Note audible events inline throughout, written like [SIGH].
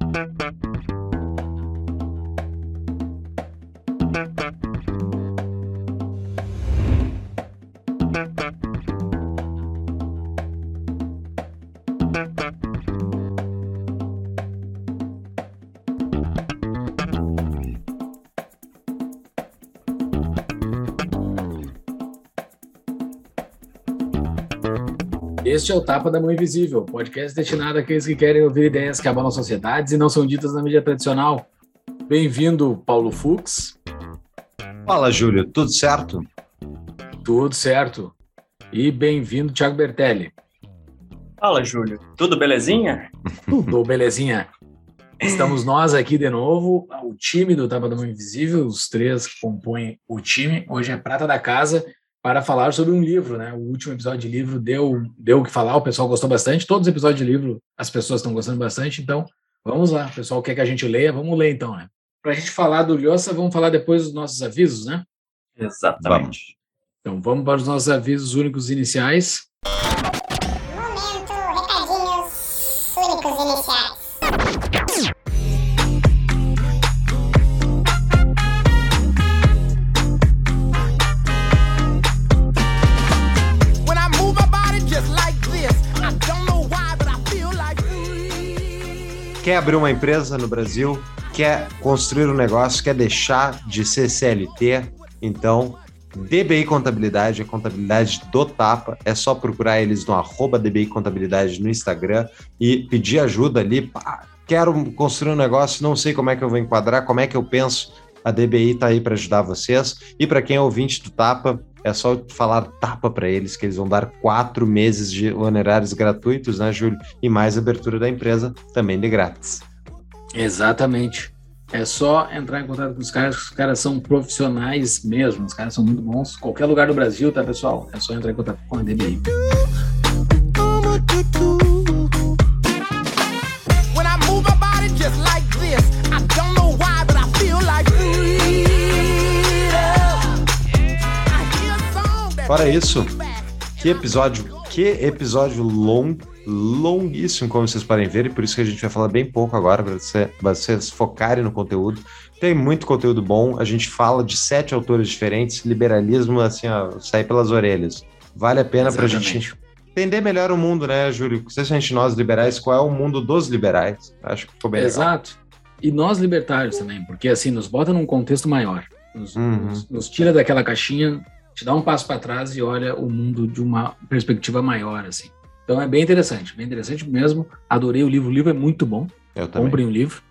Thank you. Este é o Tapa da Mão Invisível, podcast destinado àqueles que querem ouvir ideias que abalam sociedades e não são ditas na mídia tradicional. Bem-vindo, Paulo Fux. Fala, Júlio, tudo certo? Tudo certo. E bem-vindo, Thiago Bertelli. Fala, Júlio. Tudo belezinha? Tudo belezinha. [LAUGHS] Estamos nós aqui de novo, o time do Tapa da Mão Invisível, os três que compõem o time. Hoje é Prata da Casa para falar sobre um livro, né? O último episódio de livro deu deu o que falar, o pessoal gostou bastante. Todos os episódios de livro as pessoas estão gostando bastante, então vamos lá. O pessoal quer que a gente leia, vamos ler então, né? Para a gente falar do Lhosa, vamos falar depois dos nossos avisos, né? Exatamente. Vamos. Então vamos para os nossos avisos únicos iniciais. Quer abrir uma empresa no Brasil? Quer construir um negócio? Quer deixar de ser CLT? Então, DBI Contabilidade, a contabilidade do Tapa. É só procurar eles no arroba DBI Contabilidade no Instagram e pedir ajuda ali. Pá, quero construir um negócio, não sei como é que eu vou enquadrar, como é que eu penso. A DBI está aí para ajudar vocês. E para quem é ouvinte do Tapa, é só falar Tapa para eles, que eles vão dar quatro meses de honorários gratuitos, né, Júlio? E mais abertura da empresa, também de grátis. Exatamente. É só entrar em contato com os caras, os caras são profissionais mesmo, os caras são muito bons. Qualquer lugar do Brasil, tá, pessoal? É só entrar em contato com a DBI. Fora isso. Que episódio, que episódio long, longuíssimo, como vocês podem ver, e por isso que a gente vai falar bem pouco agora, para você, vocês focarem no conteúdo. Tem muito conteúdo bom, a gente fala de sete autores diferentes, liberalismo, assim, ó, sair pelas orelhas. Vale a pena para a gente entender melhor o mundo, né, Júlio? Especialmente nós liberais, qual é o mundo dos liberais. Acho que ficou bem legal. Exato. E nós libertários também, porque assim, nos bota num contexto maior. Nos, Uhum. nos- nos tira daquela caixinha, te dá um passo para trás e olha o mundo de uma perspectiva maior, assim. Então é bem interessante, bem interessante mesmo. Adorei o livro, o livro é muito bom. Eu também. Comprem o livro.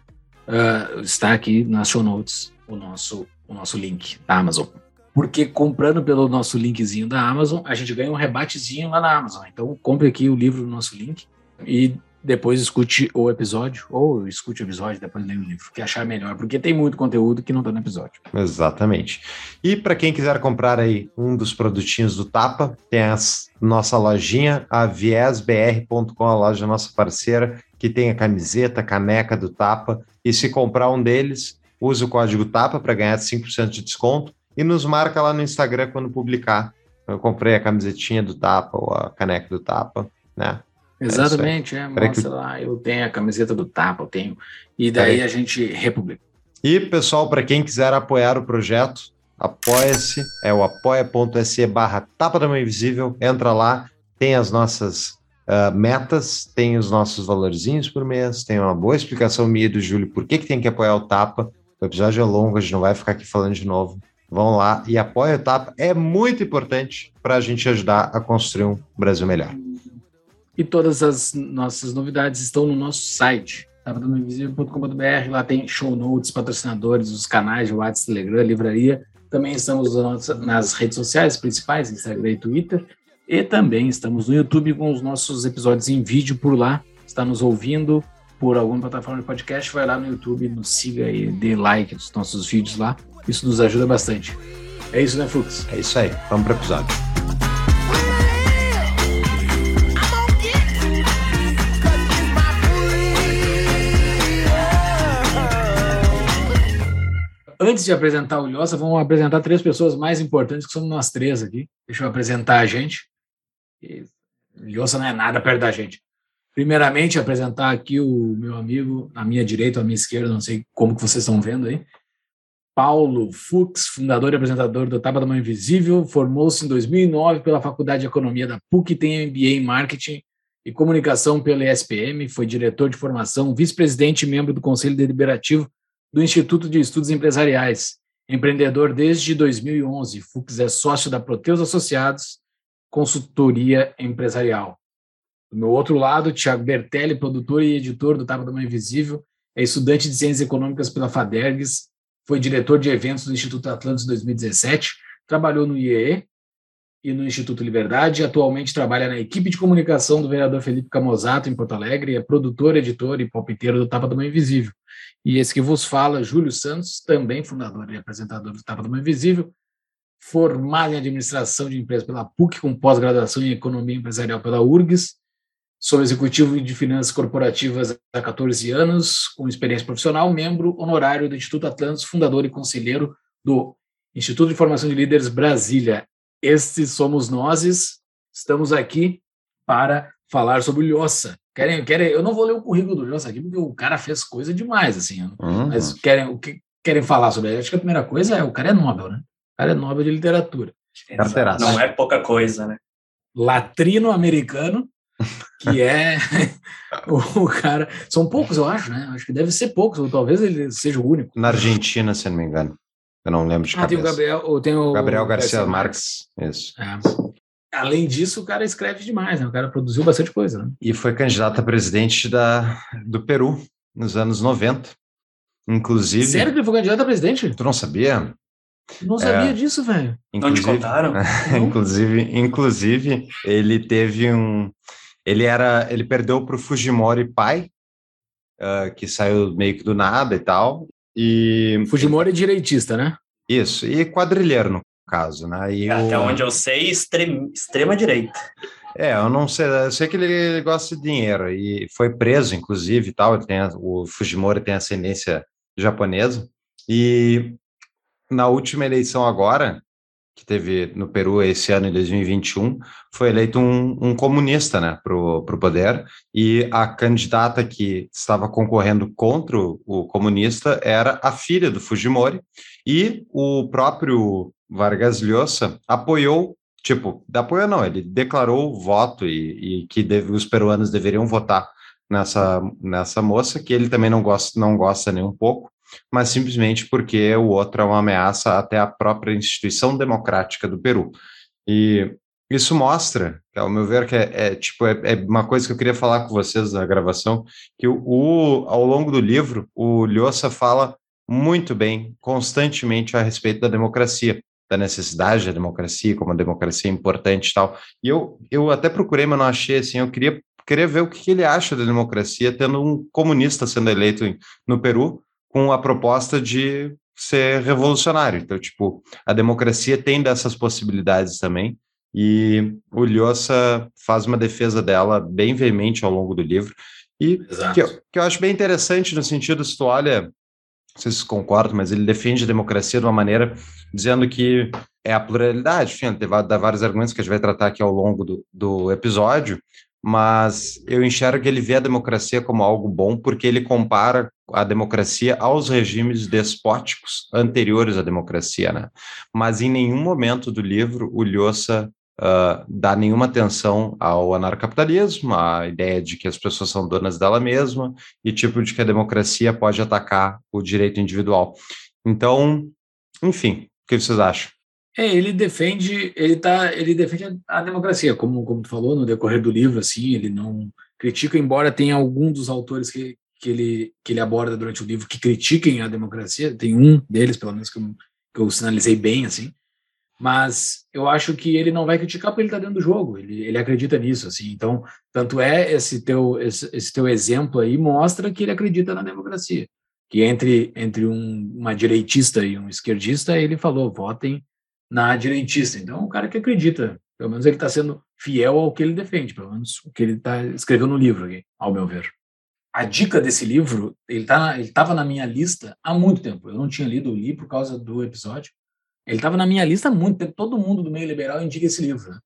Ah, está aqui nas show notes o nosso, o nosso link da Amazon. Porque comprando pelo nosso linkzinho da Amazon, a gente ganha um rebatezinho lá na Amazon. Então compre aqui o livro no nosso link e depois escute o episódio, ou escute o episódio, depois leia o livro, que achar melhor, porque tem muito conteúdo que não está no episódio. Exatamente. E para quem quiser comprar aí um dos produtinhos do Tapa, tem a nossa lojinha, a viesbr.com, a loja nossa parceira, que tem a camiseta, caneca do Tapa. E se comprar um deles, use o código TAPA para ganhar 5% de desconto e nos marca lá no Instagram quando publicar. Eu comprei a camisetinha do Tapa ou a caneca do Tapa, né? Exatamente, é, que- mostra lá, eu tenho a camiseta do Tapa, eu tenho. E daí a gente republica. E, pessoal, para quem quiser apoiar o projeto, apoia-se, é o apoia.se barra Tapa da Mão Invisível, entra lá, tem as nossas ah, metas, tem os nossos valorzinhos por mês, tem uma boa explicação minha e do Júlio por que, que tem que apoiar o Tapa. O episódio é longo, a gente não vai ficar aqui falando de novo. Vão lá e apoia o Tapa, é muito importante para a gente ajudar a construir um Brasil melhor. E todas as nossas novidades estão no nosso site, tapadoinvisível.com.br. Lá tem show notes, patrocinadores, os canais de WhatsApp, Telegram, livraria. Também estamos nas redes sociais principais, Instagram e Twitter. E também estamos no YouTube com os nossos episódios em vídeo por lá. Está nos ouvindo por alguma plataforma de podcast, vai lá no YouTube, nos siga e dê like nos nossos vídeos lá. Isso nos ajuda bastante. É isso, né, Fux? É isso aí, vamos para o episódio. Antes de apresentar o Lhosa, vamos apresentar três pessoas mais importantes, que somos nós três aqui. Deixa eu apresentar a gente. Lhosa não é nada perto da gente. Primeiramente, apresentar aqui o meu amigo, à minha direita ou à minha esquerda, não sei como que vocês estão vendo aí. Paulo Fux, fundador e apresentador do Taba da Mãe Invisível, formou-se em 2009 pela Faculdade de Economia da PUC, tem MBA em Marketing e Comunicação pela ESPM, foi diretor de formação, vice-presidente e membro do Conselho Deliberativo do Instituto de Estudos Empresariais. Empreendedor desde 2011, Fux é sócio da Proteus Associados, consultoria empresarial. Do meu outro lado, Tiago Bertelli, produtor e editor do Taba da Mãe Invisível, é estudante de Ciências Econômicas pela FADERGS, foi diretor de eventos do Instituto Atlantis em 2017, trabalhou no IEE e no Instituto Liberdade, atualmente trabalha na equipe de comunicação do vereador Felipe Camozato, em Porto Alegre, é produtor, editor e palpiteiro do Tapa da Mãe Invisível. E esse que vos fala, Júlio Santos, também fundador e apresentador do Tapa da Mãe Invisível, formado em administração de empresas pela PUC, com pós-graduação em economia empresarial pela URGS, sou executivo de finanças corporativas há 14 anos, com experiência profissional, membro honorário do Instituto Atlantis, fundador e conselheiro do Instituto de Formação de Líderes Brasília. Estes somos nós, estamos aqui para falar sobre o Lhosa. Querem, querem, eu não vou ler o currículo do Lhosa aqui, porque o cara fez coisa demais, assim, Uhum. mas querem, o que querem falar sobre ele? Acho que a primeira coisa é o cara é Nobel, né? O cara é Nobel de literatura. Não é pouca coisa, né? Latrino-americano, que é [LAUGHS] o, o cara. São poucos, eu acho, né? Acho que deve ser poucos, ou talvez ele seja o único. Na Argentina, se não me engano. Eu não lembro de Ah, tem o cabeça. Gabriel, ou tem o Gabriel Garcia Marques. Isso. É. Além disso, o cara escreve demais, né? O cara produziu bastante coisa, né? E foi candidato a presidente da, do Peru nos anos 90. Inclusive. Sério que ele foi candidato a presidente? Tu não sabia? Não sabia disso, velho. Não te contaram? [LAUGHS] inclusive, inclusive, ele teve um. Ele era. Ele perdeu para o Fujimori pai, ah, que saiu meio que do nada e tal. E Fujimori é direitista, né? isso, e quadrilheiro, no caso, né? E Até o- onde eu sei, extrem- extrema direita. É, eu não sei, eu sei que ele gosta de dinheiro e foi preso, inclusive, e tal. Ele tem, o Fujimori tem ascendência japonesa. E na última eleição agora, que teve no Peru esse ano, em 2021, foi eleito um, um comunista, né, pro, pro poder. E a candidata que estava concorrendo contra o, o comunista era a filha do Fujimori. E o próprio Vargas Llosa apoiou tipo, apoio não, ele declarou o voto e, e que deve- os peruanos deveriam votar nessa, nessa moça, que ele também não gosta, não gosta nem um pouco, mas simplesmente porque o outro é uma ameaça até à própria instituição democrática do Peru. E isso mostra, ao meu ver, que é, é, tipo, é, é uma coisa que eu queria falar com vocês na gravação, que o, o- ao longo do livro, o Lhosa fala muito bem, constantemente, a respeito da democracia da necessidade da democracia, como a democracia é importante e tal. E eu, eu até procurei, mas não achei, assim, eu queria, queria ver o que ele acha da democracia, tendo um comunista sendo eleito no Peru, com a proposta de ser revolucionário. Então, tipo, a democracia tem dessas possibilidades também, e o Lhosa faz uma defesa dela bem veemente ao longo do livro, e que eu, que eu acho bem interessante no sentido, se tu olha, não sei se concordam, mas ele defende a democracia de uma maneira dizendo que é a pluralidade, enfim, ele dá vários argumentos que a gente vai tratar aqui ao longo do, do episódio, mas eu enxergo que ele vê a democracia como algo bom porque ele compara a democracia aos regimes despóticos anteriores à democracia, né? Mas em nenhum momento do livro o Lhosa ah, dá nenhuma atenção ao anarcapitalismo, à ideia de que as pessoas são donas dela mesma e tipo de que a democracia pode atacar o direito individual. Então, enfim, o que vocês acham? É, ele defende, ele tá, ele defende a, a democracia, como, como tu falou no decorrer do livro, assim, ele não critica, embora tenha algum dos autores que, que, ele, que ele aborda durante o livro que critiquem a democracia, tem um deles, pelo menos, que eu, que eu sinalizei bem, assim, mas eu acho que ele não vai criticar porque ele está dentro do jogo, ele, ele acredita nisso, assim, então, tanto é esse teu, esse, esse teu exemplo aí mostra que ele acredita na democracia, que entre, entre um, uma direitista e um esquerdista, ele falou, votem na direitista. Então, o cara que acredita, pelo menos ele está sendo fiel ao que ele defende, pelo menos o que ele tá, escreveu no livro, ao meu ver. A dica desse livro, ele tá, ele estava na minha lista há muito tempo. Eu não tinha lido, eu li por causa do episódio. Ele estava na minha lista há muito tempo. Todo mundo do meio liberal indica esse livro. né?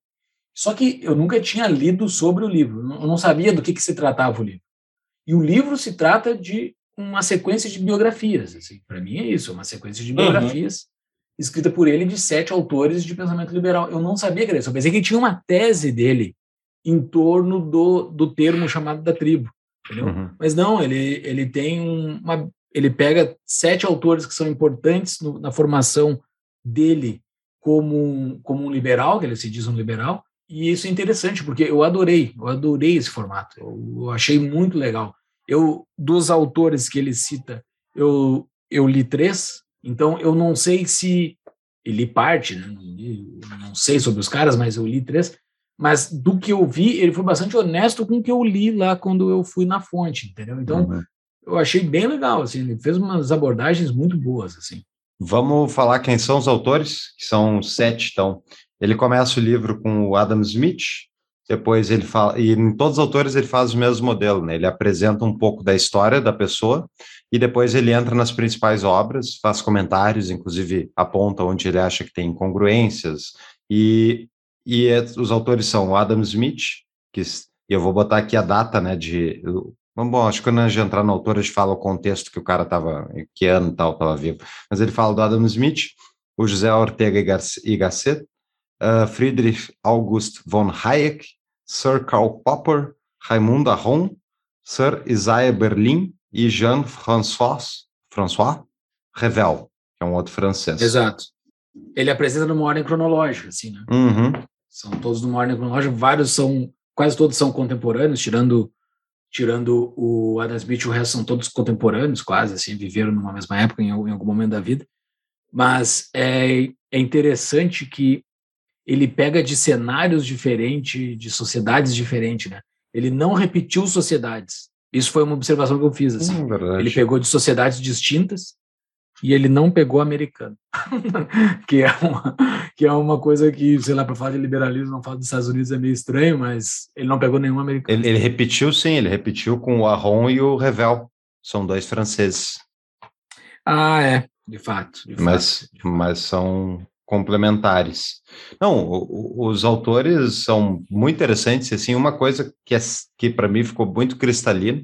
Só que eu nunca tinha lido sobre o livro, eu não sabia do que, que se tratava o livro. E o livro se trata de uma sequência de biografias. Assim, Para mim é isso, uma sequência de biografias escrita por ele de sete autores de pensamento liberal. Eu não sabia que era isso, eu pensei que tinha uma tese dele em torno do, do termo chamado da tribo. Entendeu? Uhum. Mas não, ele, ele tem uma. Ele pega sete autores que são importantes no- na formação dele como um, como um liberal, que ele se diz um liberal, e isso é interessante, porque eu adorei, eu adorei esse formato, eu, eu achei muito legal. Eu, dos autores que ele cita, eu, eu li três, então eu não sei se. Eu li parte, né? não sei sobre os caras, mas eu li três. Mas do que eu vi, ele foi bastante honesto com o que eu li lá quando eu fui na fonte, entendeu? Então, Uhum. eu achei bem legal, assim, ele fez umas abordagens muito boas, assim. Vamos falar quem são os autores, que são sete, então. Ele começa o livro com o Adam Smith, depois ele fala, e em todos os autores ele faz o mesmo modelo, né? Ele apresenta um pouco da história da pessoa e depois ele entra nas principais obras, faz comentários, inclusive aponta onde ele acha que tem incongruências. E, e é- os autores são o Adam Smith, que e eu vou botar aqui a data, né, de Bom, acho que quando a gente entrar no autor, a gente fala o contexto que o cara estava, que ano e tal estava vivo. Mas ele fala do Adam Smith, o José Ortega y Gasset, uh, Friedrich August von Hayek, Sir Karl Popper, Raimundo Aron, Sir Isaiah Berlin e Jean-François François Revel, que é um outro francês. Exato. Ele apresenta numa ordem cronológica, assim, né? Uhum. São todos numa ordem cronológica, vários são, quase todos são contemporâneos, tirando tirando o Adam Smith, o resto são todos contemporâneos, quase, assim, viveram numa mesma época, em, algum- momento da vida. Mas é, é interessante que ele pega de cenários diferentes, de sociedades diferentes, né? Ele não repetiu sociedades. Isso foi uma observação que eu fiz, assim. Hum. Ele pegou de sociedades distintas e ele não pegou americano, [LAUGHS] que é uma que é uma coisa que, sei lá, para falar de liberalismo, não falar dos Estados Unidos é meio estranho, mas ele não pegou nenhum americano. Ele, ele repetiu, sim, ele repetiu com o Aron e o Revel. São dois franceses. Ah, é, de fato. de mas, fato, mas são complementares. Não, os autores são muito interessantes. Assim, uma coisa que, é, que para mim ficou muito cristalina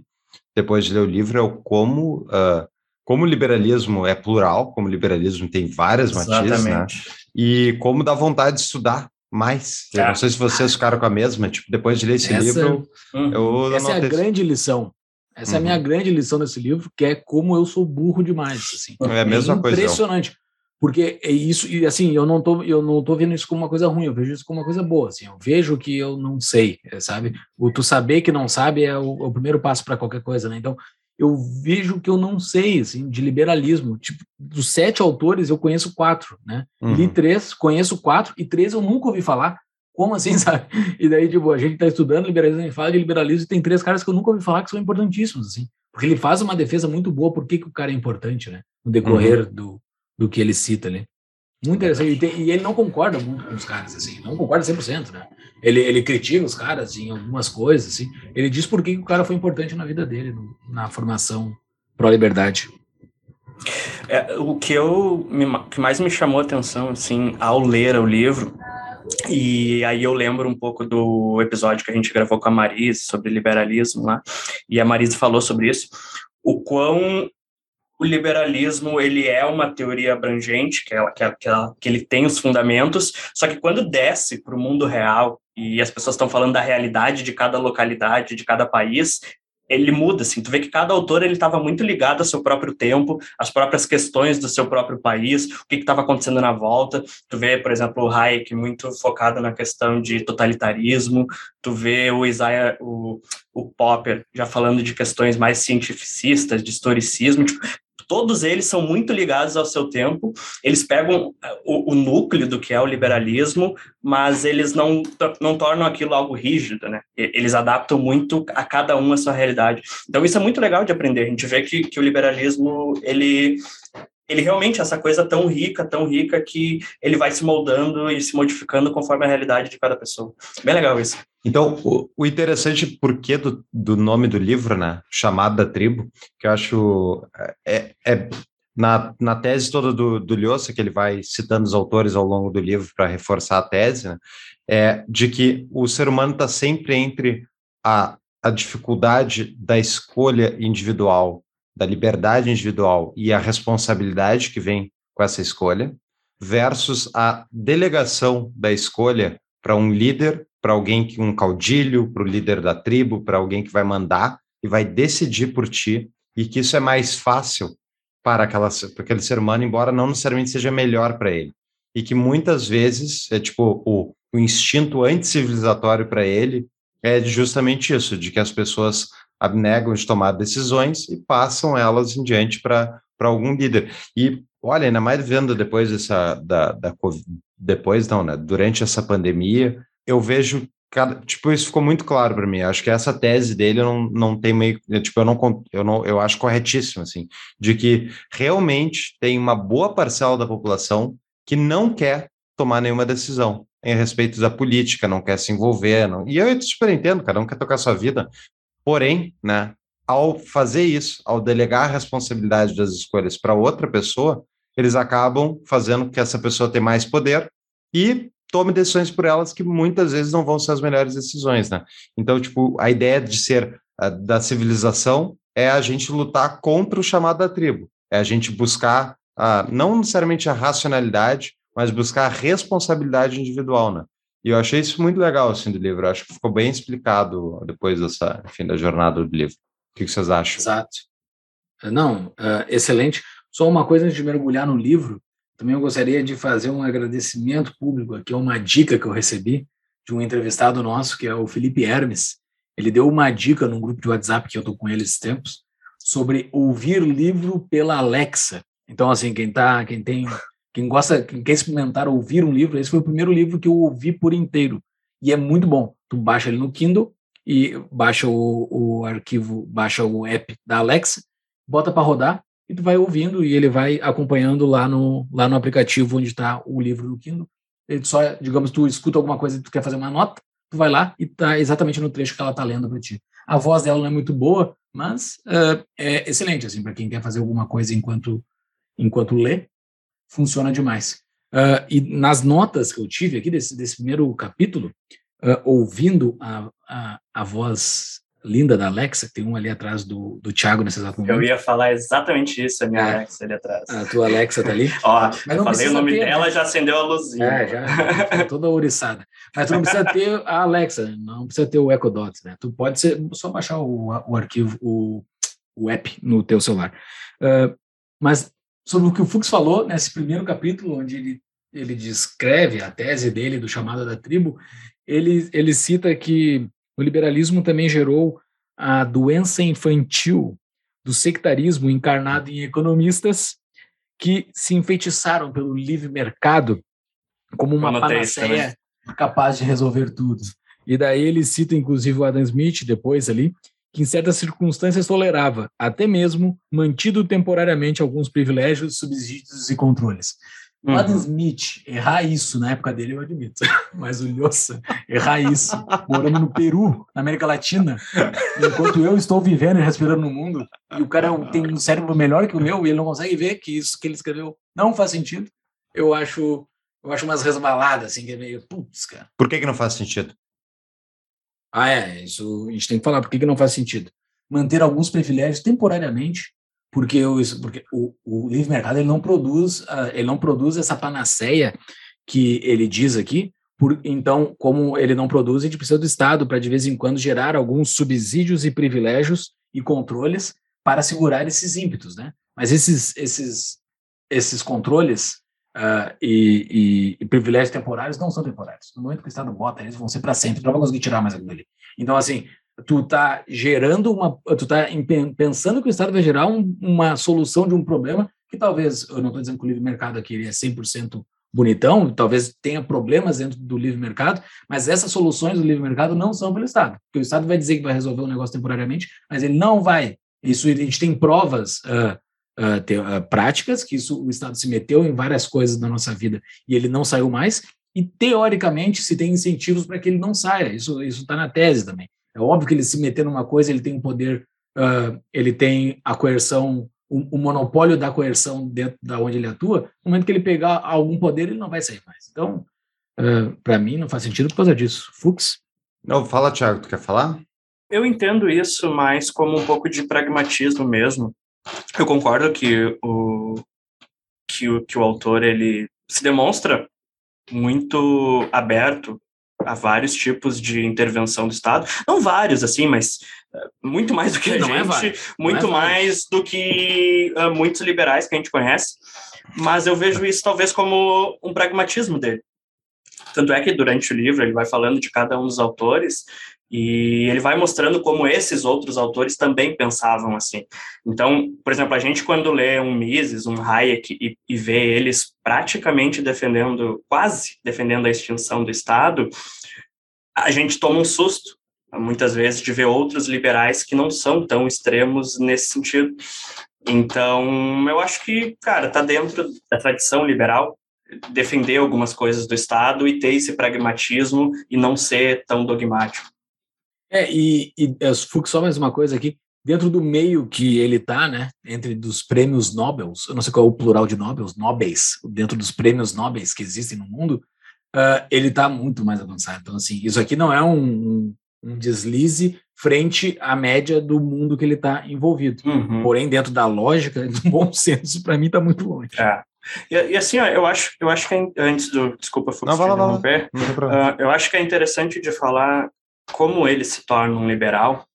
depois de ler o livro é o como, ah, como o liberalismo é plural, como o liberalismo tem várias matizes, né? E como dá vontade de estudar mais. Eu É. não sei se vocês ficaram com a mesma, tipo, depois de ler esse Essa- livro, Uhum. eu Essa é a anotei- grande lição. Essa é a Uhum. minha grande lição desse livro, que é como eu sou burro demais, assim. É a mesma coisa. impressionante. Porque é isso, e assim, eu não tô, eu não tô vendo isso como uma coisa ruim, eu vejo isso como uma coisa boa, assim, eu vejo que eu não sei, é, sabe? O tu saber que não sabe é o, é o primeiro passo para qualquer coisa, né? Então, eu vejo que eu não sei, assim, de liberalismo. Tipo, dos sete autores, eu conheço quatro, né? Li Uhum. três, conheço quatro, e três eu nunca ouvi falar. Como assim, [LAUGHS] sabe? E daí, tipo, a gente tá estudando liberalismo, a gente fala de liberalismo, e tem três caras que eu nunca ouvi falar que são importantíssimos, assim. Porque ele faz uma defesa muito boa, por que, que o cara é importante, né? No decorrer do, do que ele cita ali. Muito interessante. E, tem- e ele não concorda muito com os caras, assim. Não concorda 100%, né? Ele, ele critica os caras em algumas coisas, assim. Ele diz por que, o cara foi importante na vida dele, no- na formação pró-liberdade. É, o que eu me, que mais me chamou a atenção assim ao ler o livro e aí eu lembro um pouco do episódio que a gente gravou com a Marise sobre liberalismo lá e a Marise falou sobre isso o quão o liberalismo ele é uma teoria abrangente que, ela, que, ela, que ele tem os fundamentos só que quando desce para o mundo real e as pessoas estão falando da realidade de cada localidade de cada país ele muda, assim, tu vê que cada autor ele estava muito ligado ao seu próprio tempo, às próprias questões do seu próprio país, o que estava acontecendo na volta. Tu vê, por exemplo, o Hayek muito focado na questão de totalitarismo, tu vê o Isaiah, o, o Popper já falando de questões mais cientificistas, de historicismo, tipo, todos eles são muito ligados ao seu tempo, eles pegam o, o, núcleo do que é o liberalismo, mas eles não, não tornam aquilo algo rígido, né? Eles adaptam muito a cada um a sua realidade. Então isso é muito legal de aprender, a gente vê que, que o liberalismo, ele ele realmente essa coisa tão rica, tão rica que ele vai se moldando e se modificando conforme a realidade de cada pessoa. Bem legal isso. Então, o, o interessante porquê do, do nome do livro, né, chamado da tribo, que eu acho é, é na, na tese toda do, do Lhosa, que ele vai citando os autores ao longo do livro para reforçar a tese, né, é de que o ser humano está sempre entre a, a dificuldade da escolha individual, da liberdade individual e a responsabilidade que vem com essa escolha, versus a delegação da escolha para um líder, para alguém que um caudilho, para o líder da tribo, para alguém que vai mandar e vai decidir por ti, e que isso é mais fácil para, aquela, para aquele ser humano, embora não necessariamente seja melhor para ele. E que muitas vezes é tipo o, o instinto anticivilizatório para ele é justamente isso, de que as pessoas abnegam de tomar decisões e passam elas em diante para algum líder. E olha, ainda mais vendo depois dessa da, da depois não, né? Durante essa pandemia, eu vejo Cara, tipo, isso ficou muito claro para mim. Acho que essa tese dele não, não tem meio. Tipo, eu não, eu não eu acho corretíssimo, assim, de que realmente tem uma boa parcela da população que não quer tomar nenhuma decisão em respeito da política, não quer se envolver. Não... E eu super entendo, cada um quer tocar sua vida. Porém, né, ao fazer isso, ao delegar a responsabilidade das escolhas para outra pessoa, eles acabam fazendo que essa pessoa tenha mais poder e tome decisões por elas que muitas vezes não vão ser as melhores decisões, né? Então, tipo, a ideia de ser uh, da civilização é a gente lutar contra o chamado da tribo, é a gente buscar uh, não necessariamente a racionalidade, mas buscar a responsabilidade individual, né? E eu achei isso muito legal, assim, do livro. Eu acho que ficou bem explicado depois dessa, enfim, da jornada do livro. O que, vocês acham? Exato. Não, uh, excelente. Só uma coisa antes de mergulhar no livro, também eu gostaria de fazer um agradecimento público aqui, uma dica que eu recebi de um entrevistado nosso, que é o Felipe Hermes. Ele deu uma dica num grupo de WhatsApp que eu estou com ele esses tempos, sobre ouvir livro pela Alexa. Então, assim, quem tá, quem tem, quem gosta, quem quer experimentar ouvir um livro, esse foi o primeiro livro que eu ouvi por inteiro. E é muito bom. Tu baixa ele no Kindle e baixa o, o arquivo, baixa o app da Alexa, bota para rodar e tu vai ouvindo e ele vai acompanhando lá no, lá no aplicativo onde está o livro do Kindle. Ele só, digamos, tu escuta alguma coisa e tu quer fazer uma nota, tu vai lá e tá exatamente no trecho que ela tá lendo para ti. A voz dela não é muito boa, mas uh, é excelente, assim, para quem quer fazer alguma coisa enquanto, enquanto lê, funciona demais. Uh, e nas notas que eu tive aqui desse, desse primeiro capítulo, uh, ouvindo a, a, a voz linda da Alexa, que tem um ali atrás do, do Thiago nesse exato momento. Eu ia falar exatamente isso, a minha é. Alexa ali atrás. A tua Alexa tá ali? [LAUGHS] Ó, Mas eu falei o nome ter, dela, né? já acendeu a luzinha. É, já, tá toda ouriçada. Mas tu não precisa ter a Alexa, não precisa ter o Echo Dot, né? Tu pode ser, só baixar o, o arquivo, o, o app no teu celular. Uh, mas sobre o que o Fux falou nesse primeiro capítulo, onde ele, ele descreve a tese dele do chamado da tribo, ele, ele cita que o liberalismo também gerou a doença infantil do sectarismo encarnado em economistas que se enfeitiçaram pelo livre mercado como uma panaceia capaz de resolver tudo. E daí ele cita, inclusive, o Adam Smith, depois ali, que em certas circunstâncias tolerava, até mesmo mantido temporariamente alguns privilégios, subsídios e controles. O uhum. Adam Smith errar isso na época dele, eu admito. [LAUGHS] Mas o Lhosa errar isso, morando no Peru, na América Latina, enquanto eu estou vivendo e respirando no mundo, e o cara tem um cérebro melhor que o meu e ele não consegue ver que isso que ele escreveu não faz sentido. Eu acho, eu acho umas resbaladas, assim, que é meio, putz, cara. Por que, que não faz sentido? Ah, é, isso a gente tem que falar. Por que, que não faz sentido? Manter alguns privilégios temporariamente porque, o, porque o, o livre mercado ele não produz uh, ele não produz essa panaceia que ele diz aqui. Por, então, como ele não produz, a gente precisa do Estado para de vez em quando gerar alguns subsídios e privilégios e controles para segurar esses ímpetos, né? Mas esses esses esses controles uh, e, e, e, privilégios temporários não são temporários. No momento que o Estado bota, eles vão ser para sempre. Não vai conseguir tirar mais aquilo ali. Então, assim, tu tá gerando uma, tu tá pensando que o Estado vai gerar um, uma solução de um problema que talvez, eu não estou dizendo que o livre mercado aqui é 100% bonitão, talvez tenha problemas dentro do livre mercado, mas essas soluções do livre mercado não são pelo Estado, porque o Estado vai dizer que vai resolver o negócio temporariamente, mas ele não vai. Isso a gente tem provas uh, uh, te, uh, práticas que isso o Estado se meteu em várias coisas da nossa vida e ele não saiu mais. E teoricamente se tem incentivos para que ele não saia. Isso isso está na tese também. É óbvio que ele se meter numa coisa, ele tem um poder, uh, ele tem a coerção o, o monopólio da coerção dentro da onde ele atua, no momento que ele pegar algum poder, ele não vai sair mais. Então, uh, para mim, não faz sentido por causa disso. Fux? Não, fala, Thiago, tu quer falar? Eu entendo isso mais como um pouco de pragmatismo mesmo. Eu concordo que o, que o, que o autor ele se demonstra muito aberto a vários tipos de intervenção do Estado. Não vários, assim, mas uh, muito mais do que a Não é gente, vários. muito é mais do que uh, muitos liberais que a gente conhece. Mas eu vejo isso talvez como um pragmatismo dele. Tanto é que durante o livro ele vai falando de cada um dos autores e ele vai mostrando como esses outros autores também pensavam assim. Então, por exemplo, a gente quando lê um Mises, um Hayek e, e vê eles praticamente defendendo, quase defendendo a extinção do Estado, a gente toma um susto, muitas vezes, de ver outros liberais que não são tão extremos nesse sentido. Então, eu acho que, cara, tá dentro da tradição liberal defender algumas coisas do Estado e ter esse pragmatismo e não ser tão dogmático. É, e, e é, Fux, só mais uma coisa aqui. Dentro do meio que ele tá, né, entre dos prêmios Nobel, eu não sei qual é o plural de Nobel, Nobels, dentro dos prêmios Nobel que existem no mundo, uh, ele tá muito mais avançado. Então, assim, isso aqui não é um, um, um deslize frente à média do mundo que ele está envolvido. Uhum. Porém, dentro da lógica, do [LAUGHS] bom senso, para mim, está muito longe. É. E, e, assim, ó, eu acho, eu acho que é, antes do. Desculpa, Fux, Não, vai lá, lá. Ah, eu acho que é interessante de falar como ele se torna um liberal,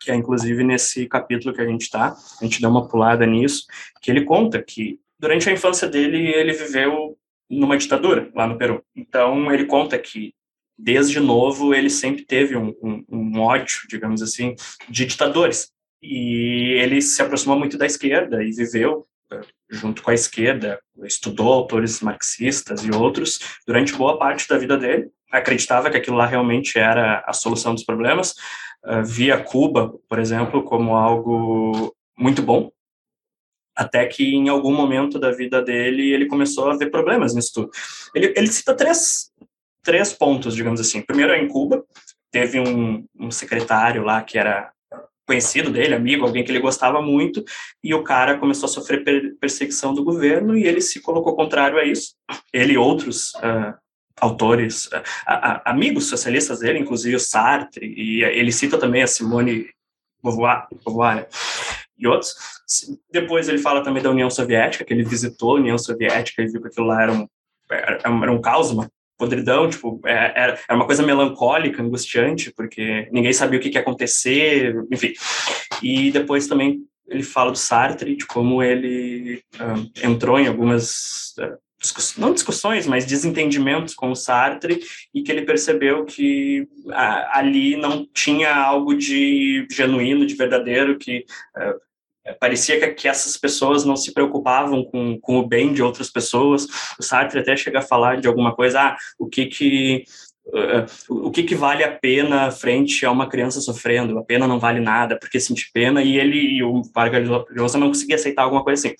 que é inclusive nesse capítulo que a gente está, a gente dá uma pulada nisso, que ele conta que durante a infância dele ele viveu numa ditadura lá no Peru. Então ele conta que desde novo ele sempre teve um, um, um ódio, digamos assim, de ditadores. E ele se aproximou muito da esquerda e viveu eh, junto com a esquerda, estudou autores marxistas e outros durante boa parte da vida dele. Acreditava que aquilo lá realmente era a solução dos problemas. Uh, via Cuba, por exemplo, como algo muito bom. Até que em algum momento da vida dele ele começou a ver problemas nisso tudo. Ele, ele cita três, três pontos, digamos assim. Primeiro, em Cuba, teve um, um secretário lá que era conhecido dele, amigo, alguém que ele gostava muito, e o cara começou a sofrer per perseguição do governo e ele se colocou contrário a isso. Ele e outros uh, autores, uh, uh, amigos socialistas dele, inclusive o Sartre, e ele cita também a Simone Beauvoir, né? e outros. Depois ele fala também da União Soviética, que ele visitou a União Soviética e viu que aquilo lá era um, era, era um caos, uma podridão, tipo, era, era uma coisa melancólica, angustiante, porque ninguém sabia o que, que ia acontecer, enfim. E depois também ele fala do Sartre, de como ele uh, entrou em algumas, uh, discuss não discussões, mas desentendimentos com o Sartre, e que ele percebeu que ali não tinha algo de genuíno, de verdadeiro, que parecia que, que, essas pessoas não se preocupavam com, com o bem de outras pessoas. O Sartre até chega a falar de alguma coisa, ah, o que que uh, o que que vale a pena frente a uma criança sofrendo? A pena não vale nada, porque sentir pena e ele e o Vargas Llosa não conseguia aceitar alguma coisa assim.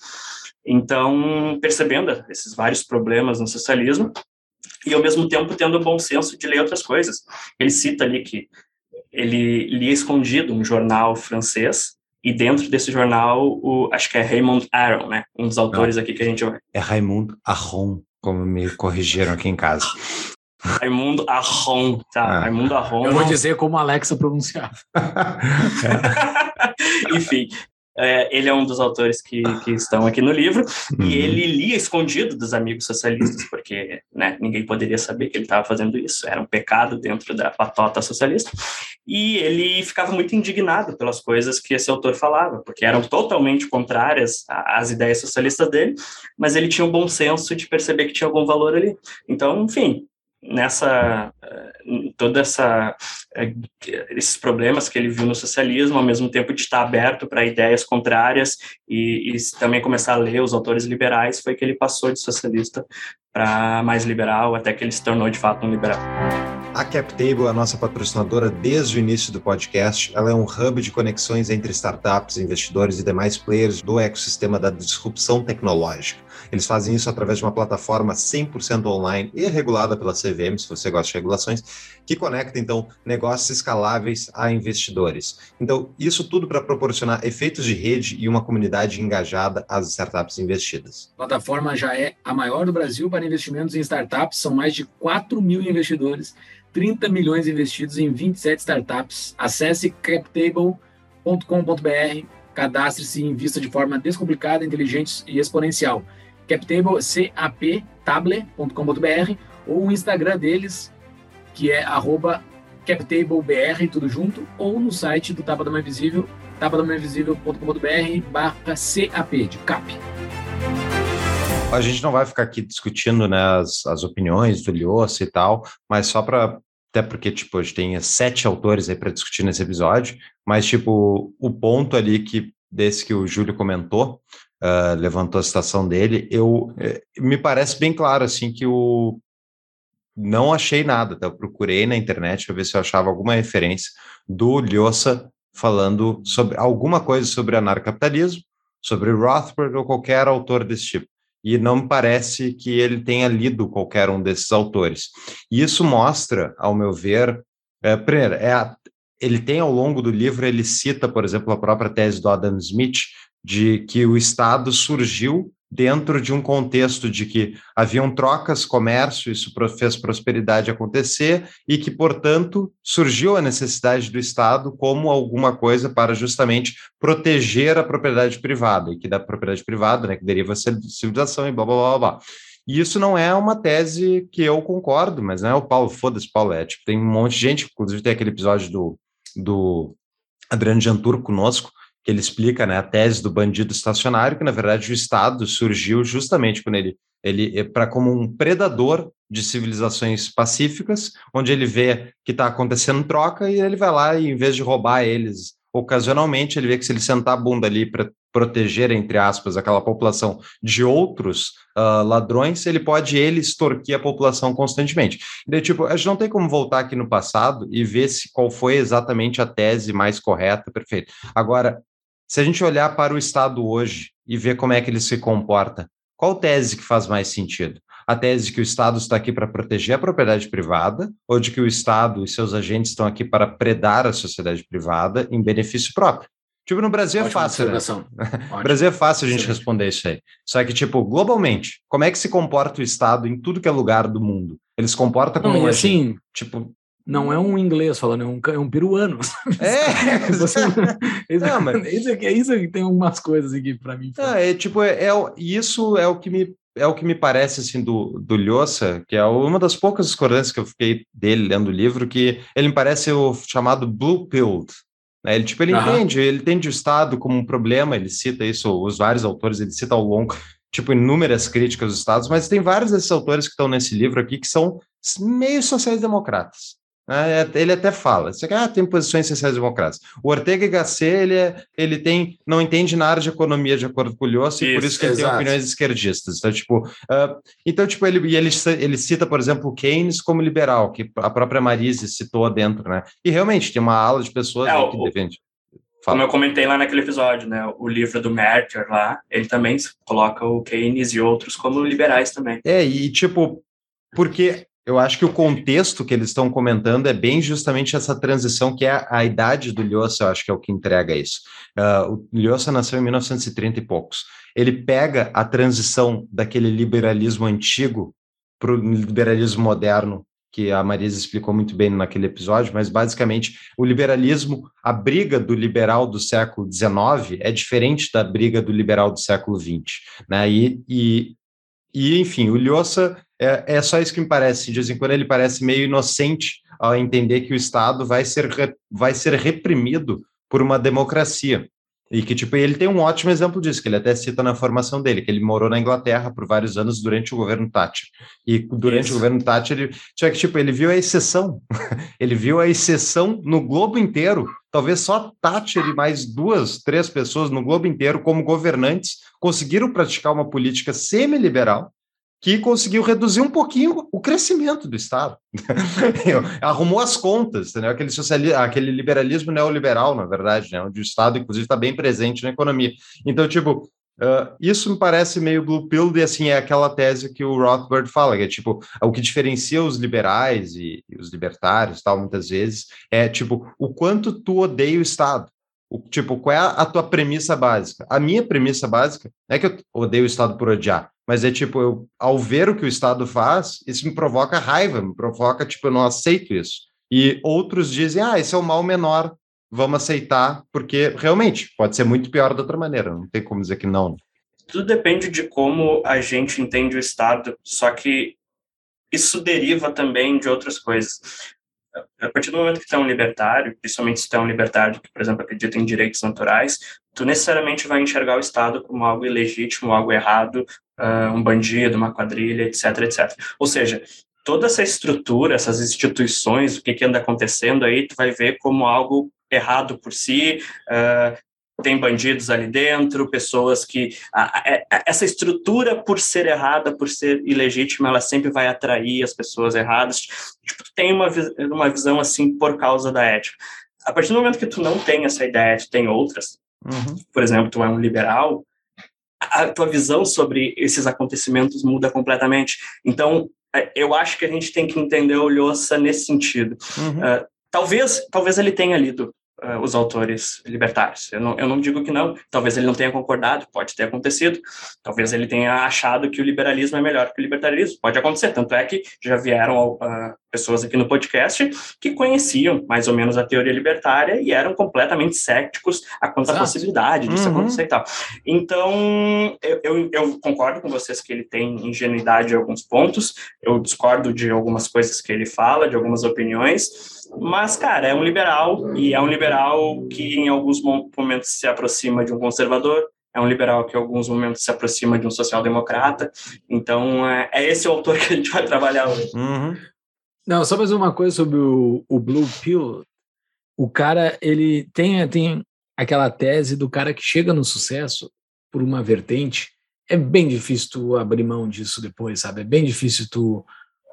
Então, percebendo esses vários problemas no socialismo e ao mesmo tempo tendo o bom senso de ler outras coisas. Ele cita ali que ele lia escondido um jornal francês e dentro desse jornal, o, acho que é Raymond Aron, né? Um dos autores aqui que a gente. É Raimundo Aron, como me corrigiram aqui em casa. Raimundo Aron, tá? Ah. Raimundo Aron. Eu vou dizer como a Alexa pronunciar. [LAUGHS] [LAUGHS] Enfim, é, ele é um dos autores que, que estão aqui no livro Uhum. e ele lia escondido dos amigos socialistas, porque né, ninguém poderia saber que ele estava fazendo isso, era um pecado dentro da patota socialista. E ele ficava muito indignado pelas coisas que esse autor falava, porque eram totalmente contrárias às ideias socialistas dele, mas ele tinha um bom senso de perceber que tinha algum valor ali. Então, enfim, nessa eh, toda essa eh, esses problemas que ele viu no socialismo, ao mesmo tempo de estar aberto para ideias contrárias e, e também começar a ler os autores liberais, foi que ele passou de socialista para mais liberal, até que ele se tornou de fato um liberal. A CapTable é a nossa patrocinadora desde o início do podcast. Ela é um hub de conexões entre startups, investidores e demais players do ecossistema da disrupção tecnológica. Eles fazem isso através de uma plataforma 100% online e regulada pela CVM, se você gosta de regulações, que conecta, então, negócios escaláveis a investidores. Então, isso tudo para proporcionar efeitos de rede e uma comunidade engajada às startups investidas. A plataforma já é a maior do Brasil para investimentos em startups, são mais de 4 mil investidores, 30 milhões investidos em 27 startups. Acesse captable.com.br, cadastre-se e invista de forma descomplicada, inteligente e exponencial. Captable, captable.com.br ou o Instagram deles, que é arroba captablebr, tudo junto, ou no site do Tapa da Mãe Visível, tapadamainvisível.com.br barra CAP, de CAP. A gente não vai ficar aqui discutindo né, as, as opiniões do Lhosa e tal, mas só para até porque, tipo, a gente tem sete autores aí para discutir nesse episódio, mas, tipo, o ponto ali que, desse que o Júlio comentou, uh, levantou a citação dele, eu, eh, me parece bem claro, assim, que o, não achei nada, tá? eu procurei na internet para ver se eu achava alguma referência do Lhosa falando sobre alguma coisa sobre anarcapitalismo, sobre Rothbard ou qualquer autor desse tipo e não me parece que ele tenha lido qualquer um desses autores. E isso mostra, ao meu ver, é, primeiro, é a, ele tem ao longo do livro, ele cita, por exemplo, a própria tese do Adam Smith, de que o Estado surgiu dentro de um contexto de que haviam trocas, comércio, isso fez prosperidade acontecer e que, portanto, surgiu a necessidade do Estado como alguma coisa para justamente proteger a propriedade privada, e que da propriedade privada, né, que deriva a civilização e blá, blá, blá, blá. E isso não é uma tese que eu concordo, mas não é o Paulo, foda-se, Paulo, é, tipo, tem um monte de gente, inclusive tem aquele episódio do, do Adriano Jantur conosco, que ele explica né, a tese do bandido estacionário, que na verdade o Estado surgiu justamente quando ele, ele é para como um predador de civilizações pacíficas, onde ele vê que está acontecendo troca e ele vai lá e em vez de roubar eles ocasionalmente, ele vê que se ele sentar a bunda ali para proteger, entre aspas, aquela população de outros uh, ladrões, ele pode ele extorquir a população constantemente. E tipo, a gente não tem como voltar aqui no passado e ver se qual foi exatamente a tese mais correta, perfeito. Agora, se a gente olhar para o Estado hoje e ver como é que ele se comporta, qual tese que faz mais sentido? A tese de que o Estado está aqui para proteger a propriedade privada ou de que o Estado e seus agentes estão aqui para predar a sociedade privada em benefício próprio? Tipo, no Brasil é fácil, né? [LAUGHS] No Brasil é fácil a gente responder isso aí. Só que, tipo, globalmente, como é que se comporta o Estado em tudo que é lugar do mundo? Ele se comporta como Não, um assim, tipo, não é um inglês falando, é um, é um peruano. [LAUGHS] É, Você, [LAUGHS] isso, não, mas... [LAUGHS] isso, é isso que tem algumas coisas aqui para mim. Não, é tipo, é, é, isso é o que me é o que me parece assim do, do Lhosa, que é uma das poucas discordâncias que eu fiquei dele lendo o livro, que ele me parece o chamado blue pilled. Né? Ele tipo ele uhum. entende, ele entende o Estado como um problema, ele cita isso, os vários autores, ele cita ao longo tipo inúmeras críticas dos estados, mas tem vários desses autores que estão nesse livro aqui que são meio sociais-democratas. Né? É, ele até fala, ah, tem posições sociais-democratas. O Ortega y Gasset, ele, é, ele tem, não entende na área de economia de acordo com o Lhosa, e por isso que ele exato. tem opiniões esquerdistas. Então, tipo, uh, então, tipo ele, ele, ele cita, por exemplo, o Keynes como liberal, que a própria Marise citou dentro, né? E realmente tem uma ala de pessoas é, que defende. Fala. Como eu comentei lá naquele episódio, né? O livro do Mercer lá, ele também coloca o Keynes e outros como liberais também. É, e tipo, porque eu acho que o contexto que eles estão comentando é bem justamente essa transição, que é a, idade do Lhosa, eu acho que é o que entrega isso. Uh, o Lhosa nasceu em 1930 e poucos. Ele pega a transição daquele liberalismo antigo para o liberalismo moderno, que a Marisa explicou muito bem naquele episódio, mas basicamente o liberalismo, a briga do liberal do século XIX é diferente da briga do liberal do século XX. Né? E, e, e enfim, o Lhosa é, é só isso que me parece. De vez em quando ele parece meio inocente ao entender que o Estado vai ser, vai ser reprimido por uma democracia. E que, tipo, ele tem um ótimo exemplo disso, que ele até cita na formação dele, que ele morou na Inglaterra por vários anos durante o governo Thatcher. E durante Isso. o governo Thatcher, ele, que, tipo, ele viu a exceção. [LAUGHS] ele viu a exceção no globo inteiro. Talvez só Thatcher e mais duas, três pessoas no globo inteiro, como governantes, conseguiram praticar uma política semi-liberal, que conseguiu reduzir um pouquinho o crescimento do Estado. [LAUGHS] Arrumou as contas, entendeu? Aquele, socialismo, aquele liberalismo neoliberal, na verdade, né? onde o Estado, inclusive, está bem presente na economia. Então, tipo, uh, isso me parece meio blue pill, e assim, é aquela tese que o Rothbard fala, que é tipo, o que diferencia os liberais e, e os libertários, tal, muitas vezes, é tipo, o quanto tu odeia o Estado. O, tipo, qual é a tua premissa básica? A minha premissa básica é que eu odeio o Estado por odiar, mas é tipo, eu, ao ver o que o Estado faz, isso me provoca raiva, me provoca, tipo, eu não aceito isso. E outros dizem, ah, esse é o mal menor, vamos aceitar, porque realmente pode ser muito pior de outra maneira, não tem como dizer que não. Tudo depende de como a gente entende o Estado, só que isso deriva também de outras coisas a partir do momento que tu é um libertário, principalmente se tu é um libertário que, por exemplo, acredita em direitos naturais, tu necessariamente vai enxergar o Estado como algo ilegítimo, algo errado, uh, um bandido, uma quadrilha, etc, etc. Ou seja, toda essa estrutura, essas instituições, o que, que anda acontecendo aí, tu vai ver como algo errado por si, uh, tem bandidos ali dentro, pessoas que a, a, essa estrutura por ser errada, por ser ilegítima, ela sempre vai atrair as pessoas erradas. Tipo, tem uma, uma visão assim por causa da ética. A partir do momento que tu não tem essa ideia, tu tem outras. Uhum. Por exemplo, tu é um liberal, a tua visão sobre esses acontecimentos muda completamente. Então, é, eu acho que a gente tem que entender o Lhosa nesse sentido. Uhum. Uh, talvez, talvez ele tenha lido uh, os autores libertários. Eu não, eu não digo que não, talvez ele não tenha concordado, pode ter acontecido, talvez ele tenha achado que o liberalismo é melhor que o libertarismo, pode acontecer, tanto é que já vieram uh, pessoas aqui no podcast que conheciam mais ou menos a teoria libertária e eram completamente céticos a quanto à possibilidade disso uhum. acontecer e tal. Então, eu, eu, eu, concordo com vocês que ele tem ingenuidade em alguns pontos, eu discordo de algumas coisas que ele fala, de algumas opiniões, mas, cara, é um liberal e é um liberal que em alguns momentos se aproxima de um conservador, é um liberal que em alguns momentos se aproxima de um social-democrata. Então, é, é, esse o autor que a gente vai trabalhar hoje. Uhum. Não, só mais uma coisa sobre o, o Blue Pill. O cara, ele tem, tem aquela tese do cara que chega no sucesso por uma vertente. É bem difícil tu abrir mão disso depois, sabe? É bem difícil tu,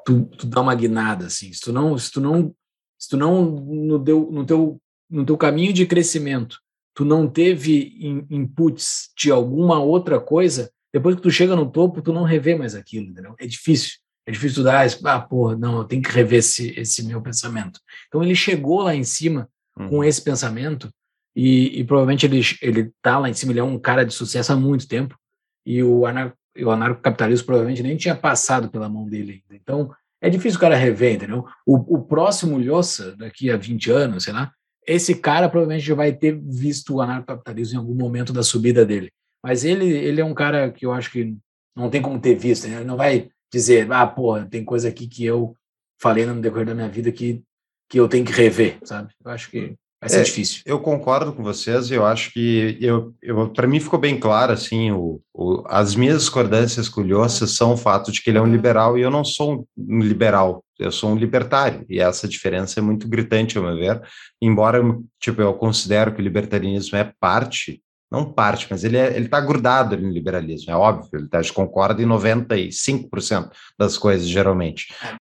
tu, tu dar uma guinada, assim. Se tu não, se tu não, se tu não no, teu, no, teu, no teu caminho de crescimento, tu não teve in, inputs de alguma outra coisa, depois que tu chega no topo, tu não revê mais aquilo, entendeu? É difícil. É difícil estudar, ah, porra, não, eu tenho que rever esse, esse meu pensamento. Então ele chegou lá em cima uhum. com esse pensamento e, e, provavelmente ele, ele tá lá em cima, ele é um cara de sucesso há muito tempo e o, anar, o anarcocapitalismo provavelmente nem tinha passado pela mão dele ainda. Então é difícil o cara rever, entendeu? O, o próximo Lhosa, daqui a 20 anos, sei lá, esse cara provavelmente já vai ter visto o anarcocapitalismo em algum momento da subida dele. Mas ele, ele é um cara que eu acho que não tem como ter visto, né? ele não vai dizer, ah, porra, tem coisa aqui que eu falei no decorrer da minha vida que, que eu tenho que rever, sabe? Eu acho que vai ser é, difícil. Eu concordo com vocês, eu acho que eu, eu para mim ficou bem claro assim, o, o, as minhas discordâncias com o Lhosa são o fato de que ele é um liberal e eu não sou um liberal, eu sou um libertário, e essa diferença é muito gritante, ao meu ver, embora tipo, eu considero que o libertarianismo é parte não parte, mas ele é, ele está grudado no liberalismo, é óbvio, ele tá, concorda em 95% das coisas, geralmente.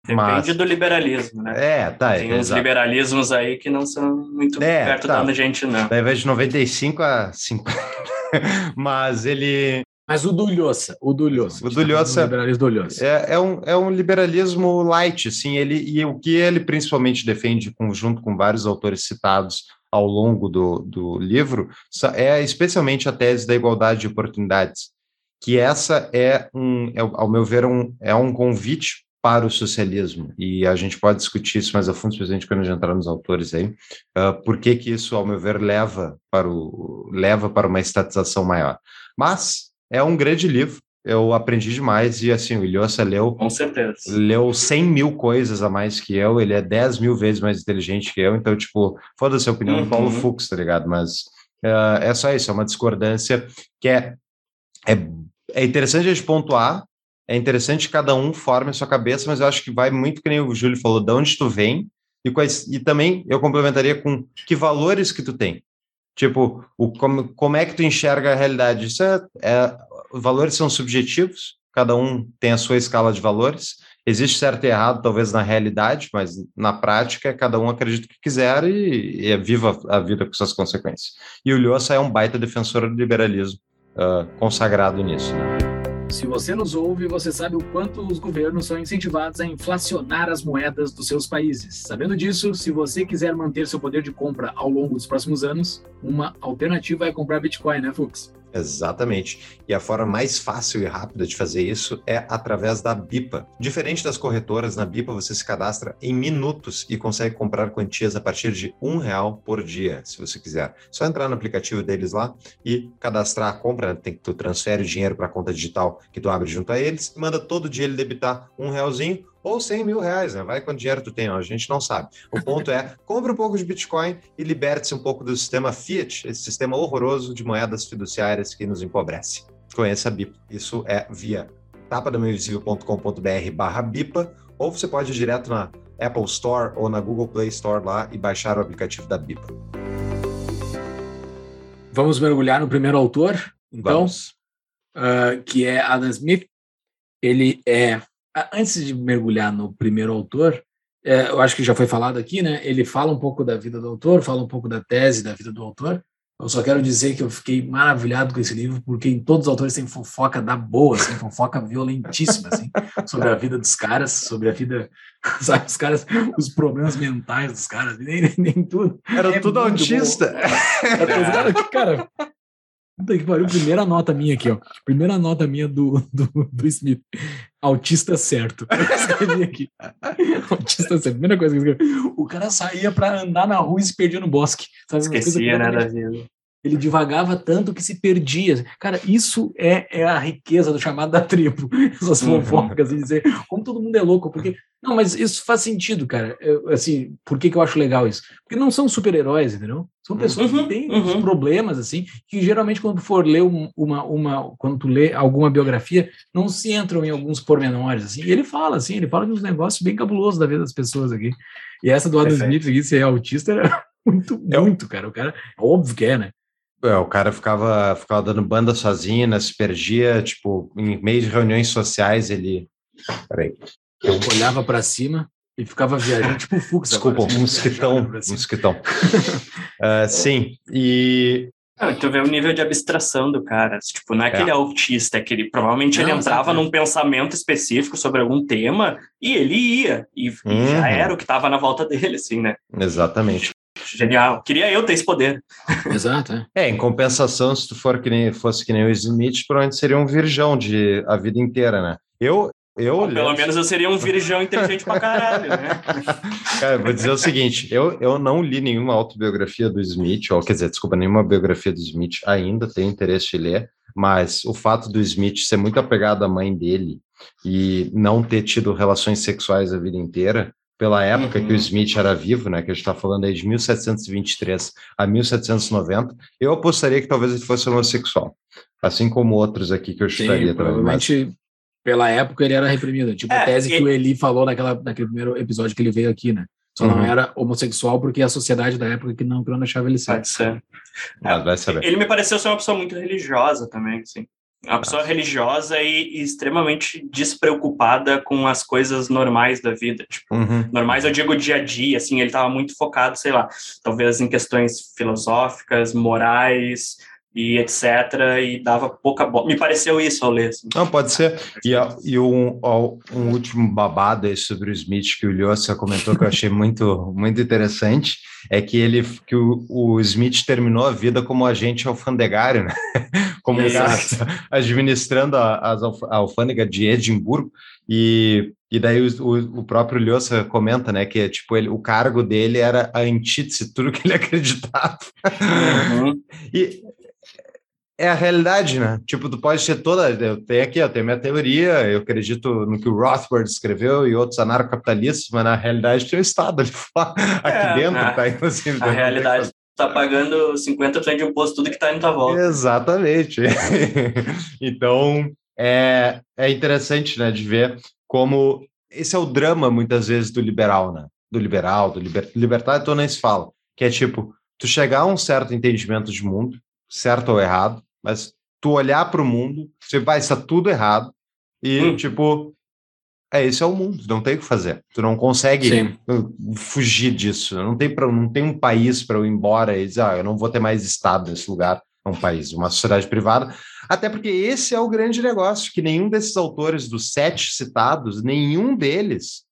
Depende mas, do liberalismo, né? É, tá. Tem é, uns exato. liberalismos aí que não são muito é, perto tá. da gente, não. Da invés de 95 a 50. [LAUGHS] mas ele. Mas o do Lhosa, o do Lhosa. O do Lhosa, tá liberalismo do Lhosa. É, é, um, é um liberalismo light, assim, ele, e o que ele principalmente defende, junto com vários autores citados ao longo do, do livro é especialmente a tese da igualdade de oportunidades, que essa é, um, é, ao meu ver, um, é um convite para o socialismo, e a gente pode discutir isso mais a fundo, especialmente quando a gente entrar nos autores aí, uh, por que que isso, ao meu ver, leva para, o, leva para uma estatização maior. Mas é um grande livro, eu aprendi demais e assim, o Ilhosa leu. Com certeza. Leu 100 mil coisas a mais que eu, ele é 10 mil vezes mais inteligente que eu, então, tipo, foda-se a opinião uhum. do Paulo uhum. Fux, tá ligado? Mas uh, é só isso, é uma discordância que é, é, é interessante a gente pontuar, é interessante que cada um forme a sua cabeça, mas eu acho que vai muito que nem o Júlio falou, de onde tu vem e, quais, e também eu complementaria com que valores que tu tem. Tipo, o, como, como é que tu enxerga a realidade? Isso é, é valores são subjetivos, cada um tem a sua escala de valores. Existe certo e errado, talvez na realidade, mas na prática, cada um acredita o que quiser e, e é viva a vida com suas consequências. E o Lhosa é um baita defensor do liberalismo, uh, consagrado nisso. Né? Se você nos ouve, você sabe o quanto os governos são incentivados a inflacionar as moedas dos seus países. Sabendo disso, se você quiser manter seu poder de compra ao longo dos próximos anos, uma alternativa é comprar Bitcoin, né, Fux? Exatamente. E a forma mais fácil e rápida de fazer isso é através da BIPA. Diferente das corretoras, na BIPA você se cadastra em minutos e consegue comprar quantias a partir de um real por dia, se você quiser. Só entrar no aplicativo deles lá e cadastrar a compra. Né? Tem que tu transfere o dinheiro para a conta digital que tu abre junto a eles e manda todo dia ele debitar um realzinho ou 100 mil reais, né? Vai quanto dinheiro tu tem, a gente não sabe. O ponto é, [LAUGHS] compre um pouco de Bitcoin e liberte-se um pouco do sistema fiat, esse sistema horroroso de moedas fiduciárias que nos empobrece. Conheça a BIP. Isso é via tapadamainvisível.com.br barra BIPA, ou você pode ir direto na Apple Store ou na Google Play Store lá e baixar o aplicativo da BIPA. Vamos mergulhar no primeiro autor, então, uh, que é Adam Smith. Ele é antes de mergulhar no primeiro autor, é, eu acho que já foi falado aqui, né? Ele fala um pouco da vida do autor, fala um pouco da tese da vida do autor. Eu só quero dizer que eu fiquei maravilhado com esse livro, porque em todos os autores tem fofoca da boa, assim, fofoca violentíssima, assim, sobre a vida dos caras, sobre a vida, [LAUGHS] sabe, os caras, os problemas mentais dos caras, nem, nem, nem tudo. Era é tudo autista. Era, cara, Puta que pariu, primeira nota minha aqui, ó. Primeira nota minha do, do, do Smith. Autista certo. Eu escrevi aqui. [LAUGHS] Autista certo. Primeira coisa que eu escrevi. O cara saía pra andar na rua e se perdia no bosque. Sabe? Esquecia, né, da vida. Ele divagava tanto que se perdia. Cara, isso é, é a riqueza do chamado da tribo. [LAUGHS] Essas uhum. fofocas, e dizer como todo mundo é louco. Porque, não, mas isso faz sentido, cara. Eu, assim, por que, que eu acho legal isso? Porque não são super-heróis, entendeu? São pessoas uhum, que têm uhum. problemas, assim, que geralmente quando tu for ler uma, uma, quando tu lê alguma biografia, não se entram em alguns pormenores, assim. E ele fala, assim, ele fala de uns negócios bem cabulosos da vida das pessoas aqui. E essa do Adam Smith aqui, ser autista, era [LAUGHS] muito, é muito, cara. O cara, óbvio que é, né? É, o cara ficava, ficava dando banda sozinho, né? Se perdia, tipo, em meio de reuniões sociais, ele. Peraí. Eu olhava para cima e ficava viajando, tipo o Fux. Desculpa, agora, um mosquitão. Um mosquitão. uh, sim, e. Ah, tu vê o nível de abstração do cara. Tipo, não é aquele é. autista, é que ele provavelmente não, ele entrava num pensamento específico sobre algum tema e ele ia. E, uhum. já era o que estava na volta dele, assim, né? Exatamente genial. Queria eu ter esse poder. Exato. É. [LAUGHS] é, em compensação, se tu for que nem, fosse que nem o Smith, provavelmente seria um virgão de a vida inteira, né? Eu, eu Bom, pelo menos eu seria um virgão inteligente pra caralho, né? [LAUGHS] Cara, vou dizer o seguinte: eu, eu não li nenhuma autobiografia do Smith, ou quer dizer, desculpa, nenhuma biografia do Smith ainda, tenho interesse de ler, mas o fato do Smith ser muito apegado à mãe dele e não ter tido relações sexuais a vida inteira pela época uhum. que o uhum. Smith era vivo, né, que a gente está falando aí de 1723 a 1790, eu apostaria que talvez ele fosse homossexual, assim como outros aqui que eu chutaria Sim, também. Provavelmente, mas... pela época, ele era reprimido, tipo é, a tese que o Eli falou naquela, naquele primeiro episódio que ele veio aqui, né? Só uhum. não era homossexual porque a sociedade da época que não, que não deixava ele ser. Pode ser. É, vai saber. Ele me pareceu ser uma pessoa muito religiosa também, assim. Uma pessoa religiosa e, e, extremamente despreocupada com as coisas normais da vida. Tipo, uhum. normais eu digo dia a dia, assim, ele estava muito focado, sei lá, talvez em questões filosóficas, morais, e etc. E dava pouca bola. Me pareceu isso ao ler. Assim. Não, pode ser. E, e um, um, último babado aí sobre o Smith que o Lhosa comentou que eu achei muito, muito interessante é que ele que o, o Smith terminou a vida como agente alfandegário, né? [LAUGHS] como administrando a, a alfândega de Edimburgo e e daí o, o, o próprio Lhosa comenta, né, que tipo ele, o cargo dele era a antítese tudo que ele [LAUGHS] acreditava. Uhum. e é a realidade, né? Tipo, tu pode ter toda. Eu tenho aqui, eu tenho minha teoria, eu acredito no que o Rothbard escreveu e outros anarcocapitalistas, mas na realidade tem o Estado ali [LAUGHS] fora, aqui é, dentro, a, tá? Assim, a realidade tá pagando 50% de imposto tudo que tá indo tua volta. Exatamente. [LAUGHS] então, é, é interessante, né, de ver como esse é o drama, muitas vezes, do liberal, né? Do liberal, do liber, libertário, então nem se fala. Que é tipo, tu chegar a um certo entendimento de mundo, certo ou errado, mas tu olhar para o mundo, você vai, está tudo errado, E, Hum. tipo, é, esse é o mundo, não tem o que fazer. Tu não consegue Sim. uh, fugir disso. Não tem, pra, não tem um país para eu ir embora e dizer, ah, eu não vou ter mais Estado nesse lugar. É um país, uma sociedade privada. Até porque esse é o grande negócio, que nenhum desses autores, dos sete citados, nenhum deles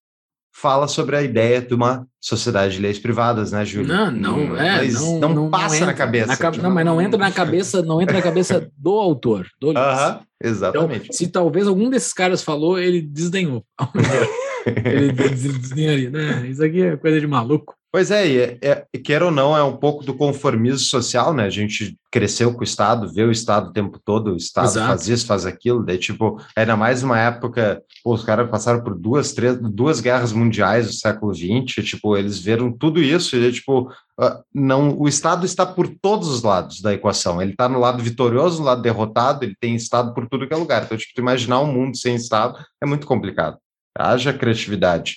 fala sobre a ideia de uma sociedade de leis privadas, né, Júlio? Não, não, é, Mas não, passa entra na cabeça. na ca- tipo, não, mas não entra na cabeça, não entra na cabeça do autor, do livro. Aham, Então, exatamente. se talvez algum desses caras falou, ele desdenhou. [LAUGHS] ele des- desdenharia, né? Isso aqui é coisa de maluco. Pois é, e é, é, e queira ou não, é um pouco do conformismo social, né? A gente cresceu com o Estado, vê o Estado o tempo todo, o Estado Exato. faz isso, faz aquilo, daí, tipo, ainda mais uma época, pô, os caras passaram por duas, três, duas guerras mundiais do século XX, tipo, eles viram tudo isso, e, tipo, ah, não, o Estado está por todos os lados da equação, ele está no lado vitorioso, no lado derrotado, ele tem Estado por tudo que é lugar, então, tipo, tu imaginar um mundo sem Estado é muito complicado, haja criatividade.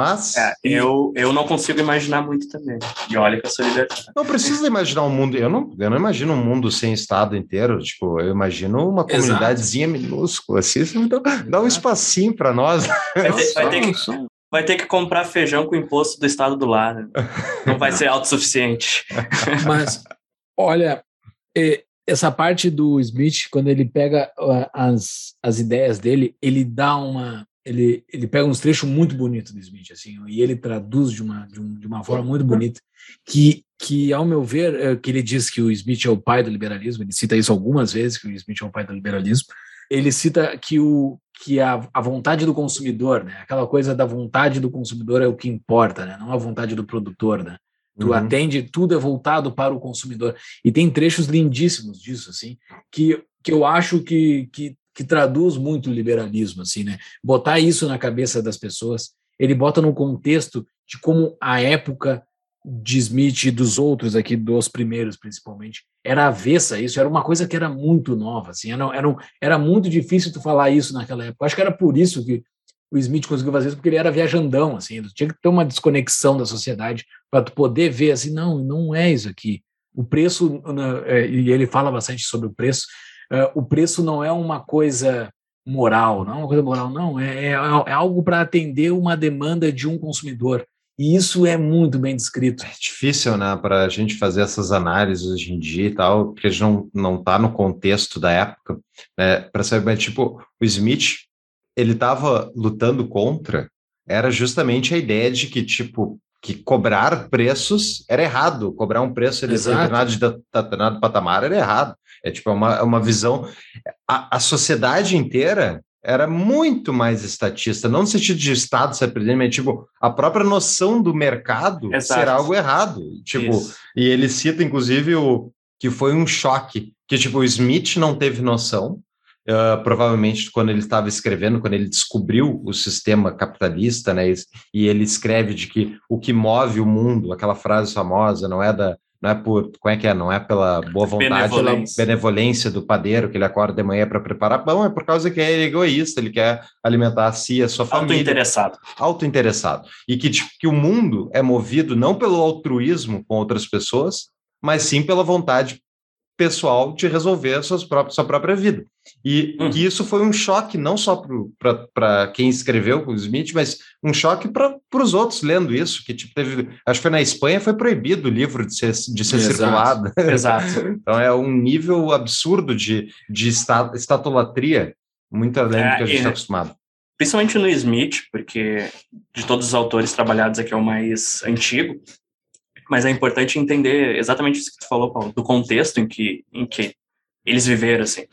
Mas... É, eu, eu não consigo imaginar muito também. E olha que eu sou libertário. Não precisa imaginar um mundo. Eu não, eu não imagino um mundo sem Estado inteiro. Tipo, eu imagino uma Exato. comunidadezinha minúscula. Assim, isso dá, dá um espacinho para nós. Vai ter, vai, ter que, vai ter que comprar feijão com o imposto do estado do lar. né? Não vai ser autossuficiente. Mas, olha, essa parte do Smith, quando ele pega as, as ideias dele, ele dá uma. Ele, ele pega uns trechos muito bonitos do Smith, assim, e ele traduz de uma, de, um- de uma forma muito bonita, que, que, ao meu ver, eh, que ele diz que o Smith é o pai do liberalismo, ele cita isso algumas vezes, que o Smith é o pai do liberalismo, ele cita que, o, que a, a vontade do consumidor, né, aquela coisa da vontade do consumidor é o que importa, né, não a vontade do produtor, né, Tu Uhum. atende, tudo é voltado para o consumidor. E tem trechos lindíssimos disso, assim, que, que eu acho que, que, que traduz muito o liberalismo, assim, né? Botar isso na cabeça das pessoas, ele bota no contexto de como a época de Smith e dos outros aqui, dos primeiros principalmente, era avessa isso, era uma coisa que era muito nova, assim, era, era, um- era muito difícil tu falar isso naquela época. Acho que era por isso que o Smith conseguiu fazer isso, porque ele era viajandão, assim, tinha que ter uma desconexão da sociedade para tu poder ver assim, não, não é isso aqui. O preço, na- é, e ele fala bastante sobre o preço, é, o preço não é uma coisa moral, não é uma coisa moral, não, é, é, é algo para atender uma demanda de um consumidor. E isso é muito bem descrito. É difícil, né, para a gente fazer essas análises hoje em dia e tal, porque a gente não, não tá no contexto da época, né, para saber, tipo, o Smith, ele estava lutando contra, era justamente a ideia de que, tipo, que cobrar preços era errado, cobrar um preço Exato. determinado, de determinado patamar era errado. É tipo é uma, é uma visão. A, a sociedade inteira era muito mais estatista, não no sentido de Estado ser presidente, mas tipo, a própria noção do mercado Exato. ser algo errado. Tipo, Isso. e ele cita, inclusive, o que foi um choque, que tipo, o Smith não teve noção, ah, provavelmente quando ele estava escrevendo, quando ele descobriu o sistema capitalista, né, e, e ele escreve de que o que move o mundo, aquela frase famosa, não é da não é por, como é que é, não é pela boa vontade, pela Benevolência. benevolência do padeiro que ele acorda de manhã para preparar pão, é por causa que é egoísta, ele quer alimentar a si e a sua família Autointeressado. autointeressado e que, tipo, que o mundo é movido não pelo altruísmo com outras pessoas, mas sim pela vontade pessoal de resolver a suas próprias, sua própria vida. E Uhum. que isso foi um choque não só para quem escreveu com o Smith, mas um choque para os outros lendo isso, que tipo, teve, acho que foi na Espanha, foi proibido o livro de ser, de ser Exato. circulado. [LAUGHS] Exato. Então é um nível absurdo de, de esta- estatolatria, muito além do É, que a gente está acostumado. Principalmente no Smith, porque de todos os autores trabalhados aqui é o mais antigo. Mas é importante entender exatamente isso que tu falou, Paulo, do contexto em que, em que eles viveram, assim.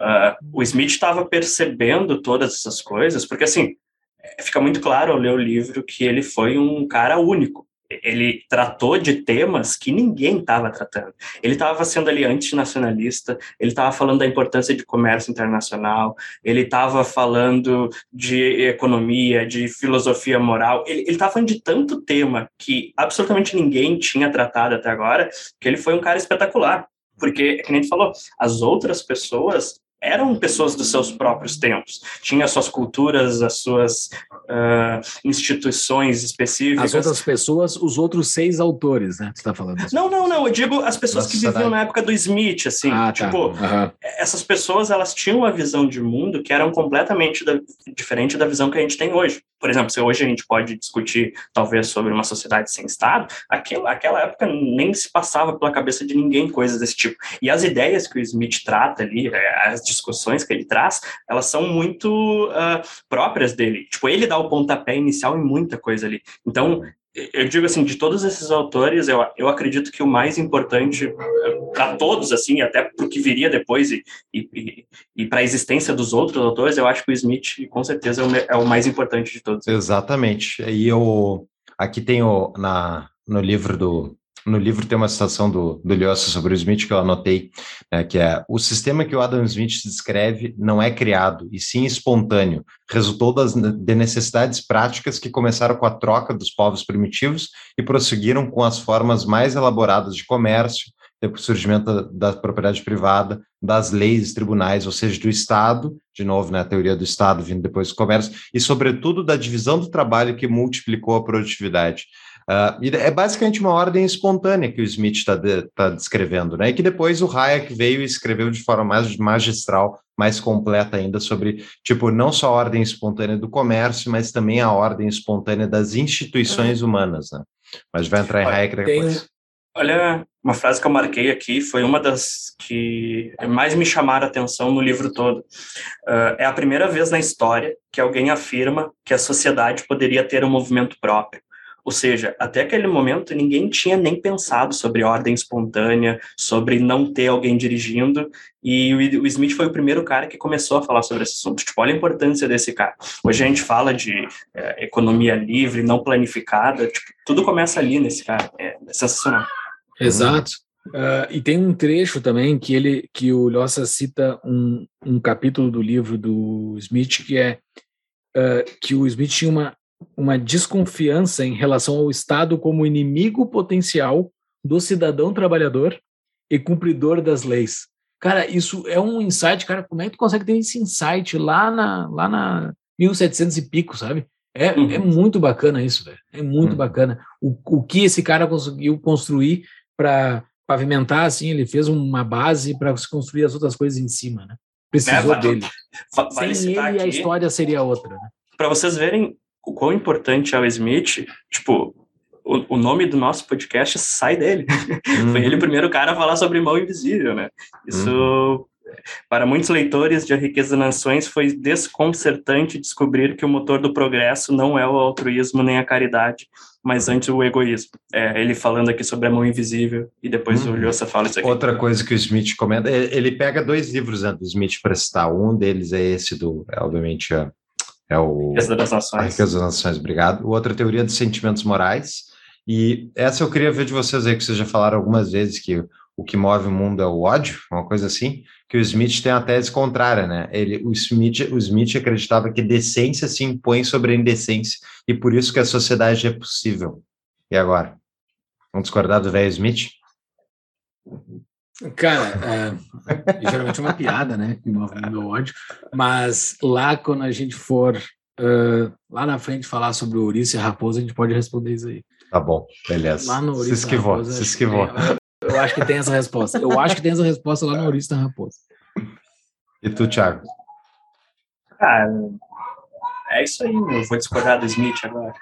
Ah, o Smith estava percebendo todas essas coisas, porque, assim, eh, fica muito claro ao ler o livro que ele foi um cara único. Ele tratou de temas que ninguém estava tratando. Ele estava sendo ali antinacionalista, ele estava falando da importância de comércio internacional, ele estava falando de economia, de filosofia moral, ele estava falando de tanto tema que absolutamente ninguém tinha tratado até agora, que ele foi um cara espetacular. Porque, que nem tu falou, as outras pessoas eram pessoas dos seus próprios tempos. Tinha as suas culturas, as suas uh, instituições específicas. As outras pessoas, os outros seis autores, né? Você está falando isso? Não, não, não. Eu digo as pessoas Da que viviam sociedade. na época do Smith, assim. Ah, tá. Tipo, Aham. essas pessoas, elas tinham uma visão de mundo que eram completamente da- diferente da visão que a gente tem hoje. Por exemplo, se hoje a gente pode discutir, talvez, sobre uma sociedade sem Estado, aquela, aquela época nem se passava pela cabeça de ninguém coisas desse tipo. E as ideias que o Smith trata ali, eh, as discussões que ele traz, elas são muito ah, próprias dele. Tipo, ele dá o pontapé inicial em muita coisa ali. Então, eu digo assim, de todos esses autores, eu, eu acredito que o mais importante para todos, assim, até para que viria depois e, e, e, para a existência dos outros autores, eu acho que o Smith, com certeza, é o, é o mais importante de todos. Exatamente. E eu aqui tenho na no livro do no livro tem uma citação do, do sobre o Smith que eu anotei, né, que é o sistema que o Adam Smith descreve não é criado, e sim espontâneo, resultou das, de necessidades práticas que começaram com a troca dos povos primitivos e prosseguiram com as formas mais elaboradas de comércio, depois do surgimento da, da propriedade privada, das leis tribunais, ou seja, do Estado, de novo, né, a teoria do Estado vindo depois do comércio, e, sobretudo, da divisão do trabalho que multiplicou a produtividade. Uh, é basicamente uma ordem espontânea que o Smith está de, tá descrevendo, né? E que depois o Hayek veio e escreveu de forma mais magistral, mais completa ainda, sobre, tipo, não só a ordem espontânea do comércio, mas também a ordem espontânea das instituições humanas, né? Mas vai entrar em Olha, Hayek Tem, depois. Olha, uma frase que eu marquei aqui foi uma das que mais me chamaram a atenção no livro todo. Uh, é a primeira vez na história que alguém afirma que a sociedade poderia ter um movimento próprio. Ou seja, até aquele momento ninguém tinha nem pensado sobre ordem espontânea, sobre não ter alguém dirigindo, e o Smith foi o primeiro cara que começou a falar sobre esse assunto. Tipo, olha a importância desse cara. Hoje a gente fala de eh, economia livre, não planificada, tipo, tudo começa ali nesse cara. É sensacional. Exato. Ah, e tem um trecho também que ele que o Lhosa cita um, um capítulo do livro do Smith que é ah, que o Smith tinha uma, uma desconfiança em relação ao Estado como inimigo potencial do cidadão trabalhador e cumpridor das leis. Cara, isso é um insight, cara, como é que tu consegue ter esse insight lá na lá na 1700 e pico, sabe? É, Uhum. é muito bacana isso, velho. É muito Uhum. bacana. O, o que esse cara conseguiu construir para pavimentar, assim, ele fez uma base para se construir as outras coisas em cima, né? Precisou É, dele. Va- Vale Sem ele, a aqui, história seria outra, né? para vocês verem o quão importante é o Smith, tipo, o, o nome do nosso podcast sai dele. [LAUGHS] Foi ele o primeiro cara a falar sobre mão invisível, né? Isso, para muitos leitores de A Riqueza das Nações, foi desconcertante descobrir que o motor do progresso não é o altruísmo nem a caridade, mas antes o egoísmo. É, ele falando aqui sobre a mão invisível, e depois Uhum. o Lhosa fala isso aqui. Outra coisa que o Smith comenta, ele pega dois livros né, do Smith para citar. Um deles é esse do, obviamente, é, é o Riqueza das A Nações. Riqueza das Nações, obrigado. O outro é a Teoria dos Sentimentos Morais. E essa eu queria ver de vocês aí, que vocês já falaram algumas vezes que o que move o mundo é o ódio, uma coisa assim, que o Smith tem a tese contrária, né? Ele, o, Smith, o Smith acreditava que decência se impõe sobre a indecência e por isso que a sociedade é possível. E agora? Vamos discordar do velho Smith? Cara, é, geralmente é uma piada, né? O meu ódio. Mas lá, quando a gente for ah, lá na frente falar sobre o ouriço e a raposa, a gente pode responder isso aí. Tá bom, beleza. Lá no se ouriço e a esquivou, raposa, se esquivou. tem- Eu acho que tem essa resposta. Eu acho que tem essa resposta lá no ouriço da raposa. E tu, Thiago? Cara, é isso aí, eu vou discordar do Smith agora.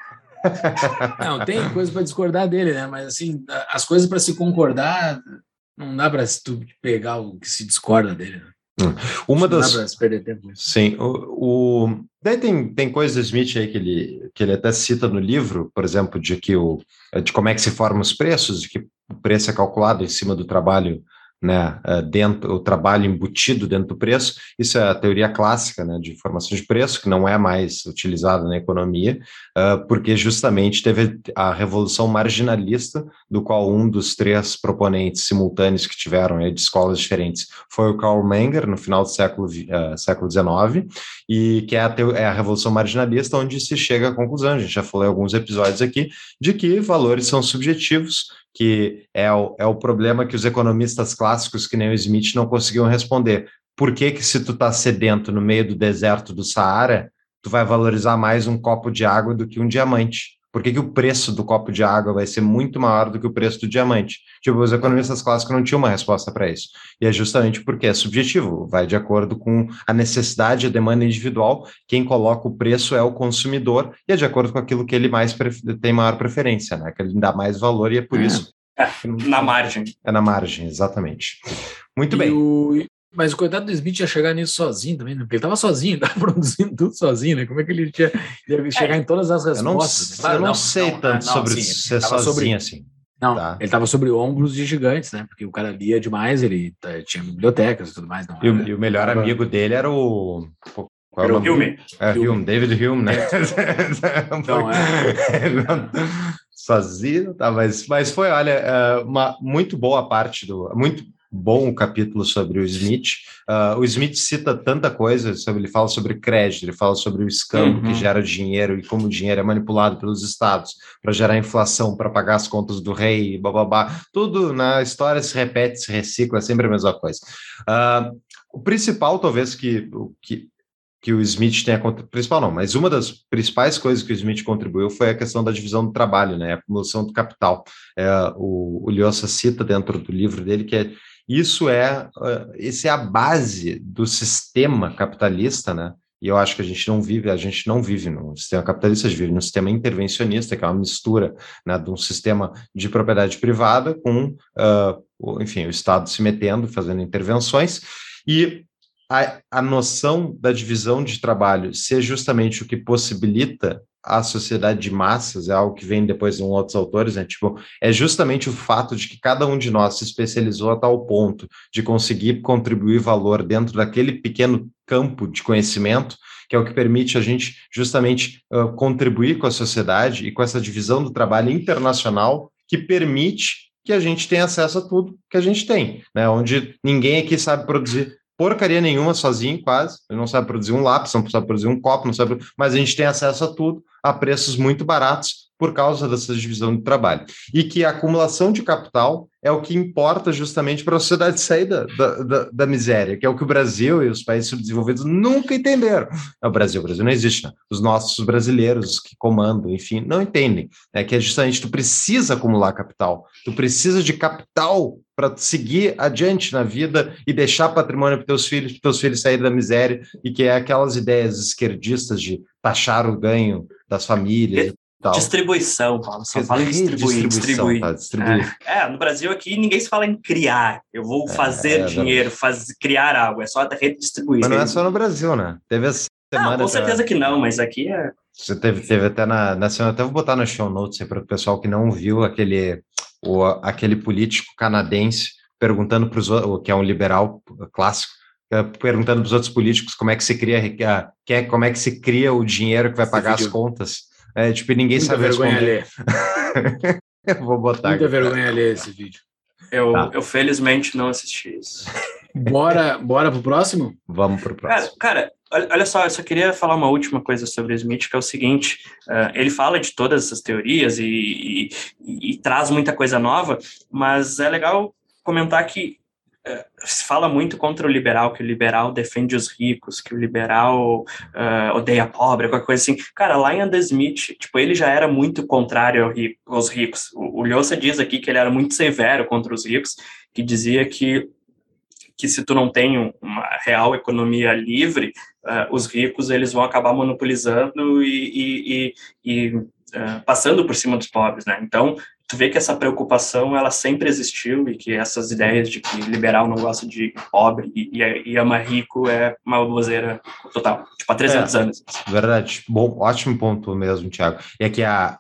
Não, tem coisa para discordar dele, né? Mas assim, as coisas para se concordar, não dá para tu pegar o que se discorda dele. Né? Uma não das, dá para se perder tempo. Sim, o, o- daí tem, tem coisas do Smith aí que ele, que ele até cita no livro, por exemplo, de que o, de como é que se formam os preços, de que o preço é calculado em cima do trabalho, né, eh, dentro, o trabalho embutido dentro do preço, isso é a teoria clássica, né, de formação de preço, que não é mais utilizada na economia, ah, porque justamente teve a revolução marginalista, do qual um dos três proponentes simultâneos que tiveram aí de escolas diferentes foi o Karl Menger, no final do século, ah, século XIX, e que é a, é a revolução marginalista, onde se chega à conclusão, a gente já falou em alguns episódios aqui, de que valores são subjetivos, que é o, é o problema que os economistas clássicos, que nem o Smith, não conseguiam responder. por que que se tu tá sedento no meio do deserto do Saara, tu vai valorizar mais um copo de água do que um diamante? Por que, que o preço do copo de água vai ser muito maior do que o preço do diamante? Tipo, os economistas clássicos não tinham uma resposta para isso. E é justamente porque é subjetivo, vai de acordo com a necessidade e a demanda individual. Quem coloca o preço é o consumidor e é de acordo com aquilo que ele mais tem maior preferência, né? Que ele dá mais valor e é por É. isso. É, na margem. É na margem, exatamente. Muito E bem. o- Mas o coitado do Smith ia chegar nisso sozinho também, né? Porque ele estava sozinho, [LAUGHS] estava produzindo tudo sozinho, né? Como é que ele tinha, ia chegar em todas as Eu não, respostas? eu não, Claro, sei não, tanto não, sobre sim, ser ele tava sozinho sobre- assim. Não, Tá. ele estava sobre ombros de gigantes, né? Porque o cara lia demais, ele tá- tinha bibliotecas e tudo mais. Não E o, era- e o melhor tava- amigo dele era o. pô, Qual é Era o filme. É, Hume. Hume, David Hume, né? [LAUGHS] Não, [LAUGHS] Não, Sozinho, tá, mas, mas foi, olha, é, uma muito boa parte do. Muito bom o capítulo sobre o Smith. Ah, o Smith cita tanta coisa, sobre, ele fala sobre crédito, ele fala sobre o escambo que Uhum. gera dinheiro e como o dinheiro é manipulado pelos estados para gerar inflação, para pagar as contas do rei, bababá. Tudo na história se repete, se recicla, é sempre a mesma coisa. Ah, o principal, talvez, que, o- que, que o Smith tenha principal não, mas uma das principais coisas que o Smith contribuiu foi a questão da divisão do trabalho, né, a acumulação do capital. É, o, o Lyosa cita dentro do livro dele que é, isso é, esse é a base do sistema capitalista, né, e eu acho que a gente não vive, a gente não vive num sistema capitalista, a gente vive num sistema intervencionista, que é uma mistura né, de um sistema de propriedade privada com, uh, enfim, o Estado se metendo, fazendo intervenções, e a, a noção da divisão de trabalho ser justamente o que possibilita a sociedade de massas, é algo que vem depois em outros autores, né? Tipo, é justamente o fato de que cada um de nós se especializou a tal ponto de conseguir contribuir valor dentro daquele pequeno campo de conhecimento, que é o que permite a gente justamente uh, contribuir com a sociedade e com essa divisão do trabalho internacional que permite que a gente tenha acesso a tudo que a gente tem, né? Onde ninguém aqui sabe produzir porcaria nenhuma sozinho, quase. Não sabe produzir um lápis, não sabe produzir um copo, não sabe, mas a gente tem acesso a tudo a preços muito baratos por causa dessa divisão de trabalho. E que a acumulação de capital é o que importa justamente para a sociedade sair da, da, da, miséria, que é o que o Brasil e os países subdesenvolvidos nunca entenderam. É o Brasil, o Brasil não existe, né? Os nossos brasileiros que comandam, enfim, não entendem. É que é justamente tu precisa acumular capital, tu precisa de capital para seguir adiante na vida e deixar patrimônio para teus filhos, para teus filhos saírem da miséria, e que é aquelas ideias esquerdistas de taxar o ganho das famílias e tal. Distribuição, Paulo. Só fala em distribuir, distribuir. tá? Distribuir. É, é, no Brasil aqui ninguém se fala em criar. Eu vou fazer é dinheiro, faz, criar algo. É só redistribuir. Mas não é só no Brasil, né? Teve essa semana. Não, com certeza que não, mas aqui é. Você teve, teve até na, na semana, até vou botar no show notes para o pessoal que não viu aquele, o, aquele político canadense perguntando para os outros, que é um liberal clássico, perguntando para os outros políticos como é que se cria, é, como é que se cria o dinheiro que vai pagar as contas. É, tipo, ninguém Muita sabe vergonha responder. alheia. [LAUGHS] Eu vou botar Muita aqui. vergonha alheia esse vídeo. Eu, Tá. eu felizmente não assisti isso. Bora, bora pro próximo? Vamos para o Cara, próximo. cara, olha, só, eu só queria falar uma última coisa sobre o Smith, que é o seguinte: eh, ele fala de todas essas teorias e, e- e- traz muita coisa nova, mas é legal comentar que se fala muito contra o liberal, que o liberal defende os ricos, que o liberal eh, odeia pobre, qualquer coisa assim. Cara, lá em Adam Smith, tipo, ele já era muito contrário ao ri- aos ricos. O, o Lhosa diz aqui que ele era muito severo contra os ricos, que dizia que que se tu não tem um- uma real economia livre, uh, os ricos eles vão acabar monopolizando e, e, e, e, uh, passando por cima dos pobres, né? Então tu vê que essa preocupação ela sempre existiu e que essas ideias de que liberal não gosta de pobre e, e, e ama rico é uma baboseira total, tipo há 300 anos. Verdade. Bom, ótimo ponto mesmo, Thiago. É que a,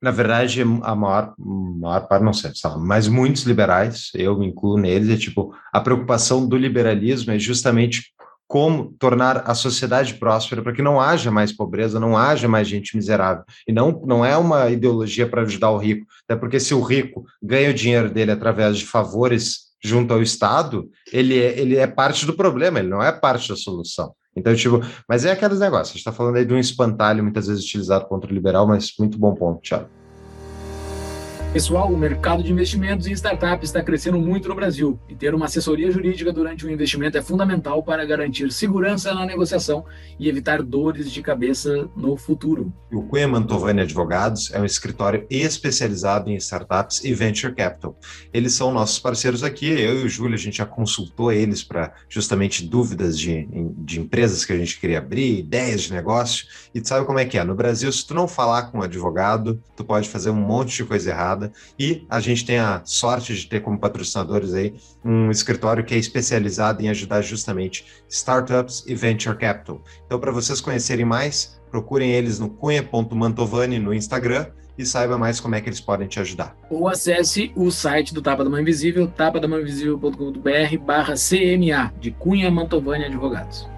na verdade, a maior, maior parte, não sei, mas muitos liberais, eu me incluo neles, é tipo, a preocupação do liberalismo é justamente como tornar a sociedade próspera para que não haja mais pobreza, não haja mais gente miserável. E não, não é uma ideologia para ajudar o rico, até porque se o rico ganha o dinheiro dele através de favores junto ao Estado, ele é, ele é parte do problema, ele não é parte da solução. Então, tipo, mas é aqueles negócios. A gente está falando aí de um espantalho muitas vezes utilizado contra o liberal, mas muito bom ponto, Thiago. Pessoal, o mercado de investimentos em startups está crescendo muito no Brasil e ter uma assessoria jurídica durante o investimento é fundamental para garantir segurança na negociação e evitar dores de cabeça no futuro. O Cunha Mantovani Advogados é um escritório especializado em startups e venture capital. Eles são nossos parceiros aqui. Eu e o Júlio, a gente já consultou eles para justamente dúvidas de, de empresas que a gente queria abrir, ideias de negócio. E tu sabe como é que é? No Brasil, se tu não falar com um advogado, tu pode fazer um monte de coisa errada. E a gente tem a sorte de ter como patrocinadores aí um escritório que é especializado em ajudar justamente startups e venture capital. Então, para vocês conhecerem mais, procurem eles no cunha.mantovani no Instagram e saiba mais como é que eles podem te ajudar. Ou acesse o site do Tapa da Mão Invisível, tapadamãoinvisível.com.br barra CMA, de Cunha Mantovani Advogados.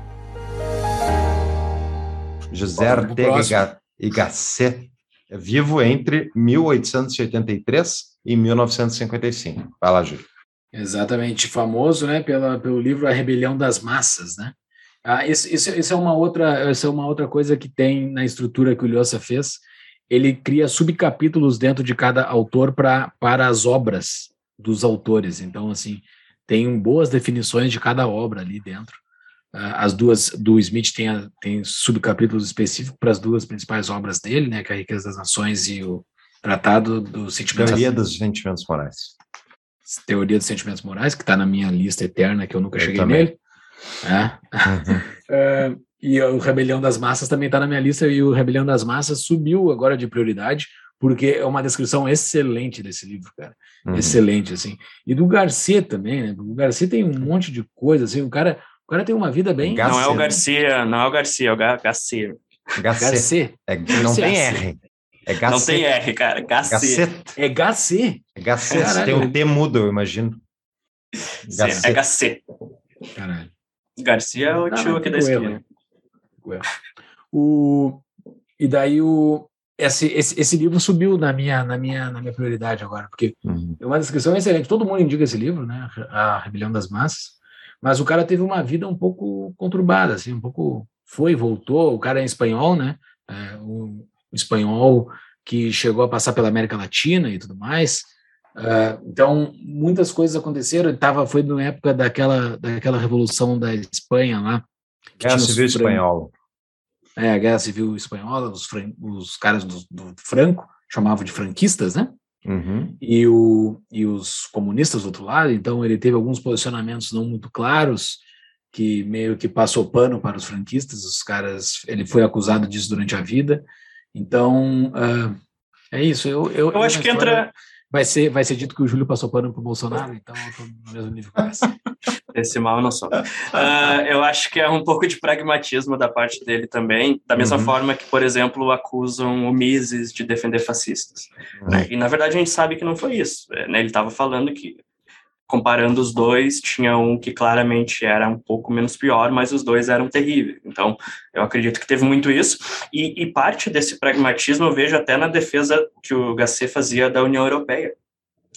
José Ortega e Ga- Gasset vivo entre 1883 e 1955. Vai lá, Júlio. Exatamente, famoso, né, pela, pelo livro A Rebelião das Massas, né? Ah, isso, isso, isso é uma outra, isso é uma outra coisa que tem na estrutura que o Lhosa fez. Ele cria subcapítulos dentro de cada autor para para as obras dos autores. Então, assim, tem boas definições de cada obra ali dentro. Ah, As duas do Smith tem, a- tem subcapítulos específicos para as duas principais obras dele, né, que é a Riqueza das Nações e o Tratado do Sentimento Teoria dos Sentimentos Morais. Teoria dos Sentimentos Morais, que está na minha lista eterna, que eu nunca Eu cheguei também. nele. É. É, [LAUGHS] e o Rebelião das Massas também está na minha lista, e o Rebelião das Massas subiu agora de prioridade, porque é uma descrição excelente desse livro, cara. Uhum. Excelente, assim. E do Garcia também, né? O Garcia tem um monte de coisa, assim, o cara, o cara tem uma vida bem. Gar- Não é o Garcia. Não é o Garcia, é o Ga- Garcia. Gasset. Garcia. É, não tem R. É Gasset. Não tem R, cara. Garcia. Gasset. É Garcia. É. Caralho. Tem um T mudo, eu imagino. É Gasset. Garcia. Caralho. Garcia é o tio não, aqui da esquina. né? O, e daí o, esse, esse, esse livro subiu na minha, na, minha, na minha prioridade agora, porque Uhum. é uma descrição excelente. Todo mundo indica esse livro, né? A Rebelião das Massas. Mas o cara teve uma vida um pouco conturbada, assim, um pouco foi voltou. O cara é espanhol, né? É, o, o espanhol que chegou a passar pela América Latina e tudo mais. Ah, então, muitas coisas aconteceram. Tava, foi na época daquela, daquela revolução da Espanha lá. Guerra Civil fran- Espanhola. É, a Guerra Civil Espanhola, os, fran- os caras do, do Franco chamavam de franquistas, né? Uhum. e, o, e os comunistas do outro lado, então ele teve alguns posicionamentos não muito claros, que meio que passou pano para os franquistas, os caras, ele foi acusado disso durante a vida, então ah, é isso, eu, eu, Eu acho que entra. vai ser, vai ser dito que o Júlio passou pano para o Bolsonaro, então eu tô no mesmo nível que essa. [LAUGHS] Esse mal eu não sou. Ah, eu acho que é um pouco de pragmatismo da parte dele também, da mesma Uhum. forma que, por exemplo, acusam o Mises de defender fascistas. né? E, na verdade, a gente sabe que não foi isso. é, né? Ele estava falando que, comparando os dois, tinha um que claramente era um pouco menos pior, mas os dois eram terríveis. Então, eu acredito que teve muito isso. E, e parte desse pragmatismo eu vejo até na defesa que o Gasset fazia da União Europeia.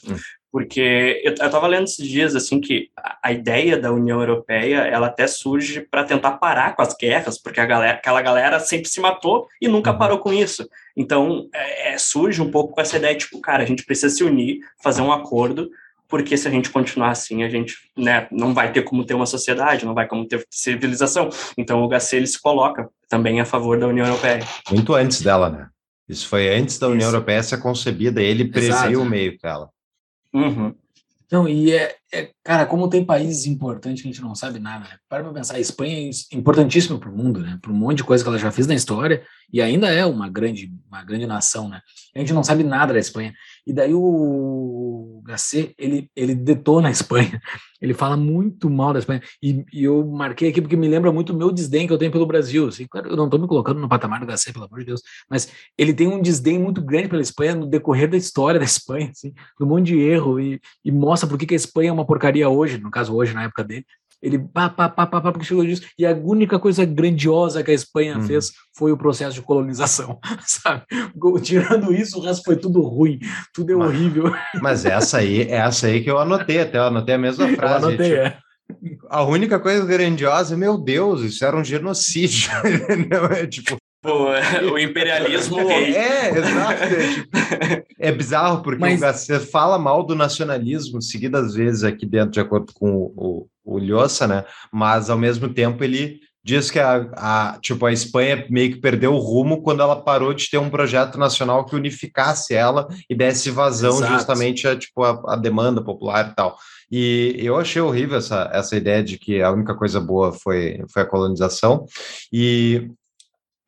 Hum. Porque eu estava lendo esses dias assim que a, ideia da União Europeia ela até surge para tentar parar com as guerras, porque a galera, aquela galera sempre se matou e nunca Uhum. parou com isso. Então é, é, surge um pouco com essa ideia tipo, cara, a gente precisa se unir, fazer um acordo, porque se a gente continuar assim, a gente né, não vai ter como ter uma sociedade, não vai como ter civilização. Então o Gasset ele se coloca também a favor da União Europeia. Muito antes dela, né? Isso foi antes da União Isso. Europeia ser concebida. Ele previu o meio dela. Uhum. Não, e é, é- cara, como tem países importantes que a gente não sabe nada, né? Para pra pensar, a Espanha é importantíssima para o mundo, né? Para um monte de coisa que ela já fez na história e ainda é uma grande, uma grande nação, né? A gente não sabe nada da Espanha. E daí o Gasset, ele, ele detona a Espanha. [LAUGHS] Ele fala muito mal da Espanha. E, e eu marquei aqui porque me lembra muito o meu desdém que eu tenho pelo Brasil. Assim, claro, eu não estou me colocando no patamar do Gasset, pelo amor de Deus, mas ele tem um desdém muito grande pela Espanha no decorrer da história [LAUGHS] da Espanha, assim, um monte de erro e, e mostra por que que a Espanha é uma porcaria hoje, no caso hoje, na época dele. Ele pá, pá, pá, pá, pá, porque chegou disso. E a única coisa grandiosa que a Espanha Uhum. fez foi o processo de colonização, [LAUGHS] sabe? Tirando isso, o resto foi tudo ruim, tudo é Mas- horrível. Mas essa aí, essa aí que eu anotei até, eu anotei a mesma [LAUGHS] Eu frase. anotei, tipo, é. A única coisa grandiosa, meu Deus, isso era um genocídio. [LAUGHS] É tipo, O, [LAUGHS] o imperialismo gay. É, exato. É, tipo, é bizarro, porque Mas- o Garcia fala mal do nacionalismo seguidas vezes aqui dentro, de acordo com o, o, o Lhosa, né? Mas, ao mesmo tempo, ele diz que a, a, tipo, a Espanha meio que perdeu o rumo quando ela parou de ter um projeto nacional que unificasse ela e desse vazão Exato. justamente a, tipo, a, a demanda popular e tal. E eu achei horrível essa, essa ideia de que a única coisa boa foi, foi a colonização. E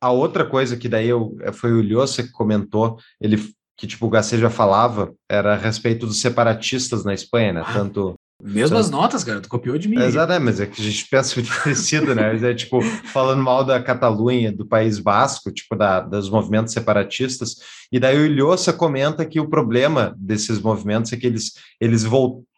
a outra coisa que daí eu, foi o Lhosa que comentou, ele que tipo o Gacê já falava, era a respeito dos separatistas na Espanha, né? Ah. Tanto Mesmas notas, cara. Tu copiou de mim. Exato, é, mas é que a gente [LAUGHS] pensa muito parecido, né? É tipo, falando mal da Catalunha, do País Basco, tipo, da, dos movimentos separatistas. E daí o Ilhosa comenta que o problema desses movimentos é que eles, eles voltaram.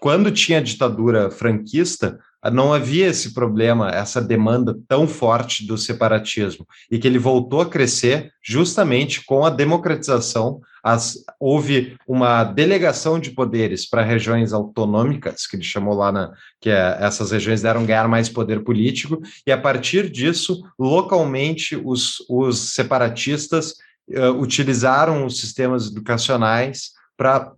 Quando tinha ditadura franquista, não havia esse problema, essa demanda tão forte do separatismo, e que ele voltou a crescer justamente com a democratização. As, houve uma delegação de poderes para regiões autonômicas, que ele chamou lá na, que é, essas regiões deram ganhar mais poder político, e a partir disso, localmente, os, os separatistas uh, utilizaram os sistemas educacionais para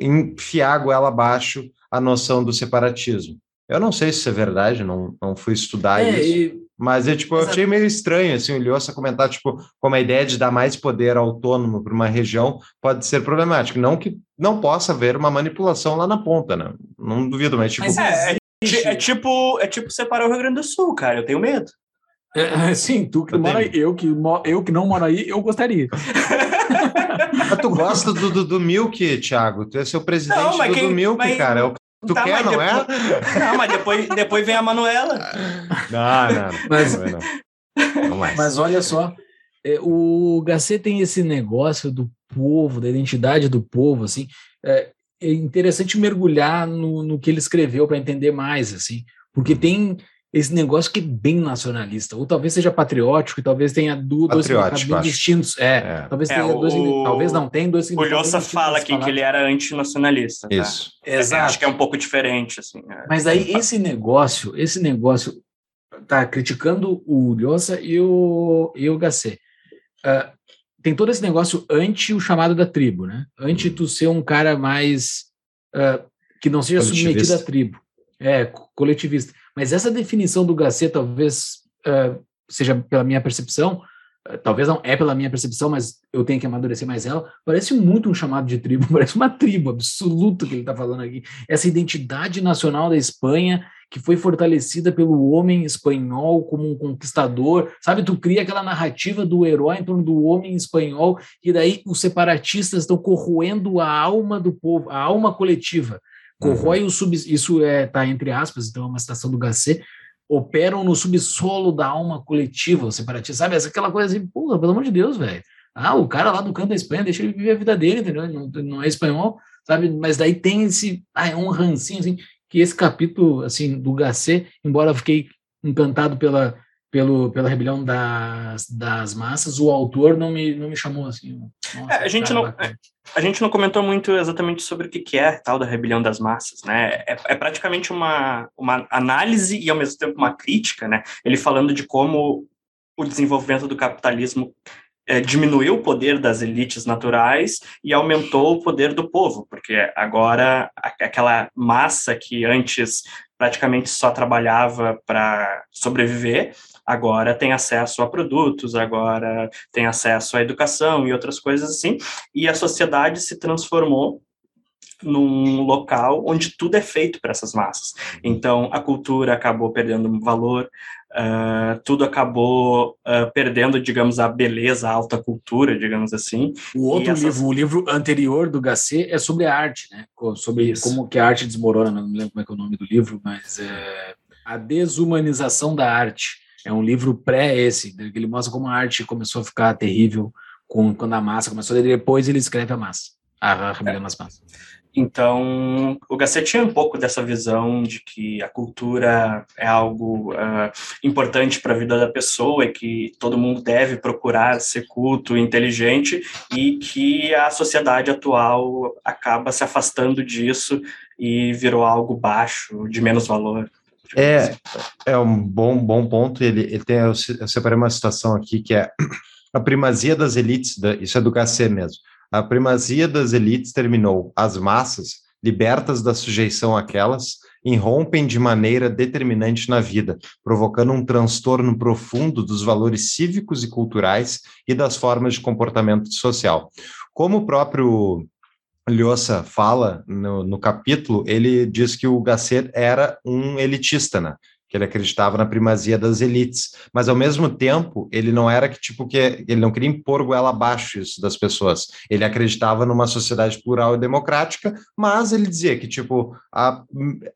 enfiar a goela abaixo a noção do separatismo. Eu não sei se isso é verdade, não, não fui estudar É, isso, e- mas é tipo, eu Exato. achei meio estranho assim, o Lhosa comentar tipo, como a ideia de dar mais poder autônomo para uma região pode ser problemático, não que não possa haver uma manipulação lá na ponta, né? Não duvido, mas tipo, Mas É, é, é tipo, é tipo separar o Rio Grande do Sul, cara. Eu tenho medo. É, sim, tu que Eu mora aí, eu que, eu que não moro aí, eu gostaria. [LAUGHS] Mas tu gosta do, do, do Milk, Thiago? Tu é seu presidente Não, do, quem- do Milk, mas- cara. É o que tu Tá, quer, mas não é? Não, mas depois, depois vem a Manuela. Não, não, não. [LAUGHS] Mas- não, [LAUGHS] não. Mas olha só, é, o Gacê tem esse negócio do povo, da identidade do povo, assim. É, é interessante mergulhar no, no que ele escreveu para entender mais, assim, porque tem esse negócio que é bem nacionalista, ou talvez seja patriótico, e talvez tenha dois significados distintos. É, É. talvez É, tenha dois, o- signi- talvez não tenha dois O significados. Lhosa distintos fala aqui que ele era antinacionalista. Tá? Isso. Exato. Acho que é um pouco diferente, assim. é. Mas aí esse negócio, esse negócio tá criticando o Lhosa e o, e o Gacê. Ah, tem todo esse negócio anti o chamado da tribo, né? Anti tu ser um cara mais ah, que não seja submetido à tribo. É, co- coletivista. Mas essa definição do Gacê talvez ah, seja pela minha percepção, ah, talvez não é pela minha percepção, mas eu tenho que amadurecer mais ela, parece muito um chamado de tribo, [LAUGHS] parece uma tribo absoluta que ele está falando aqui essa identidade nacional da Espanha que foi fortalecida pelo homem espanhol como um conquistador, sabe? Tu cria aquela narrativa do herói em torno do homem espanhol e daí os separatistas estão corroendo a alma do povo, a alma coletiva. Corrói o sub, isso é tá entre aspas, então é uma citação do Gacê, operam no subsolo da alma coletiva, os separatistas, sabe? Essa aquela coisa assim, porra, pelo amor de Deus, velho. Ah, o cara lá do canto da Espanha, deixa ele viver a vida dele, entendeu? Não, não é espanhol, sabe? Mas daí tem esse, ah, é um rancinho, assim, que esse capítulo, assim, do Gacê, embora eu fiquei encantado pela, pelo, pela rebelião das, das massas, o autor não me, não me chamou, assim. nossa, É, a gente não- bacana. A gente não comentou muito exatamente sobre o que é tal da rebelião das massas, né? É, é praticamente uma, uma análise e, ao mesmo tempo, uma crítica, né? Ele falando de como o desenvolvimento do capitalismo eh, diminuiu o poder das elites naturais e aumentou o poder do povo, porque agora aquela massa que antes praticamente só trabalhava para sobreviver, agora tem acesso a produtos, agora tem acesso à educação e outras coisas assim, e a sociedade se transformou num local onde tudo é feito para essas massas. Então, a cultura acabou perdendo valor, ah, tudo acabou ah, perdendo, digamos, a beleza, a alta cultura, digamos assim. O outro essas- livro, o livro anterior do Gacê é sobre a arte, né? Sobre Isso. como que a arte desmorona, não me lembro como é que é o nome do livro, mas é A Desumanização da Arte. É um livro pré esse, né, que ele mostra como a arte começou a ficar terrível com, quando a massa começou, e depois ele escreve a massa, a rebelião das massas. Então, o Gasset tinha um pouco dessa visão de que a cultura é algo ah, importante para a vida da pessoa e que todo mundo deve procurar ser culto, inteligente e que a sociedade atual acaba se afastando disso e virou algo baixo, de menos valor. É, é um bom, bom ponto. Ele, ele tem, eu se- eu separei uma situação aqui que é [CLEARS THROAT] a primazia das elites, da- isso é do HC mesmo. A primazia das elites terminou. As massas, libertas da sujeição àquelas, irrompem de maneira determinante na vida, provocando um transtorno profundo dos valores cívicos e culturais e das formas de comportamento social. Como o próprio Lhosa fala no, no capítulo, ele diz que o Gasset era um elitista, né? Que ele acreditava na primazia das elites, mas ao mesmo tempo ele não era que tipo que ele não queria impor goela abaixo isso das pessoas. Ele acreditava numa sociedade plural e democrática, mas ele dizia que tipo a,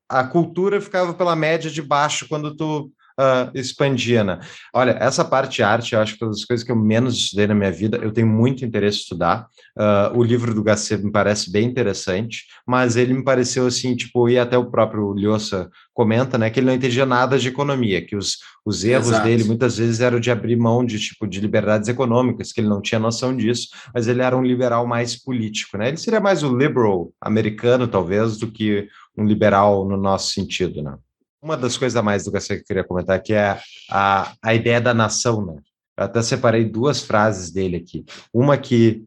a cultura ficava pela média de baixo quando tu ah, expandia, né? Olha, essa parte de arte, eu acho que é uma das coisas que eu menos estudei na minha vida. Eu tenho muito interesse em estudar. Ah, o livro do Gasset me parece bem interessante, mas ele me pareceu assim, tipo, e até o próprio Lhosa comenta, né, que ele não entendia nada de economia, que os, os erros Exato. dele muitas vezes eram de abrir mão de tipo de liberdades econômicas, que ele não tinha noção disso, mas ele era um liberal mais político, né? Ele seria mais o liberal americano, talvez, do que um liberal no nosso sentido, né? Uma das coisas a mais do que eu queria comentar que é a, a ideia da nação, né? Eu até separei duas frases dele aqui. Uma que,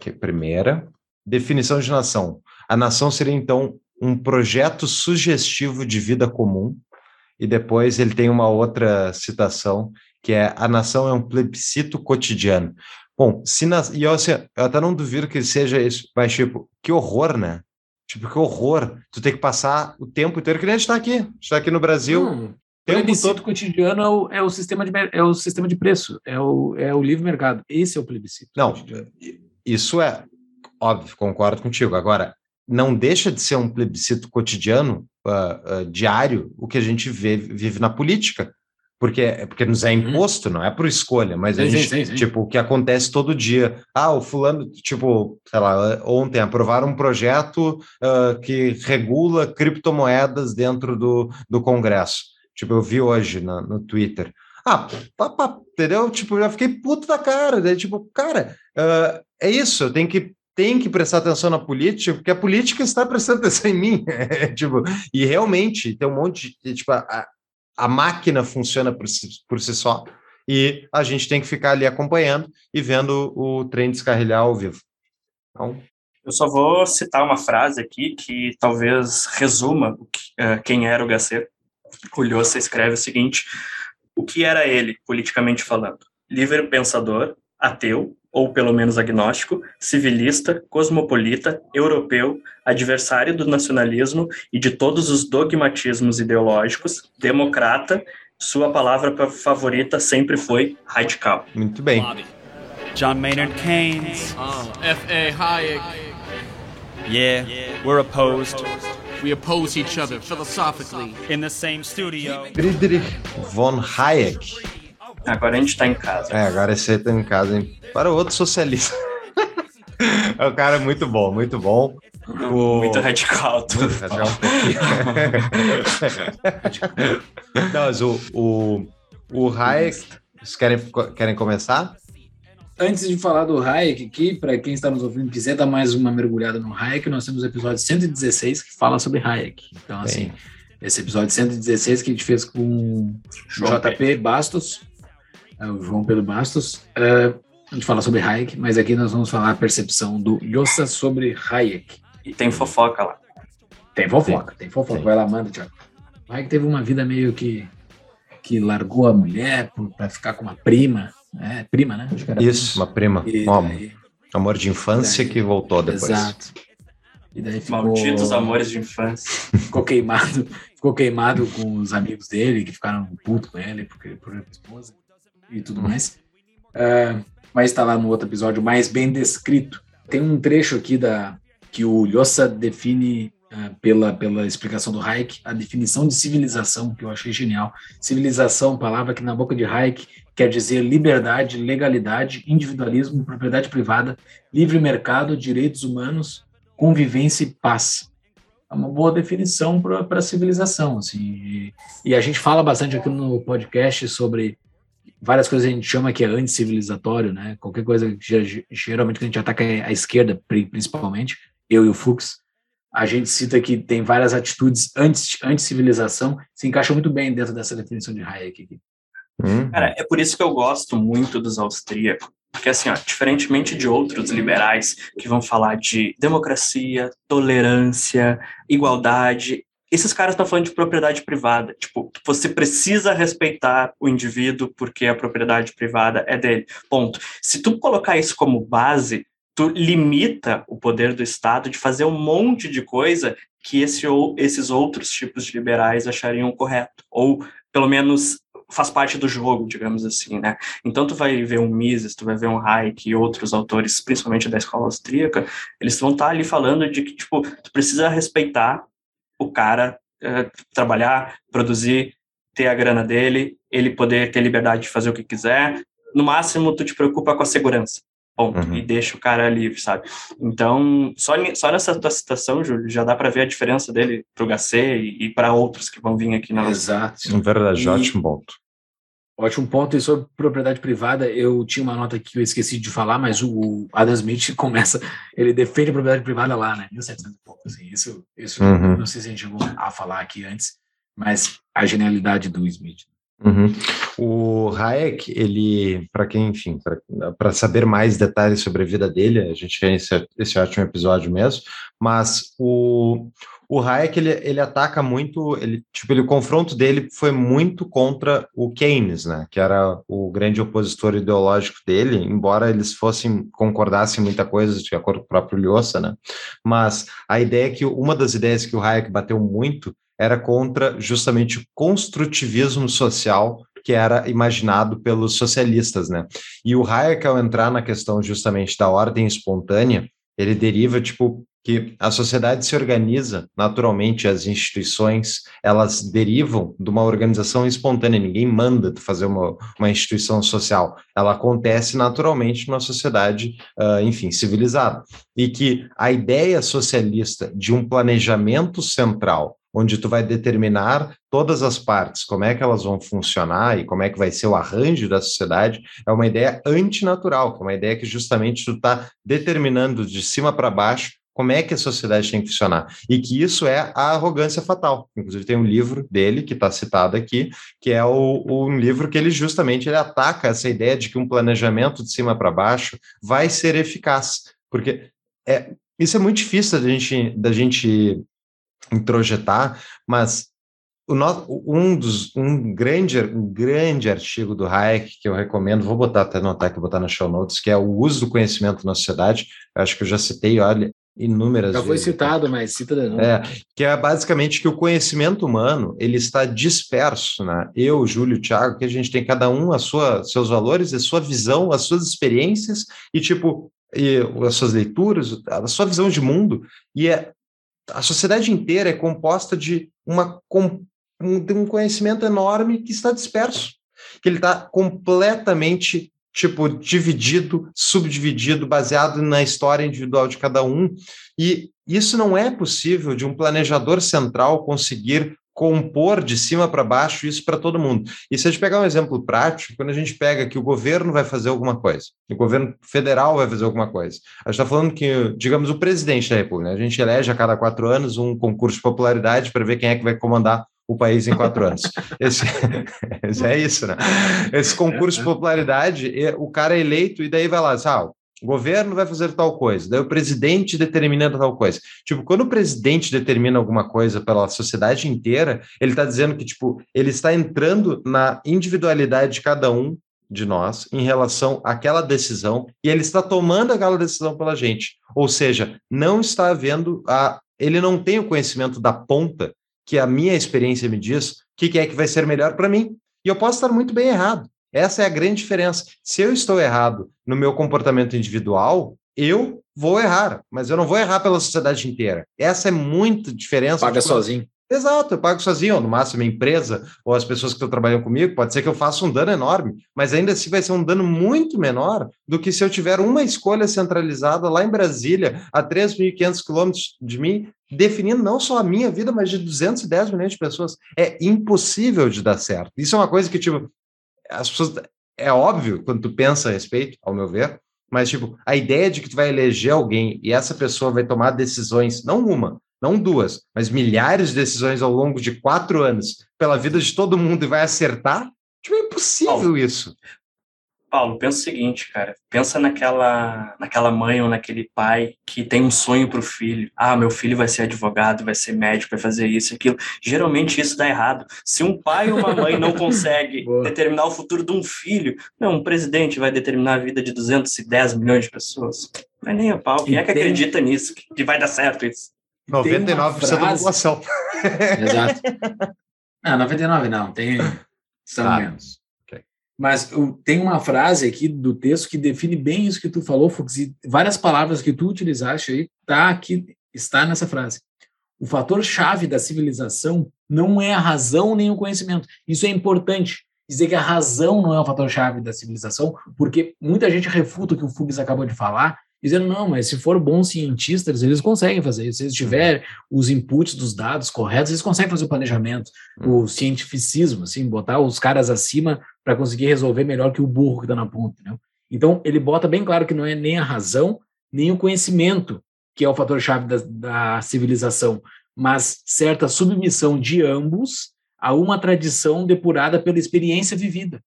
que primeira, definição de nação. A nação seria então um projeto sugestivo de vida comum. E depois ele tem uma outra citação que é a nação é um plebiscito cotidiano. Bom, se na, e eu, assim, eu até não duvido que seja isso, mas tipo, que horror, né? Tipo, que horror. Tu tem que passar o tempo inteiro que nem a gente está aqui. A gente está aqui no Brasil. Hum, o tempo plebiscito todo. cotidiano é o, é o sistema de é o sistema de preço, é o, é o livre mercado. Esse é o plebiscito. Não. cotidiano. Isso é óbvio, concordo contigo. Agora, não deixa de ser um plebiscito cotidiano, ah, ah, diário, o que a gente vê- vive na política. Porque, é porque nos é Uhum. imposto, não é por escolha, mas a Sim, sim, gente, sim, sim. tipo, o que acontece todo dia. Ah, o fulano, tipo, sei lá, ontem aprovaram um projeto ah, que regula criptomoedas dentro do, do Congresso. Tipo, eu vi hoje na- no Twitter. Ah, pá, pá, entendeu? Tipo, eu já fiquei puto da cara. Daí, tipo, cara, ah, é isso, eu tenho que, tenho que prestar atenção na política, porque a política está prestando [LAUGHS] atenção em mim. [LAUGHS] tipo, e realmente tem um monte de. Tipo, a, a máquina funciona por si, por si só, e a gente tem que ficar ali acompanhando e vendo o trem descarrilhar ao vivo. Então, Eu só vou citar uma frase aqui que talvez resuma que- eh, quem era o Gasset. O Lhosa escreve o seguinte: o que era ele, politicamente falando? Livre pensador, ateu, ou pelo menos agnóstico, civilista, cosmopolita, europeu, adversário do nacionalismo e de todos os dogmatismos ideológicos, democrata, sua palavra pa- favorita sempre foi radical. muito bem. John Maynard Keynes. Uh, F.A. Hayek. Yeah, we're opposed. We oppose each other philosophically. In the same studio. Friedrich von Hayek. Agora a gente está em casa. É, agora aí tá em casa, hein? Para outro socialista. [LAUGHS] é um cara muito bom, muito bom. O- Muito radical. tudo. Já um. [LAUGHS] Não, mas o, o, o Hayek. Vocês querem, querem começar? Antes de falar do Hayek aqui, para quem está nos ouvindo quiser dar mais uma mergulhada no Hayek, nós temos o episódio 116 que fala sobre Hayek. Então, assim, esse episódio 116 que a gente fez com o João JP Bastos, é, o João Pedro Bastos, é, a gente fala sobre Hayek, mas aqui nós vamos falar a percepção do Lhosa sobre Hayek. E tem fofoca lá. Tem fofoca, tem fofoca. Sim. Vai lá, manda, Tiago. O Hayek teve uma vida meio que que largou a mulher para ficar com uma prima. É, prima, né? Acho que era Isso, uma prima. prima. E Um daí- amor de infância daí- que voltou depois. Exato. E daí ficou, Malditos amores de infância. [LAUGHS] ficou queimado, ficou queimado com os amigos dele que ficaram putos com ele porque por esposa e tudo mais. Ah, mas está lá no outro episódio mais bem descrito. Tem um trecho aqui da que o Lhosa define ah, pela pela explicação do Hayek a definição de civilização que eu achei genial. Civilização, palavra que na boca de Hayek quer dizer liberdade, legalidade, individualismo, propriedade privada, livre mercado, direitos humanos, convivência e paz. É uma boa definição para a civilização. Assim. E, e a gente fala bastante aqui no podcast sobre várias coisas que a gente chama que é anticivilizatório, né? Qualquer coisa, que ge- geralmente que a gente ataca a esquerda, pri- principalmente, eu e o Fux. a gente cita que tem várias atitudes anti- anti-civilização, se encaixa muito bem dentro dessa definição de Hayek aqui. Hum? Cara, é por isso que eu gosto muito dos austríacos. Porque, assim, ó, diferentemente de outros liberais que vão falar de democracia, tolerância, igualdade, esses caras estão falando de propriedade privada. Tipo, você precisa respeitar o indivíduo porque a propriedade privada é dele. Ponto. Se tu colocar isso como base, tu limita o poder do Estado de fazer um monte de coisa que esse, ou, esses outros tipos de liberais achariam correto. Ou, pelo menos, faz parte do jogo, digamos assim, né? Então tu vai ver um Mises, tu vai ver um Hayek e outros autores, principalmente da escola austríaca, eles vão estar ali falando de que, tipo, tu precisa respeitar o cara eh, trabalhar, produzir, ter a grana dele, ele poder ter liberdade de fazer o que quiser. No máximo, tu te preocupa com a segurança. Ponto. Uhum. E deixa o cara livre, sabe? Então, só, só nessa tua citação, Júlio, já dá para ver a diferença dele pro HC e, e para outros que vão vir aqui na nossa. Exato. Verdade, E- ótimo ponto. Ótimo ponto. E sobre propriedade privada, eu tinha uma nota que eu esqueci de falar, mas o Adam Smith [LAUGHS] começa, ele defende a propriedade privada lá, né? 1700 e pouco. Assim, isso, isso Uhum. não sei se a gente chegou a falar aqui antes, mas a genialidade do Smith. Uhum. O Hayek, ele, para quem, enfim, para saber mais detalhes sobre a vida dele, a gente tem esse, esse ótimo episódio mesmo, mas o, o Hayek, ele, ele ataca muito, ele, tipo, ele, o confronto dele foi muito contra o Keynes, né, que era o grande opositor ideológico dele, embora eles fossem, concordassem muita coisa, de acordo com o próprio Lhosa, né, mas a ideia é que, uma das ideias que o Hayek bateu muito era contra justamente o construtivismo social que era imaginado pelos socialistas, né? E o Hayek, ao entrar na questão justamente da ordem espontânea, ele deriva, tipo, que a sociedade se organiza naturalmente, as instituições, elas derivam de uma organização espontânea, ninguém manda fazer uma, uma instituição social, ela acontece naturalmente numa sociedade, uh, enfim, civilizada. E que a ideia socialista de um planejamento central, onde tu vai determinar todas as partes, como é que elas vão funcionar e como é que vai ser o arranjo da sociedade, é uma ideia antinatural, que é uma ideia que justamente tu está determinando de cima para baixo como é que a sociedade tem que funcionar. E que isso é a arrogância fatal. Inclusive tem um livro dele, que está citado aqui, que é o, um livro que ele justamente ele ataca essa ideia de que um planejamento de cima para baixo vai ser eficaz. Porque é, isso é muito difícil da gente, da gente introjetar, mas o no, um dos um grande um grande artigo do Hayek que eu recomendo, vou botar até anotar aqui, botar na show notes, que é o uso do conhecimento na sociedade. Eu acho que eu já citei, olha, inúmeras Já vezes. foi citado, mas cita de novo. É, que é basicamente que o conhecimento humano ele está disperso, né? Eu, Júlio, Thiago, que a gente tem cada um a sua seus valores, a sua visão, as suas experiências e tipo e as suas leituras, a sua visão de mundo e é a sociedade inteira é composta de uma um, de um conhecimento enorme que está disperso, que ele está completamente tipo dividido, subdividido, baseado na história individual de cada um. E isso não é possível de um planejador central conseguir compor de cima para baixo isso para todo mundo. E se a gente pegar um exemplo prático, quando a gente pega que o governo vai fazer alguma coisa, o governo federal vai fazer alguma coisa, a gente está falando que, digamos, o presidente da República, né? a gente elege a cada quatro anos um concurso de popularidade para ver quem é que vai comandar o país em quatro anos. [LAUGHS] Esse, é isso, né? Esse concurso de popularidade, o cara é eleito e daí vai lá, ah, o governo vai fazer tal coisa, daí o presidente determina tal coisa. Tipo, quando o presidente determina alguma coisa pela sociedade inteira, ele está dizendo que, tipo, ele está entrando na individualidade de cada um de nós em relação àquela decisão e ele está tomando aquela decisão pela gente. Ou seja, não está havendo a. Ele não tem o conhecimento da ponta que a minha experiência me diz o que, que é que vai ser melhor para mim. E eu posso estar muito bem errado. Essa é a grande diferença. Se eu estou errado no meu comportamento individual, eu vou errar, mas eu não vou errar pela sociedade inteira. Essa é muita diferença. Paga tipo, sozinho. Exato, eu pago sozinho, ou no máximo a empresa ou as pessoas que estão trabalhando comigo, pode ser que eu faça um dano enorme, mas ainda assim vai ser um dano muito menor do que se eu tiver uma escolha centralizada lá em Brasília, a 3.500 quilômetros de mim, definindo não só a minha vida, mas de 210 milhões de pessoas. É impossível de dar certo. Isso é uma coisa que, tipo, as pessoas. É óbvio quando tu pensa a respeito, ao meu ver, mas, tipo, a ideia de que tu vai eleger alguém e essa pessoa vai tomar decisões, não uma, não duas, mas milhares de decisões ao longo de quatro anos pela vida de todo mundo e vai acertar? Tipo, é impossível isso. Paulo, pensa o seguinte, cara. Pensa naquela, naquela mãe ou naquele pai que tem um sonho para o filho. Ah, meu filho vai ser advogado, vai ser médico, vai fazer isso e aquilo. Geralmente isso dá errado. Se um pai ou uma mãe não [LAUGHS] consegue determinar o futuro de um filho, não, um presidente vai determinar a vida de 210 milhões de pessoas. Não é nem a pau. Quem é que acredita nisso? Que vai dar certo isso? Uma 99% da frase- população. [LAUGHS] Exato. Não, 99 não, tem. São Ah, menos. ok. Mas tem uma frase aqui do texto que define bem isso que tu falou, Fux, e várias palavras que tu utilizaste aí, tá aqui, está nessa frase. O fator chave da civilização não é a razão nem o conhecimento. Isso é importante. Dizer que a razão não é o fator chave da civilização, porque muita gente refuta o que o Fux acabou de falar, dizendo, não, mas se for bons cientistas, eles conseguem fazer isso. Se eles tiverem os inputs dos dados corretos, eles conseguem fazer o planejamento, o cientificismo, assim, botar os caras acima para conseguir resolver melhor que o burro que está na ponta. Entendeu? Então, ele bota bem claro que não é nem a razão, nem o conhecimento que é o fator-chave da, da civilização, mas certa submissão de ambos a uma tradição depurada pela experiência vivida.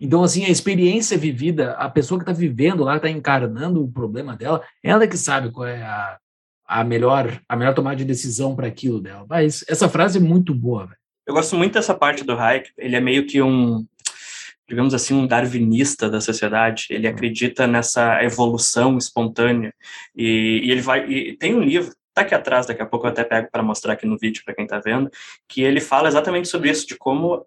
Então, assim, a experiência vivida, a pessoa que está vivendo lá, está encarnando o problema dela, ela que sabe qual é a, a melhor a melhor tomada de decisão para aquilo dela. Mas essa frase é muito boa, velho. Eu gosto muito dessa parte do Hayek. Ele é meio que um, digamos assim, um darwinista da sociedade. Ele acredita nessa evolução espontânea. E, e ele vai. E tem um livro, tá aqui atrás, daqui a pouco eu até pego para mostrar aqui no vídeo para quem está vendo, que ele fala exatamente sobre isso, de como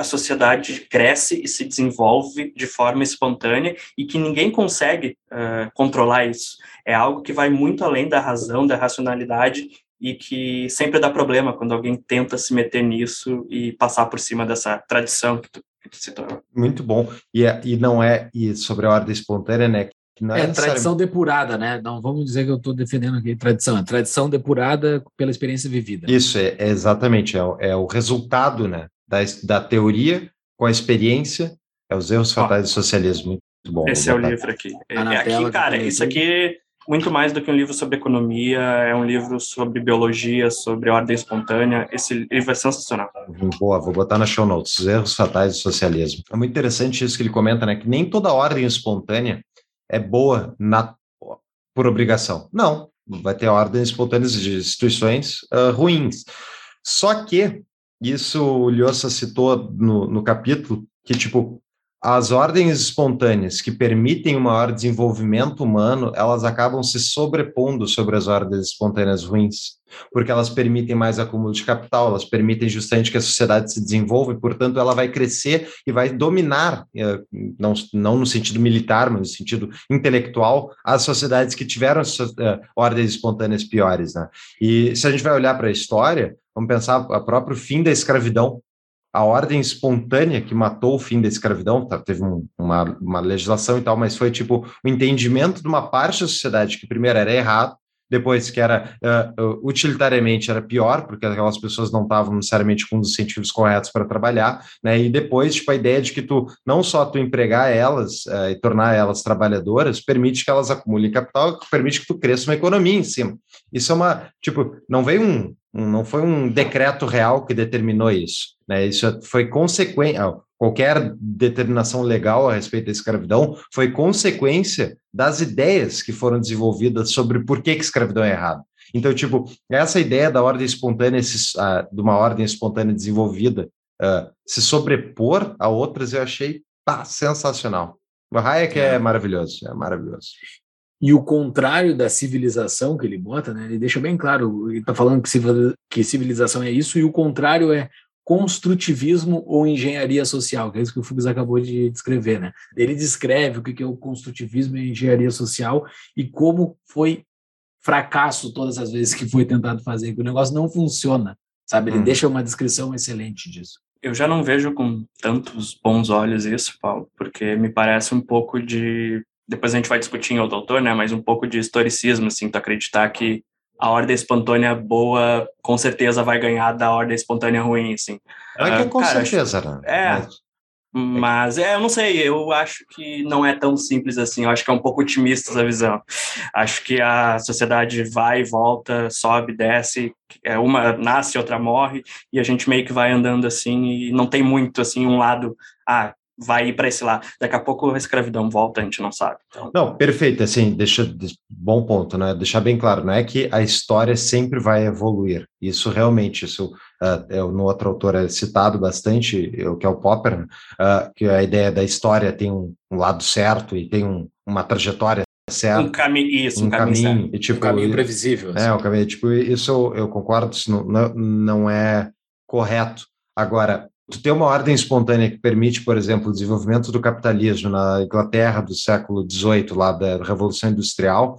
a, sociedade cresce e se desenvolve de forma espontânea e que ninguém consegue uh, controlar isso. É algo que vai muito além da razão, da racionalidade e que sempre dá problema quando alguém tenta se meter nisso e passar por cima dessa tradição que tu, que tu citou. Muito bom. E, é- e não é e sobre a ordem espontânea, né? É, necessariamente- tradição depurada, né? Não vamos dizer que eu estou defendendo aqui tradição, é tradição depurada pela experiência vivida. Isso, é, é exatamente, é, o- é o resultado né, da, da teoria com a experiência, é os erros fatais do socialismo. Muito bom. Esse é o livro aqui. É, Tá é aqui, cara, isso aqui, muito mais do que um livro sobre economia, é um livro sobre biologia, sobre ordem espontânea. Esse livro é sensacional. Uhum, Boa, vou botar na show notes, os erros fatais do socialismo. É muito interessante isso que ele comenta, né? Que nem toda ordem espontânea é boa na, por obrigação. Não, vai ter ordens espontâneas de instituições ah, ruins. Só que, isso o Lhosa citou no, no capítulo, que tipo, as ordens espontâneas que permitem um maior desenvolvimento humano, elas acabam se sobrepondo sobre as ordens espontâneas ruins porque elas permitem mais acúmulo de capital, elas permitem justamente que a sociedade se desenvolva e, portanto, ela vai crescer e vai dominar, eh, não, não no sentido militar, mas no sentido intelectual, as sociedades que tiveram eh, ordens espontâneas piores. Né? E se a gente vai olhar para a história, vamos pensar o próprio fim da escravidão. A ordem espontânea que matou o fim da escravidão, tá, teve um- uma, uma legislação e tal, mas foi tipo o entendimento de uma parte da sociedade que primeiro era errado, depois que era uh, utilitariamente era pior, porque aquelas pessoas não estavam necessariamente com os incentivos corretos para trabalhar, né? E depois, tipo, a ideia de que tu não só tu empregar elas uh, e tornar elas trabalhadoras, permite que elas acumulem capital, permite que tu cresça uma economia em cima. Isso é uma, tipo, não veio um, um não foi um decreto real que determinou isso, né? Isso foi consequência, qualquer determinação legal a respeito da escravidão foi consequência das ideias que foram desenvolvidas sobre por que, que escravidão é errado. Então, tipo, essa ideia da ordem espontânea, se- ah, de uma ordem espontânea desenvolvida, ah, se sobrepor a outras, eu achei pá, sensacional. O Hayek é maravilhoso, é maravilhoso. E o contrário da civilização que ele bota, né? Ele deixa bem claro, ele está falando que civil- que civilização é isso, e o contrário é construtivismo ou engenharia social, que é isso que o Fugos acabou de descrever, né? Ele descreve o que que é o construtivismo e a engenharia social e como foi fracasso todas as vezes que foi tentado fazer, que o negócio não funciona, sabe? Ele Hum. deixa uma descrição excelente disso. Eu já não vejo com tantos bons olhos isso, Paulo, porque me parece um pouco de. Depois a gente vai discutir em outro autor, né? Mas um pouco de historicismo, assim, tu acreditar que a ordem espontânea boa com certeza vai ganhar da ordem espontânea ruim, assim. É que Ah, com cara, certeza, né? é. Mas- Mas é, eu não sei, eu acho que não é tão simples assim. Eu acho que é um pouco otimista essa visão. Acho que a sociedade vai e volta, sobe, desce, é uma nasce, outra morre, e a gente meio que vai andando assim e não tem muito assim um lado, ah, vai ir para esse lado. Daqui a pouco a escravidão volta, a gente não sabe. Então, Não, perfeito, assim, deixa, de- bom ponto, né? Deixar bem claro, não é que a história sempre vai evoluir. Isso realmente, isso ah, eu, no outro autor é citado bastante, eu, que é o Popper? Ah, que a ideia da história tem um, um lado certo e tem um- uma trajetória um certa, caminho, isso, um, um caminho, caminho, e tipo, um caminho previsível. é, o caminho, tipo, isso eu, eu concordo, isso não, não, não é correto. Agora, tu ter uma ordem espontânea que permite, por exemplo, o desenvolvimento do capitalismo na Inglaterra do século XVIII, lá da Revolução Industrial,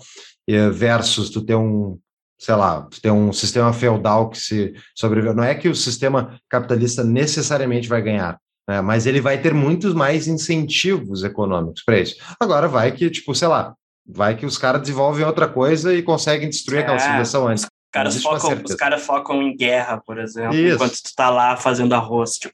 eh, versus tu ter um, sei lá, tu ter um sistema feudal que se sobreviveu. Não é que o sistema capitalista necessariamente vai ganhar, né? mas ele vai ter muitos mais incentivos econômicos para isso. Agora vai que, tipo, sei lá, vai que os caras desenvolvem outra coisa e conseguem destruir aquela É. civilização antes. Os caras, focam, os caras focam em guerra, por exemplo, Isso. enquanto tu tá lá fazendo arroz, tipo,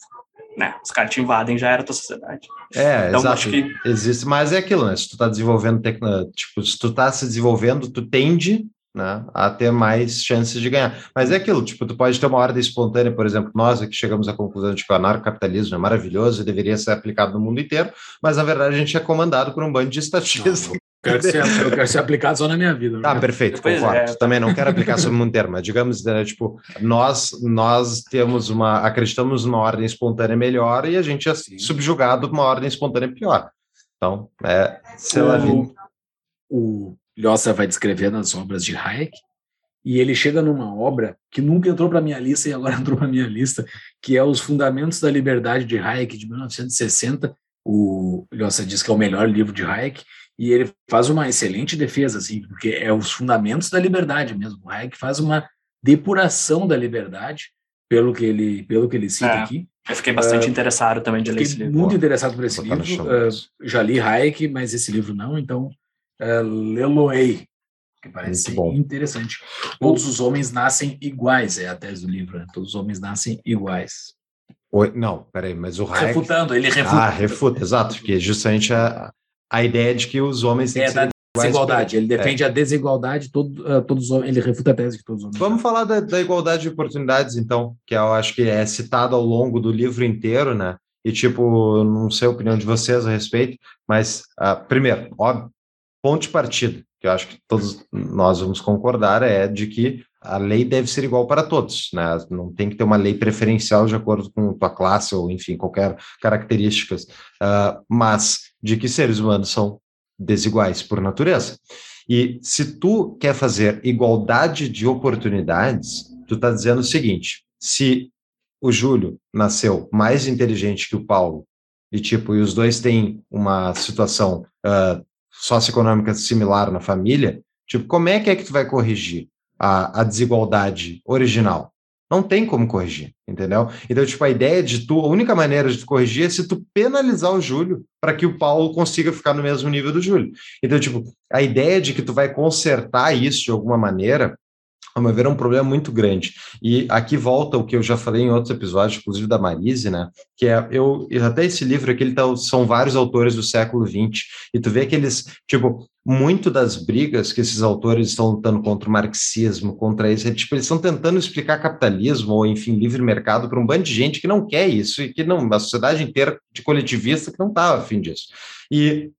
né? Os caras te invadem, já era a tua sociedade. É, Então, exato. acho que Existe, mas é aquilo, né? Se tu tá desenvolvendo, tecno... tipo, se tu tá se desenvolvendo, tu tende, né, a ter mais chances de ganhar. Mas é aquilo, tipo, tu pode ter uma ordem espontânea, por exemplo, nós aqui chegamos à conclusão de que o anarcocapitalismo é maravilhoso e deveria ser aplicado no mundo inteiro, mas na verdade a gente é comandado por um bando de estatistas. Quero ser, eu quero ser aplicado só na minha vida. Tá, né? perfeito, Pois concordo. é. Também não quero aplicar sobre o mundo inteiro, mas digamos, né, tipo, nós, nós temos uma, acreditamos numa ordem espontânea melhor e a gente é Sim. subjugado por uma ordem espontânea pior. Então, é, sei lá, o, o Lhosa vai descrever nas obras de Hayek e ele chega numa obra que nunca entrou para minha lista e agora [LAUGHS] entrou para minha lista, que é Os Fundamentos da Liberdade de Hayek de 1960. O Lhosa diz que é o melhor livro de Hayek e ele faz uma excelente defesa assim, porque é os fundamentos da liberdade mesmo. O Hayek faz uma depuração da liberdade pelo que ele pelo que ele cita É. aqui. eu fiquei bastante interessado também de ler esse Fiquei livro. muito interessado por esse livro. notes. já li Hayek, mas esse livro não, então uh, lê-lo-ei, que parece interessante. Todos os homens nascem iguais, é a tese do livro. né? Todos os homens nascem iguais. Oi, não, peraí, mas o Hayek... Refutando, ele refuta. Ah, refuta, exato, porque é justamente a, a ideia de que os homens têm É que ser desigualdade. Ele É. defende a desigualdade, todo, uh, todos os homens, ele refuta a tese de todos os homens. Vamos falar da, da igualdade de oportunidades, então, que eu acho que é citado ao longo do livro inteiro, né? E, tipo, não sei a opinião de vocês a respeito, mas, ah, primeiro, óbvio, ponto de partida, que eu acho que todos nós vamos concordar, é de que a lei deve ser igual para todos, né? Não tem que ter uma lei preferencial de acordo com tua classe ou, enfim, qualquer características, ah, mas de que seres humanos são desiguais por natureza. E se tu quer fazer igualdade de oportunidades, tu tá dizendo o seguinte: se o Júlio nasceu mais inteligente que o Paulo, e tipo, e os dois têm uma situação ah, socioeconômica similar na família, tipo, como é que é que tu vai corrigir a, a desigualdade original? Não tem como corrigir, entendeu? Então, tipo, a ideia de tu, a única maneira de tu corrigir é se tu penalizar o Júlio para que o Paulo consiga ficar no mesmo nível do Júlio. Então, tipo, a ideia de que tu vai consertar isso de alguma maneira, ao meu ver, é um problema muito grande. E aqui volta o que eu já falei em outros episódios, inclusive da Marise, né? Que é, eu, até esse livro aqui, ele tá, são vários autores do século XX, e tu vê que eles, tipo, muito das brigas que esses autores estão lutando contra o marxismo, contra isso, é, tipo, eles estão tentando explicar capitalismo, ou enfim, livre mercado, para um bando de gente que não quer isso, e que não, a sociedade inteira de coletivista que não tá afim disso. E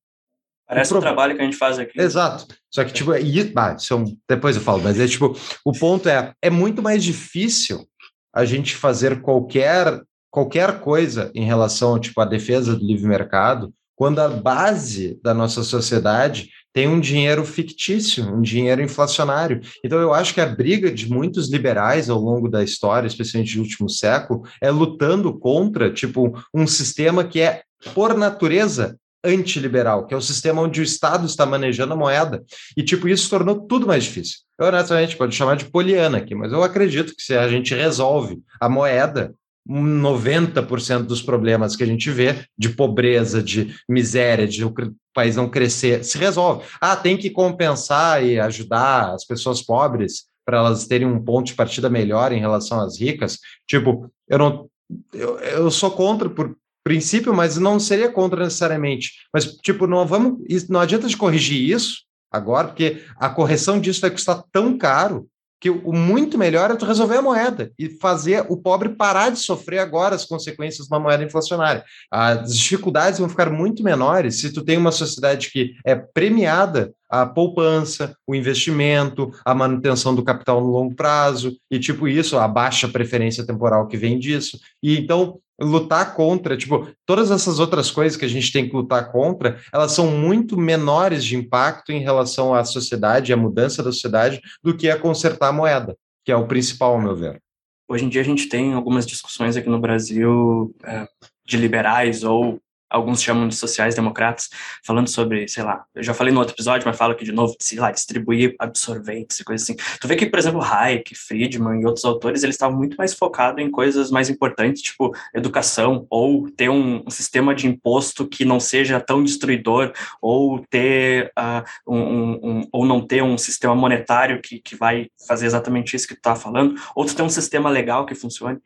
Parece o o trabalho que a gente faz aqui. Exato. Só que, tipo, e, ah, isso é depois eu falo, mas é tipo, o ponto é, é muito mais difícil a gente fazer qualquer, qualquer coisa em relação, tipo, à defesa do livre mercado, quando a base da nossa sociedade tem um dinheiro fictício, um dinheiro inflacionário. Então, eu acho que a briga de muitos liberais ao longo da história, especialmente do último século, é lutando contra, tipo, um sistema que é, por natureza, antiliberal, que é o sistema onde o Estado está manejando a moeda. E, tipo, isso tornou tudo mais difícil. Eu, honestamente, pode chamar de poliana aqui, mas eu acredito que se a gente resolve a moeda, 90% dos problemas que a gente vê, de pobreza, de miséria, de o país não crescer, se resolve. Ah, tem que compensar e ajudar as pessoas pobres para elas terem um ponto de partida melhor em relação às ricas. Tipo, eu não. Eu, eu sou contra por princípio, mas não seria contra necessariamente. Mas, tipo, não vamos. Não adianta de corrigir isso agora, porque a correção disso vai custar tão caro que o muito melhor é tu resolver a moeda e fazer o pobre parar de sofrer agora as consequências de uma moeda inflacionária. As dificuldades vão ficar muito menores se tu tem uma sociedade que é premiada a poupança, o investimento, a manutenção do capital no longo prazo e tipo isso, a baixa preferência temporal que vem disso. E então lutar contra, tipo, todas essas outras coisas que a gente tem que lutar contra, elas são muito menores de impacto em relação à sociedade, à mudança da sociedade, do que a consertar a moeda, que é o principal, ao meu ver. Hoje em dia a gente tem algumas discussões aqui no Brasil é, de liberais ou alguns chamam de sociais-democratas, falando sobre, sei lá, eu já falei no outro episódio, mas falo aqui de novo, sei lá, distribuir absorventes e coisas assim. Tu vê que, por exemplo, Hayek, Friedman e outros autores, eles estavam muito mais focados em coisas mais importantes, tipo educação, ou ter um, um sistema de imposto que não seja tão destruidor, ou ter uh, um, um, ou não ter um sistema monetário que, que vai fazer exatamente isso que tu tá falando, ou tu ter um sistema legal que funcione.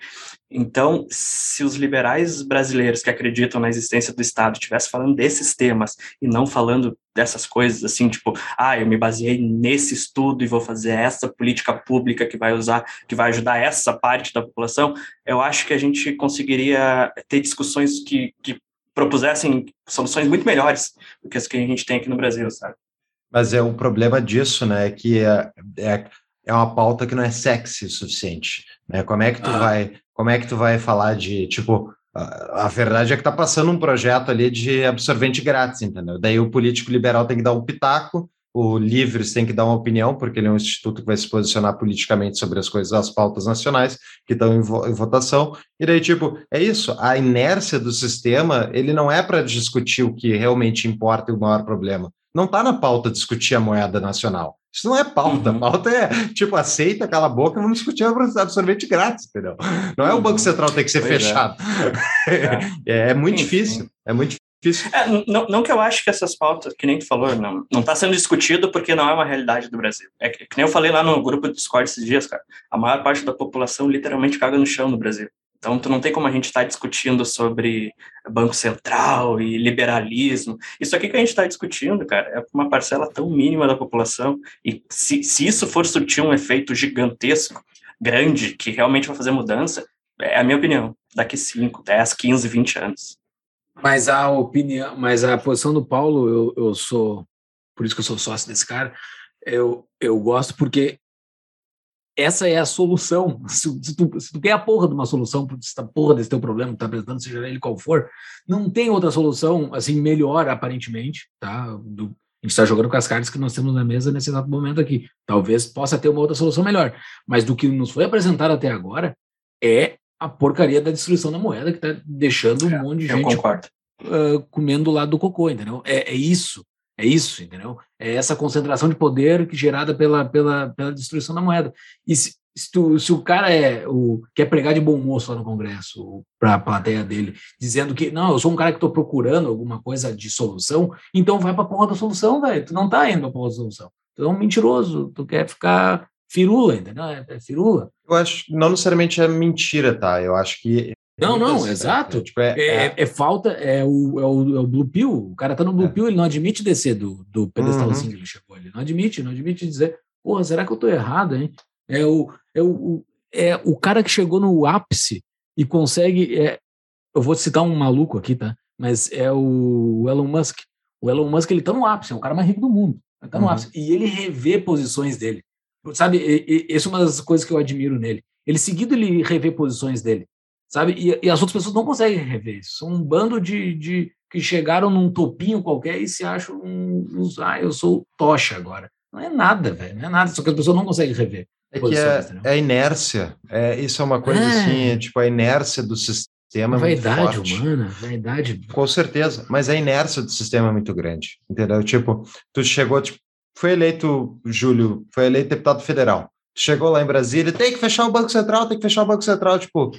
Então, se os liberais brasileiros que acreditam na existência do Estado estivessem falando desses temas e não falando dessas coisas assim, tipo, ah, eu me baseei nesse estudo e vou fazer essa política pública que vai usar, que vai ajudar essa parte da população, eu acho que a gente conseguiria ter discussões que, que propusessem soluções muito melhores do que as que a gente tem aqui no Brasil, sabe? Mas é o problema disso, né, é que é, é, é uma pauta que não é sexy o suficiente, né? Como é que tu ah. vai, como é que tu vai falar de, tipo, a, verdade é que tá passando um projeto ali de absorvente grátis, entendeu? Daí o político liberal tem que dar um pitaco, o Livres tem que dar uma opinião, porque ele é um instituto que vai se posicionar politicamente sobre as coisas, as pautas nacionais que estão em, vo em votação. E daí, tipo, é isso. A inércia do sistema, ele não é para discutir o que realmente importa e o maior problema. Não está na pauta discutir a moeda nacional. Isso não é pauta. Uhum. Pauta é, tipo, aceita, cala a boca, vamos discutir absorvente grátis, entendeu? Não é o Banco Central tem que ser pois fechado. É, [LAUGHS] é. é muito Enfim. difícil. É muito difícil. É, não, não que eu acho que essas pautas, que nem tu falou, não não está sendo discutido porque não é uma realidade do Brasil. É que, que nem eu falei lá no grupo do Discord esses dias, cara. A maior parte da população literalmente caga no chão no Brasil. Então, tu não tem como a gente estar tá discutindo sobre Banco Central e liberalismo. Isso aqui que a gente está discutindo, cara, é uma parcela tão mínima da população. E se, se isso for surtir um efeito gigantesco, grande, que realmente vai fazer mudança, é a minha opinião. Daqui 5, 10, 15, 20 anos. Mas a opinião, mas a posição do Paulo, eu, eu sou, por isso que eu sou sócio desse cara, eu, eu gosto porque essa é a solução. [LAUGHS] Se, se, tu, se tu quer a porra de uma solução para essa porra desse teu problema que tá apresentando, seja ele qual for, não tem outra solução, assim, melhor, aparentemente, tá? Do, a gente está jogando com as cartas que nós temos na mesa nesse exato momento aqui. Talvez possa ter uma outra solução melhor. Mas do que nos foi apresentado até agora é a porcaria da destruição da moeda que está deixando um é, monte de gente uh, comendo do lado do cocô, entendeu? É, é isso. É isso, entendeu? É essa concentração de poder que gerada pela, pela, pela destruição da moeda. E se, se, tu, se o cara é o quer pregar de bom moço lá no Congresso para a plateia dele, dizendo que não, eu sou um cara que estou procurando alguma coisa de solução, então vai para a porra da solução, velho. Tu não tá indo para porra da solução. Tu é um mentiroso, tu quer ficar firula, entendeu? É, é firula. Eu acho que não necessariamente é mentira, tá? Eu acho que não, não, exato. É, tipo, é, é, é, é, falta, é o, é, o, é o Blue Pill. O cara tá no Blue é. Pill, ele não admite descer do, do pedestalzinho uhum. que ele chegou. Ele não admite, não admite dizer, porra, será que eu tô errado, hein? É o, é o, é o cara que chegou no ápice e consegue. É, eu vou citar um maluco aqui, tá? Mas é o Elon Musk. O Elon Musk, ele tá no ápice, é o cara mais rico do mundo. Ele tá no uhum. ápice. E ele revê posições dele. Sabe, e, e, essa é uma das coisas que eu admiro nele. Ele seguido ele revê posições dele sabe? E, e, as outras pessoas não conseguem rever isso. São um bando de, de que chegaram num topinho qualquer e se acham uns, ah, eu sou tocha agora. Não é nada, velho, não é nada, só que as pessoas não conseguem rever. É que é, é inércia, é, isso é uma coisa é. assim, é, tipo, a inércia do sistema a vaidade humana, vaidade. Com certeza, mas a inércia do sistema é muito grande, entendeu? Tipo, tu chegou, tipo, foi eleito, Júlio, foi eleito deputado federal, chegou lá em Brasília, tem que fechar o Banco Central, tem que fechar o Banco Central, tipo,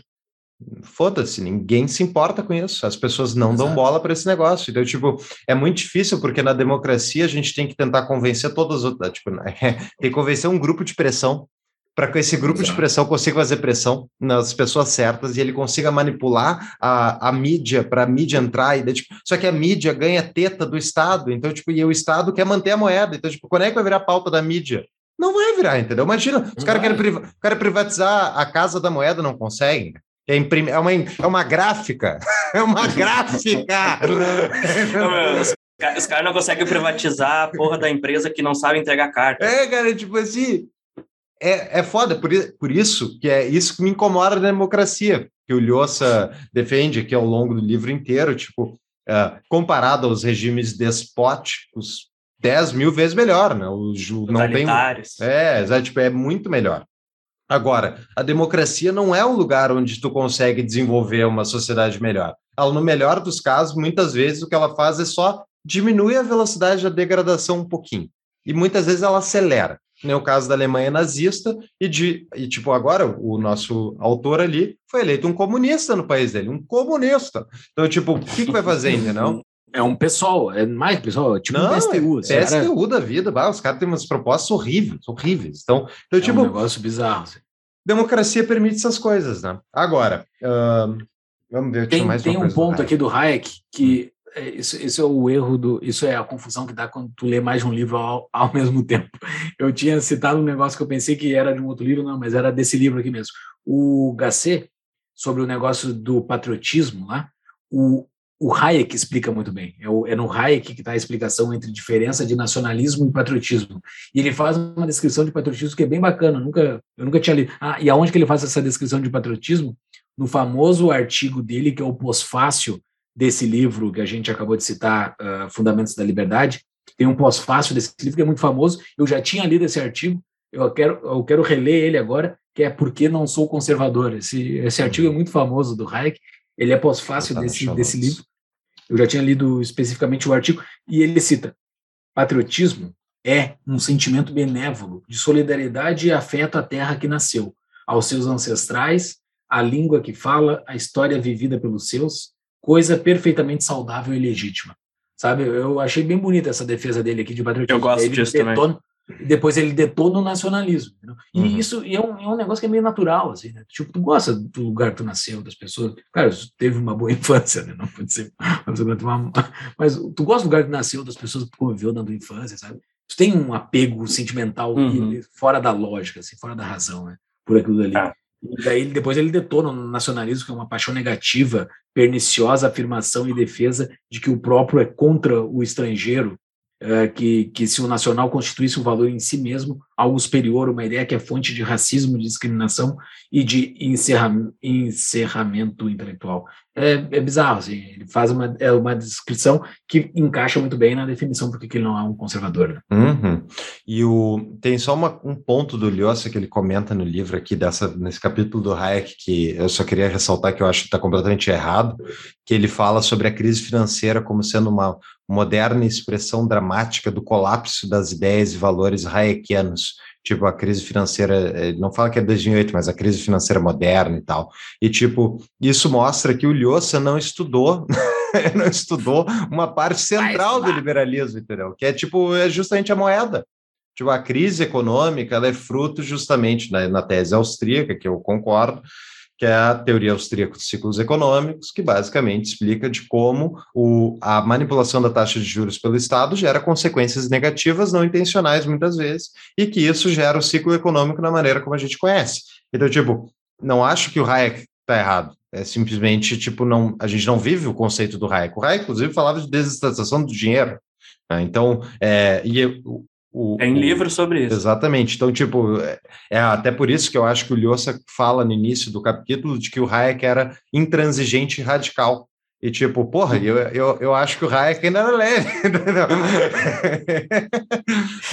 foda-se, ninguém se importa com isso. As pessoas não Exato. dão bola para esse negócio. Então, tipo, é muito difícil porque na democracia a gente tem que tentar convencer todas as outras, tipo, né? [LAUGHS] tem que convencer um grupo de pressão para que esse grupo de Exato. pressão consiga fazer pressão nas pessoas certas e ele consiga manipular a, a mídia para a mídia entrar. E, daí, tipo, só que a mídia ganha teta do Estado, então, tipo, e o Estado quer manter a moeda. Então, tipo, quando é que vai virar pauta da mídia? Não vai virar, entendeu? Imagina, os caras querem priva- querem privatizar a casa da moeda, não conseguem. É, é, uma, é uma gráfica. [LAUGHS] É uma gráfica. Os ca- os caras não conseguem privatizar a porra da empresa que não sabe entregar carta. É, cara, tipo assim. É, é foda, por, por isso que é isso que me incomoda na democracia, que o Lhosa defende aqui ao longo do livro inteiro, tipo, é, comparado aos regimes despóticos, 10 mil vezes melhor, né? O, ju- não tem, é, exato, tipo, é muito melhor. Agora, a democracia não é um lugar onde tu consegue desenvolver uma sociedade melhor. Ela, no melhor dos casos, muitas vezes o que ela faz é só diminuir a velocidade da degradação um pouquinho. E muitas vezes ela acelera. Nem o caso da Alemanha nazista, e, de, e tipo, agora o nosso autor ali foi eleito um comunista no país dele, um comunista. Então, tipo, o que, que vai fazer, entendeu? É um pessoal, é mais pessoal, é tipo um PSTU. assim, era- PSTU da vida, bah, os caras têm umas propostas horríveis, horríveis. Então, então é tipo, um negócio bizarro. assim. democracia permite essas coisas, né? Agora, ahn, vamos ver, tinha Tem, mais tem um ponto aqui do Hayek que é, isso, isso é o erro do. Isso é a confusão que dá quando tu lê mais de um livro ao, ao [LAUGHS] mesmo tempo. Eu tinha citado um negócio que eu pensei que era de um outro livro, não, mas era desse livro aqui mesmo. O Gasset, sobre o negócio do patriotismo lá, o, o Hayek explica muito bem. É, o- é no Hayek que está a explicação entre diferença de nacionalismo e patriotismo. E ele faz uma descrição de patriotismo que é bem bacana. Eu nunca, eu nunca tinha lido. Ah, e aonde que ele faz essa descrição de patriotismo? No famoso artigo dele, que é o pós-fácil desse livro que a gente acabou de citar, ah, Fundamentos da Liberdade. Tem um pós-fácil desse livro que é muito famoso. Eu já tinha lido esse artigo. Eu quero, eu quero reler ele agora, que é Por que Não Sou Conservador. Esse, esse artigo é muito famoso do Hayek. Ele é pós-fácil desse, desse livro. Eu já tinha lido especificamente o artigo, e ele cita: patriotismo é um sentimento benévolo de solidariedade e afeto à terra que nasceu, aos seus ancestrais, à língua que fala, à história vivida pelos seus, coisa perfeitamente saudável e legítima. Sabe? Eu achei bem bonita essa defesa dele aqui de patriotismo. Eu gosto Ele disso também. E depois ele detona o nacionalismo. entendeu? E Uhum. isso e é, um, é um negócio que é meio natural, assim, né? Tipo, tu gosta do lugar que tu nasceu, das pessoas. Cara, tu teve uma boa [LAUGHS] infância, né? Não pode ser. Mas tu gosta do lugar que nasceu, das pessoas que tu conviveu na tua infância, sabe? Tu tem um apego sentimental Uhum. fora da lógica, assim, fora da razão, né? Por aquilo dali. Ah. E daí depois ele detona o nacionalismo, que é uma paixão negativa, perniciosa afirmação e defesa de que o próprio é contra o estrangeiro, que, que se o nacional constituísse um valor em si mesmo, algo superior, uma ideia que é fonte de racismo, de discriminação e de encerra, encerramento intelectual. É, é bizarro, assim, ele faz uma, é uma descrição que encaixa muito bem na definição porque que ele não é um conservador. né? Uhum. E o, tem só uma- um ponto do Lhosa que ele comenta no livro aqui, dessa, nesse capítulo do Hayek, que eu só queria ressaltar que eu acho que está completamente errado, que ele fala sobre a crise financeira como sendo uma moderna expressão dramática do colapso das ideias e valores hayekianos. Tipo, a crise financeira, ele não fala que é 2008, mas a crise financeira moderna e tal. E, tipo, isso mostra que o Lhosa não estudou, [LAUGHS] não estudou uma parte central do liberalismo, entendeu? Que é, tipo, é justamente a moeda. Tipo, a crise econômica, ela é fruto justamente na, na tese austríaca, que eu concordo, que é a teoria austríaca dos ciclos econômicos, que basicamente explica de como o, a manipulação da taxa de juros pelo Estado gera consequências negativas não intencionais muitas vezes, e que isso gera o ciclo econômico na maneira como a gente conhece. Então, tipo, não acho que o Hayek está errado. É simplesmente, tipo, não, a gente não vive o conceito do Hayek. O Hayek, inclusive, falava de desestatização do dinheiro. né? Então, é, e o, Tem o- livro sobre isso. Exatamente. Então, tipo, é, é até por isso que eu acho que o Lhosa fala no início do capítulo de que o Hayek era intransigente e radical. E tipo, porra, eu, eu, eu acho que o Hayek ainda era leve. [LAUGHS]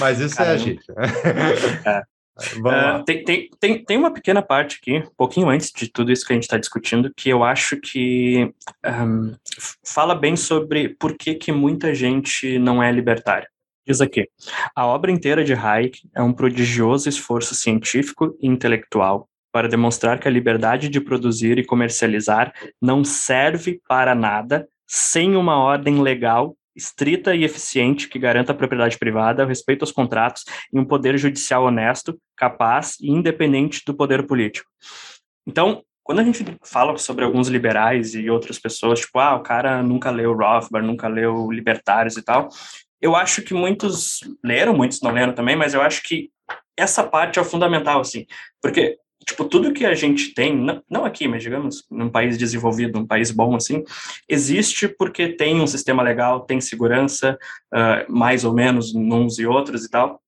Mas isso é a Caramba. gente. É. [LAUGHS] Vamos Ah, lá. tem, tem, tem, tem uma pequena parte aqui, um pouquinho antes de tudo isso que a gente está discutindo, que eu acho que f- fala bem sobre por que, que muita gente não é libertária. Diz aqui: a obra inteira de Hayek é um prodigioso esforço científico e intelectual para demonstrar que a liberdade de produzir e comercializar não serve para nada sem uma ordem legal estrita e eficiente que garanta a propriedade privada, o respeito aos contratos e um poder judicial honesto, capaz e independente do poder político. Então, quando a gente fala sobre alguns liberais e outras pessoas, tipo, ah, o cara nunca leu Rothbard, nunca leu Libertários e tal, eu acho que muitos leram, muitos não leram também, mas eu acho que essa parte é o fundamental, assim, porque tipo, tudo que a gente tem, não, não aqui, mas digamos, num país desenvolvido, um país bom assim, existe porque tem um sistema legal, tem segurança, uh, mais ou menos, uns e outros e tal.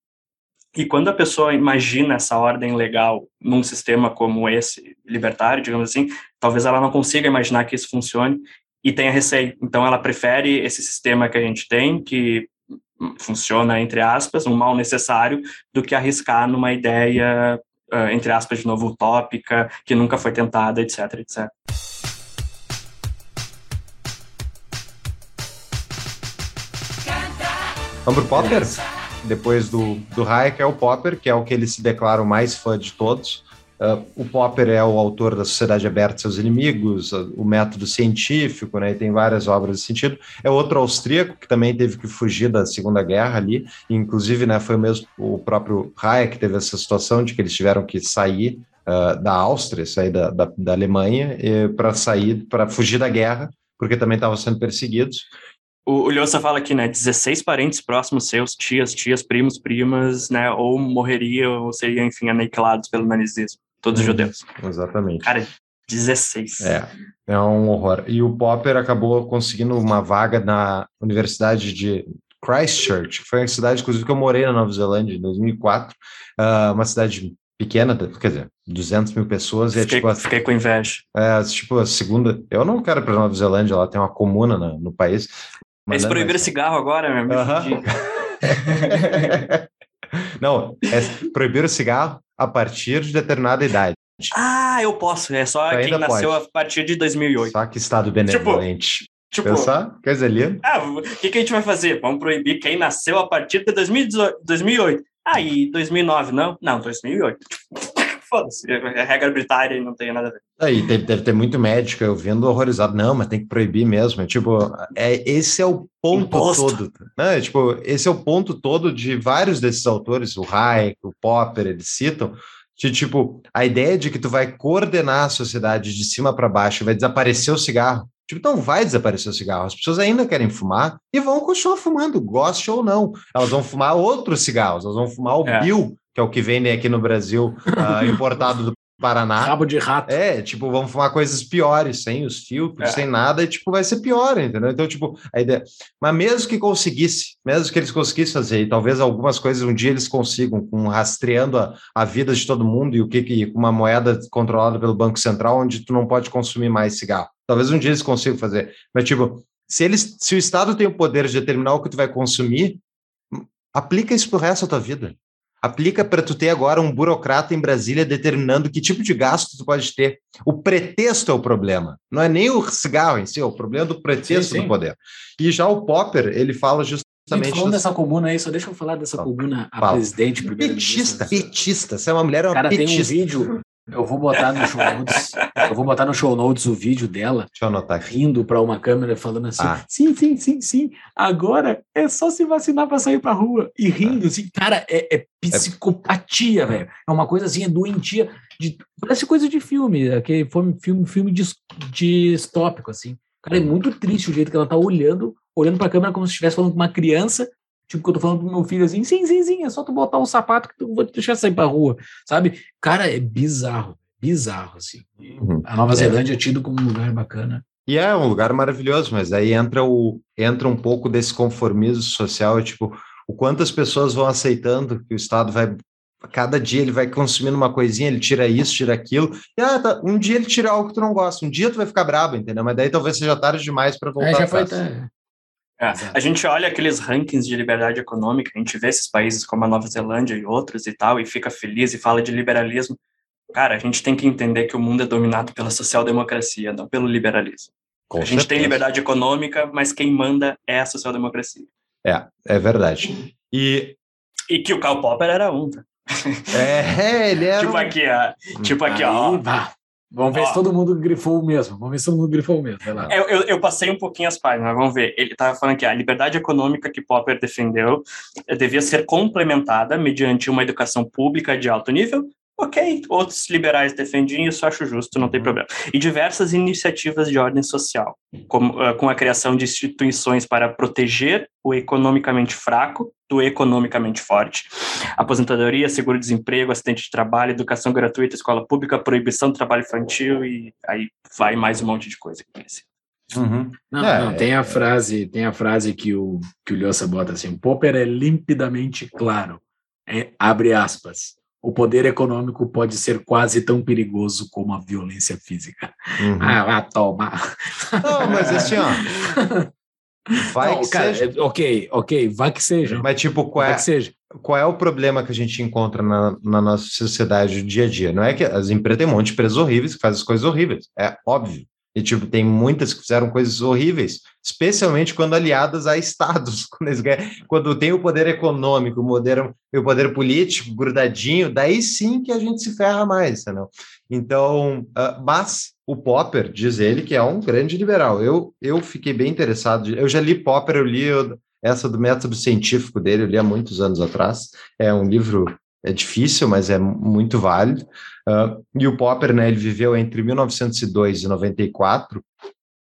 E quando a pessoa imagina essa ordem legal num sistema como esse, libertário, digamos assim, talvez ela não consiga imaginar que isso funcione e tenha receio. Então ela prefere esse sistema que a gente tem, que funciona, entre aspas, um mal necessário, do que arriscar numa ideia uh, entre aspas, de novo, utópica, que nunca foi tentada, etc, etc. Vamos pro Popper? Depois do, do Hayek é o Popper, que é o que ele se declara o mais fã de todos. Uh, o Popper é o autor da Sociedade Aberta e Seus Inimigos, o método científico, né, e tem várias obras nesse sentido. É outro austríaco que também teve que fugir da Segunda Guerra ali, inclusive né, foi mesmo o próprio Hayek que teve essa situação de que eles tiveram que sair uh, da Áustria, sair da, da, da Alemanha, para sair, para fugir da guerra, porque também estavam sendo perseguidos. O, o Lhosa fala aqui, né, 16 parentes próximos seus, tias, tias, primos, primas, né, ou morreriam, ou seriam, enfim, aniquilados pelo nazismo todos os uhum. judeus. Exatamente. Cara, 16. É, é um horror. E o Popper acabou conseguindo uma vaga na Universidade de Christchurch, que foi uma cidade, inclusive, que eu morei na Nova Zelândia em 2004, uh, ah, uma cidade pequena, quer dizer, 200 mil pessoas. Fiquei, é, tipo, fiquei com inveja. É, tipo, a segunda. Eu não quero ir para Nova Zelândia, lá tem uma comuna no, no país. Eles proibiram mas... cigarro agora, meu amigo. [LAUGHS] [LAUGHS] não, é, proibiram cigarro, a partir de determinada idade. Ah, eu posso. É só quem nasceu pode. a partir de 2008. Só que estado benevolente. Tipo, Pensar? Coisa linda. Ah, o que, que a gente vai fazer? Vamos proibir quem nasceu a partir de 2018, 2008. Ah, e 2009, não? Não, 2008 foda-se, é regra arbitrária e não tem nada a ver. Aí deve, deve ter muito médico eu vendo horrorizado, não, mas tem que proibir mesmo. É, tipo, é, esse é o ponto Imposto. todo. Né? Tipo, esse é o ponto todo de vários desses autores, o Hayek, o Popper, eles citam, de tipo, a ideia de que tu vai coordenar a sociedade de cima para baixo, vai desaparecer o cigarro. Tipo, então vai desaparecer o cigarro. As pessoas ainda querem fumar e vão continuar fumando, goste ou não. Elas vão fumar outros cigarros, elas vão fumar o é. Bill, que é o que vendem aqui no Brasil, uh, [LAUGHS] importado do Paraná. Rabo de rato. É, tipo, vamos fumar coisas piores, sem os filtros, é. sem nada, e tipo, vai ser pior, entendeu? Então, tipo, a ideia. Mas mesmo que conseguisse, mesmo que eles conseguissem fazer, e talvez algumas coisas um dia eles consigam, com rastreando a, a vida de todo mundo e o que, que uma moeda controlada pelo Banco Central, onde tu não pode consumir mais cigarro. Talvez um dia eles consigam fazer. Mas, tipo, se eles, se o Estado tem o poder de determinar o que tu vai consumir, aplica isso pro resto da tua vida aplica para tu ter agora um burocrata em Brasília determinando que tipo de gasto tu pode ter. O pretexto é o problema, não é nem o cigarro em si, é o problema do pretexto sim, sim. do poder. E já o Popper, ele fala justamente... Falando dessa comuna aí, só deixa eu falar dessa comuna, a Fala. presidente... Petista, petista, você é uma mulher, é uma Cara, petista. tem um vídeo eu vou botar no show notes. eu vou botar no show notes o vídeo dela rindo para uma câmera falando assim: ah. sim, sim, sim, sim. Agora é só se vacinar para sair para rua e rindo assim, cara, é, é psicopatia, é... velho. É uma coisa assim, é doentia. De, parece coisa de filme, aquele filme, filme distópico assim. Cara, é muito triste o jeito que ela tá olhando, olhando para a câmera como se estivesse falando com uma criança Tipo, que eu tô falando pro meu filho assim, sim, sim, sim, é só tu botar um sapato que tu vou te deixar sair pra rua, sabe? Cara, é bizarro, bizarro, assim. Uhum. A Nova é. Zelândia é tido como um lugar bacana. E é um lugar maravilhoso, mas aí entra, o, entra um pouco desse conformismo social, tipo, o quanto as pessoas vão aceitando que o Estado vai cada dia ele vai consumindo uma coisinha, ele tira isso, tira aquilo, e ah, tá, um dia ele tira algo que tu não gosta, um dia tu vai ficar brabo, entendeu? Mas daí talvez seja tarde demais para voltar. É, já foi, tá, é, a gente olha aqueles rankings de liberdade econômica, a gente vê esses países como a Nova Zelândia e outros e tal, e fica feliz e fala de liberalismo. Cara, a gente tem que entender que o mundo é dominado pela social-democracia, não pelo liberalismo. Com a gente certeza. tem liberdade econômica, mas quem manda é a social-democracia. É, é verdade. E... e que o Karl Popper era um, tá? É, ele era. [LAUGHS] tipo aqui, ó. Tipo aqui, ó. Vamos ver Ó. se todo mundo grifou o mesmo. Vamos ver se todo mundo grifou o mesmo. Eu, eu, eu passei um pouquinho as páginas, vamos ver. Ele estava falando que a liberdade econômica que Popper defendeu eh, devia ser complementada mediante uma educação pública de alto nível. Ok, outros liberais defendem isso, acho justo, não tem problema. E diversas iniciativas de ordem social, como, eh, com a criação de instituições para proteger o economicamente fraco do economicamente forte. Aposentadoria, seguro-desemprego, acidente de trabalho, educação gratuita, escola pública, proibição do trabalho infantil e aí vai mais um monte de coisa. Uhum. Não, É, não, tem a frase, tem a frase que o que o Lhosa bota assim: Popper é limpidamente claro. É, abre aspas. O poder econômico pode ser quase tão perigoso como a violência física. Uhum. Ah, vai tomar. Não, mas assim, ó. Vai Não, que cara, seja. é- ok, ok, vai que seja. Mas, tipo, qual Vai é, que seja. qual é o problema que a gente encontra na, na nossa sociedade do dia a dia? Não é que as empresas têm um monte de empresas horríveis que fazem as coisas horríveis, é óbvio. E, tipo, tem muitas que fizeram coisas horríveis, especialmente quando aliadas a estados. [LAUGHS] Quando, quando tem o poder econômico, o poder, o poder político grudadinho, daí sim que a gente se ferra mais, entendeu? Então, ah, mas o Popper, diz ele, que é um grande liberal. Eu, eu fiquei bem interessado. eu já li Popper, eu li essa do método científico dele, eu li há muitos anos atrás. É um livro é difícil, mas é muito válido. Ah, e o Popper, né, ele viveu entre 1902 e 94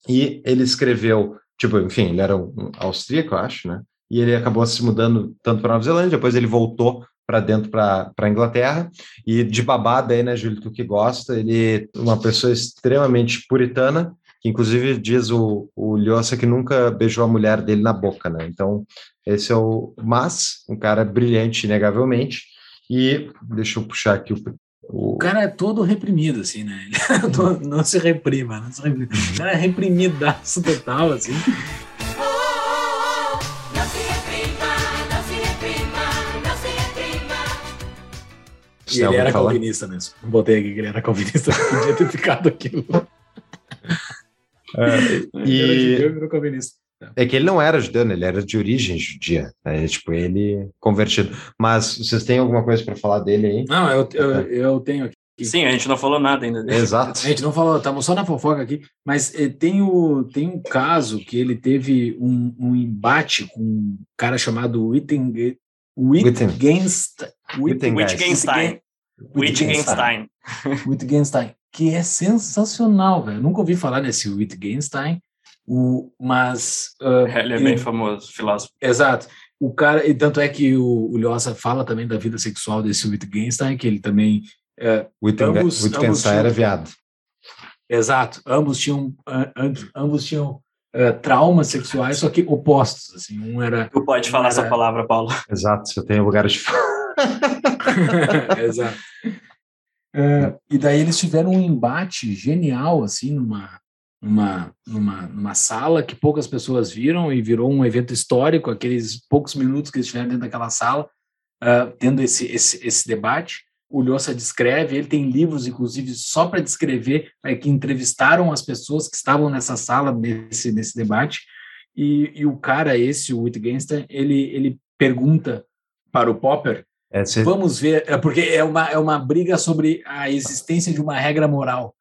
e ele escreveu, tipo, enfim, ele era um austríaco, eu acho, né? E ele acabou se mudando tanto para Nova Zelândia, depois ele voltou para dentro para a Inglaterra e de babada aí, né, Júlio, tu que gosta, ele é uma pessoa extremamente puritana, que inclusive diz o, o Lhosa que nunca beijou a mulher dele na boca, né? Então, esse é o mas, um cara brilhante, inegavelmente, e deixa eu puxar aqui o, o O cara é todo reprimido, assim, né? [LAUGHS] Ele não se reprima, não se reprima. O cara é reprimidaço total, assim. Não se reprima, não se reprima, não se reprima. E ele era falar? calvinista mesmo. Botei aqui que ele era calvinista, [LAUGHS] podia ter ficado aquilo. [LAUGHS] Ele era e judeu e virou calvinista. É que ele não era judeu, né? ele era de origem judia, né? tipo ele convertido. Mas vocês têm alguma coisa para falar dele aí? Não, eu, eu, eu tenho aqui. Sim, a gente não falou nada ainda dele. Exato. A gente não falou, estamos só na fofoca aqui, mas eh, tem, o, tem um caso que ele teve um, um embate com um cara chamado Wittgen, Wittgenstein. Wittgenstein. Wittgenstein. Wittgenstein. Wittgenstein, que é sensacional, velho. Eu Nunca ouvi falar nesse Wittgenstein, o, mas. ah, [LAUGHS] Ele é bem famoso, filósofo. Exato. O cara, e tanto é que o, o Lhosa fala também da vida sexual desse Wittgenstein, que ele também. eh, Wittgen- Ambos- Wittgenstein ambos era tinham- viado. Exato. Ambos tinham, ah, ambos, tinham eh, traumas sexuais, só que opostos. Assim, um era. Tu pode falar Era- essa palavra, Paulo. Exato, você tem lugar de. [LAUGHS] Exato. É, e daí eles tiveram um embate genial, assim, numa, numa, numa, numa sala que poucas pessoas viram e virou um evento histórico, aqueles poucos minutos que eles tiveram dentro daquela sala, ah, tendo esse, esse, esse debate. O Lhosa descreve, ele tem livros, inclusive, só para descrever, eh, que entrevistaram as pessoas que estavam nessa sala, nesse, nesse debate, e, e o cara, esse, o Wittgenstein, ele, ele pergunta para o Popper É, você- Vamos ver, é porque é uma, é uma briga sobre a existência de uma regra moral.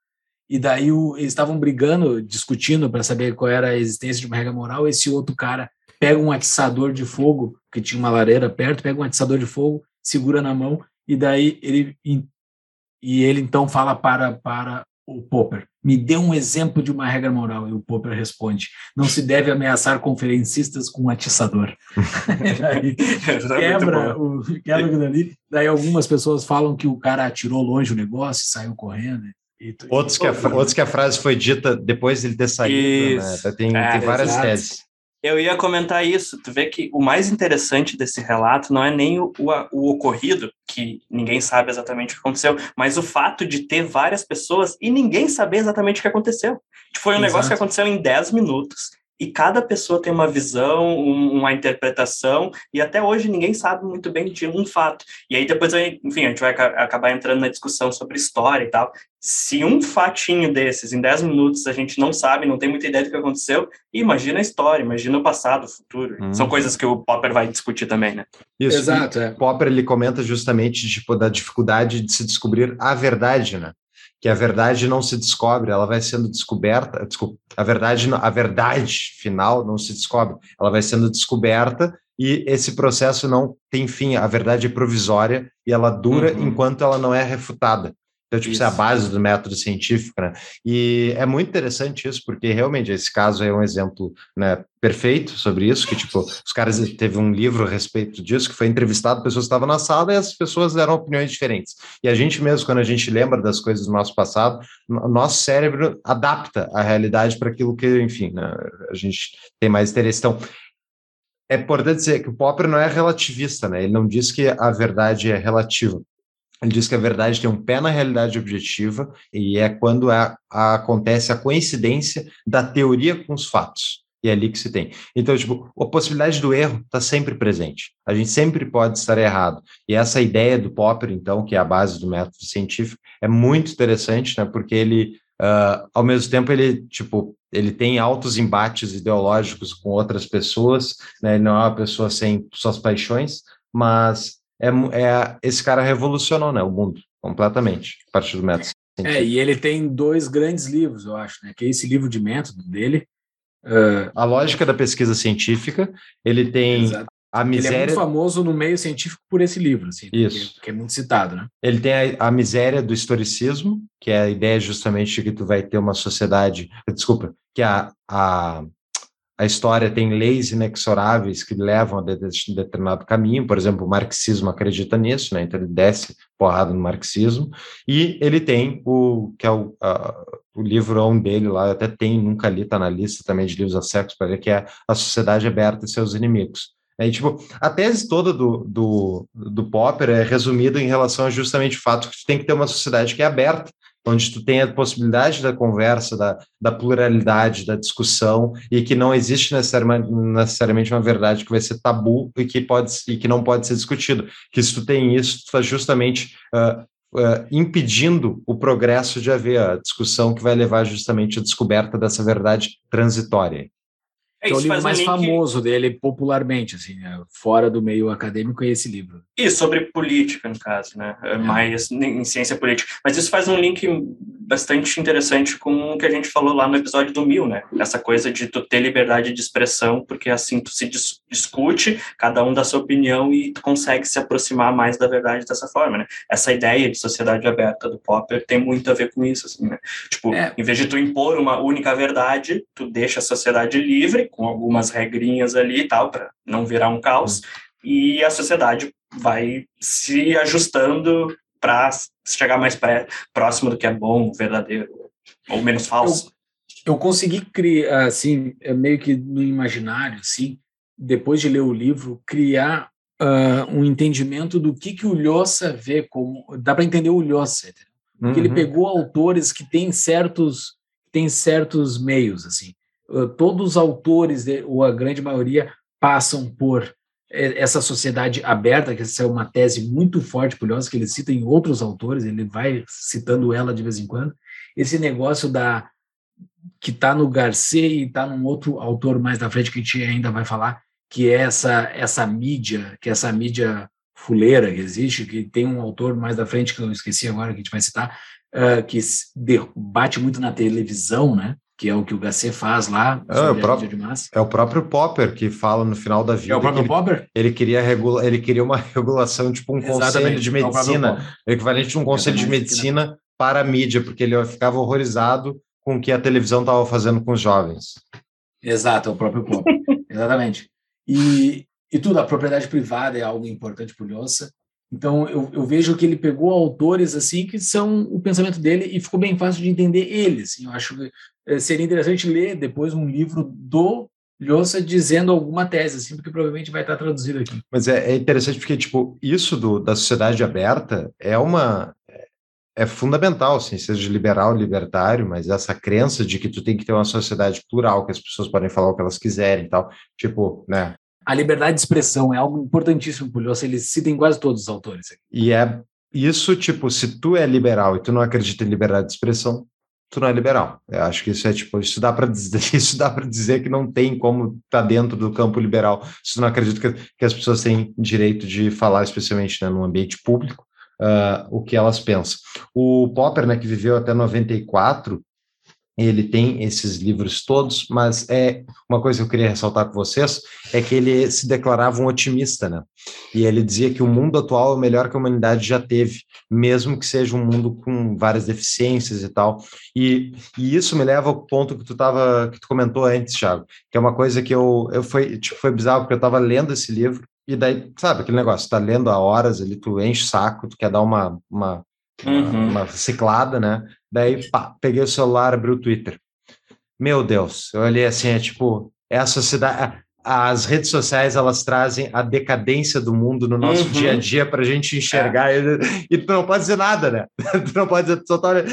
E daí o, eles estavam brigando, discutindo para saber qual era a existência de uma regra moral. Esse outro cara pega um atiçador de fogo, que tinha uma lareira perto, pega um atiçador de fogo, segura na mão, e daí ele. E ele então fala para, para o Popper: me dê um exemplo de uma regra moral. E o Popper responde: não se deve ameaçar conferencistas com um atiçador. [LAUGHS] Daí, quebra o quebra aquilo ali. Daí algumas pessoas falam que o cara atirou longe o negócio e saiu correndo. E tu- Outros que, a, outros que a frase foi dita depois dele ter saído, Isso. né? Tem, É, tem várias exato. teses. Eu ia comentar isso. Tu vê que o mais interessante desse relato não é nem o, o, o ocorrido, que ninguém sabe exatamente o que aconteceu, mas o fato de ter várias pessoas e ninguém saber exatamente o que aconteceu. Foi um Exato. negócio que aconteceu em 10 minutos e cada pessoa tem uma visão, um- uma interpretação, e até hoje ninguém sabe muito bem de um fato. E aí depois, enfim, a gente vai aca- acabar entrando na discussão sobre história e tal. Se um fatinho desses, em 10 minutos, a gente não sabe, não tem muita ideia do que aconteceu, imagina a história, imagina o passado, o futuro. Uhum. São coisas que o Popper vai discutir também, né? Isso. Exato, é. Popper ele comenta justamente tipo, da dificuldade de se descobrir a verdade, né? Que a verdade não se descobre, ela vai sendo descoberta, desculpa, a verdade, a verdade final não se descobre, ela vai sendo descoberta e esse processo não tem fim, a verdade é provisória e ela dura Uhum. enquanto ela não é refutada. Então, tipo, isso é a base do método científico, né? E é muito interessante isso, porque realmente esse caso é um exemplo né, perfeito sobre isso, que, tipo, os caras teve um livro a respeito disso, que foi entrevistado, pessoas estavam na sala e as pessoas deram opiniões diferentes. E a gente mesmo, quando a gente lembra das coisas do nosso passado, o nosso cérebro adapta a realidade para aquilo que, enfim, né, a gente tem mais interesse. Então, é importante dizer que o Popper não é relativista, né? Ele não diz que a verdade é relativa. Ele diz que a verdade tem um pé na realidade objetiva e é quando a- a- acontece a coincidência da teoria com os fatos. E é ali que se tem. Então, tipo, a possibilidade do erro está sempre presente. A gente sempre pode estar errado. E essa ideia do Popper, então, que é a base do método científico, é muito interessante, né? Porque ele, ah, ao mesmo tempo, ele, tipo, ele tem altos embates ideológicos com outras pessoas, né? Ele não é uma pessoa sem suas paixões, mas é, é esse cara revolucionou, né, o mundo completamente a partir do método É, científico. e ele tem dois grandes livros, eu acho, né? Que é esse livro de método dele. ah, A lógica da pesquisa científica, ele tem exato. a Ele é muito miséria, famoso no meio científico por esse livro, assim, Isso. Que, que é muito citado, né? ele tem a, a miséria do historicismo, que é a ideia justamente de que tu vai ter uma sociedade, desculpa, que a, a, a história tem leis inexoráveis que levam a de- de- determinado caminho, por exemplo, o marxismo acredita nisso, né? Então ele desce porrada no marxismo, e ele tem o que é o, a- o livrão dele lá, até tem, nunca li, tá na lista também de livros a sexo para ler, que é A Sociedade Aberta e Seus Inimigos. Aí, tipo, a tese toda do, do, do Popper é resumida em relação a justamente o fato que tem que ter uma sociedade que é aberta, onde tu tem a possibilidade da conversa, da, da pluralidade, da discussão, e que não existe necessariamente, necessariamente uma verdade que vai ser tabu e que, pode, e que não pode ser discutido. Que se tu tem isso, tu está justamente ah, ah, impedindo o progresso de haver a discussão que vai levar justamente à descoberta dessa verdade transitória. É, que é o livro faz um mais link- famoso dele, popularmente, assim, né? fora do meio acadêmico, é esse livro. E sobre política, no caso, né? É Mais em ciência política. Mas isso faz um link bastante interessante com o que a gente falou lá no episódio do Mil, né? Essa coisa de tu ter liberdade de expressão, porque assim tu se dis- discute, cada um dá sua opinião e tu consegue se aproximar mais da verdade dessa forma, né? Essa ideia de sociedade aberta do Popper tem muito a ver com isso, assim, né? Tipo, É. em vez de tu impor uma única verdade, tu deixa a sociedade livre, com algumas regrinhas ali e tal, para não virar um caos, e a sociedade vai se ajustando para chegar mais pré- próximo do que é bom, verdadeiro, ou menos falso. Eu consegui criar, assim, é meio que no imaginário, assim, depois de ler o livro, criar ah, um entendimento do que, que o Lhosa vê como. Dá para entender o Lhosa, entendeu? Porque ele Uhum. pegou autores que têm certos, têm certos meios, assim. Uh, Todos os autores, ou a grande maioria, passam por essa sociedade aberta, que essa é uma tese muito forte por Lhosa, que ele cita em outros autores, ele vai citando ela de vez em quando. Esse negócio da que está no Garcia e está num outro autor mais da frente que a gente ainda vai falar, que é essa essa mídia, que é essa mídia fuleira que existe, que tem um autor mais da frente que eu esqueci agora que a gente vai citar, ah, que bate muito na televisão, né? Que é o que o Garcia faz lá Ah, sobre o a próprio- mídia de massa. É o próprio Popper que fala no final da vida É o próprio ele, Popper? ele queria regula, ele queria uma [LAUGHS] regulação, tipo um conselho de é medicina, o equivalente de um conselho de medicina para a mídia, porque ele ficava horrorizado com o que a televisão estava fazendo com os jovens. Exato, é o próprio Popper. [LAUGHS] Exatamente. E, e tudo, a propriedade privada é algo importante para o Lhosa. Então, eu, eu vejo que ele pegou autores assim que são o pensamento dele e ficou bem fácil de entender eles. Eu acho que eh, seria interessante ler depois um livro do Lhosa dizendo alguma tese, assim, porque provavelmente vai estar traduzido aqui. Mas é, é interessante porque, tipo, isso do, da sociedade aberta é uma. É fundamental, assim, seja liberal, libertário, mas essa crença de que tu tem que ter uma sociedade plural, que as pessoas podem falar o que elas quiserem e tal. Tipo, né? A liberdade de expressão é algo importantíssimo para o Lhosa, ele cita em quase todos os autores. aqui. E é isso, tipo, se tu é liberal e tu não acredita em liberdade de expressão, tu não é liberal. Eu acho que isso é tipo, isso dá para dizer, [LAUGHS] isso dá para dizer que não tem como estar dentro do campo liberal. Se tu não acredita que, que as pessoas têm direito de falar, especialmente né, no ambiente público, ah, o que elas pensam. O Popper, né, que viveu até 94, ele tem esses livros todos, mas é uma coisa que eu queria ressaltar com vocês é que ele se declarava um otimista, né? E ele dizia que o mundo atual é o melhor que a humanidade já teve, mesmo que seja um mundo com várias deficiências e tal. E, e isso me leva ao ponto que tu tava, que tu comentou antes, Thiago, que é uma coisa que eu, eu foi, tipo, foi bizarro porque eu estava lendo esse livro e daí, sabe, aquele negócio, tá lendo há horas ali, tu enche o saco, tu quer dar uma, uma, uma, Uhum. uma ciclada, né? Daí, pá, peguei o celular, abri o Twitter. Meu Deus, eu olhei assim, é tipo, é a sociedade. As redes sociais elas trazem a decadência do mundo no nosso Uhum. dia a dia para a gente enxergar. E, e tu não pode dizer nada, né? [LAUGHS] Tu não pode dizer, tu só tá olhando,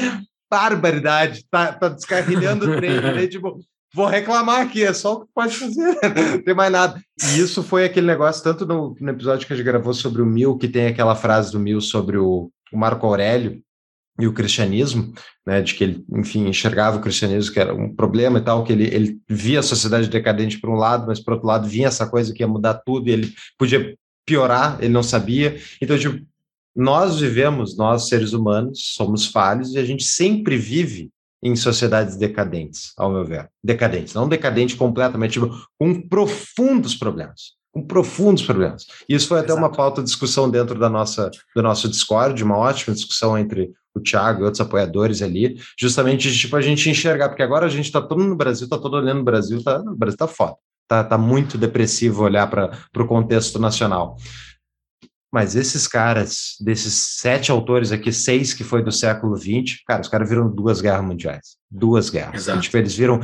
barbaridade, tá, tá descarrilhando o trem. daí, tipo, vou reclamar aqui, é só o que pode fazer, [LAUGHS] não tem mais nada. E isso foi aquele negócio, tanto no, no episódio que a gente gravou sobre o Mil, que tem aquela frase do Mil sobre o, o Marco Aurélio e o cristianismo, né, de que ele, enfim, enxergava o cristianismo que era um problema e tal, que ele, ele via a sociedade decadente por um lado, mas por outro lado vinha essa coisa que ia mudar tudo e ele podia piorar, ele não sabia. Então, tipo, nós vivemos, nós seres humanos, somos falhos e a gente sempre vive em sociedades decadentes, ao meu ver. Decadentes, não decadente completamente, tipo, com profundos problemas. Com profundos problemas. Isso foi até Exato. uma pauta de discussão dentro da nossa, do nosso Discord, uma ótima discussão entre o Thiago e outros apoiadores ali, justamente de, tipo, a gente enxergar, porque agora a gente está todo no Brasil, está todo olhando no Brasil, tá, o Brasil tá foda. Tá, tá muito depressivo olhar para o contexto nacional. Mas esses caras, desses sete autores aqui, seis que foi do século XX, cara, os caras viram duas guerras mundiais. Duas guerras. Exato. Tipo, eles viram,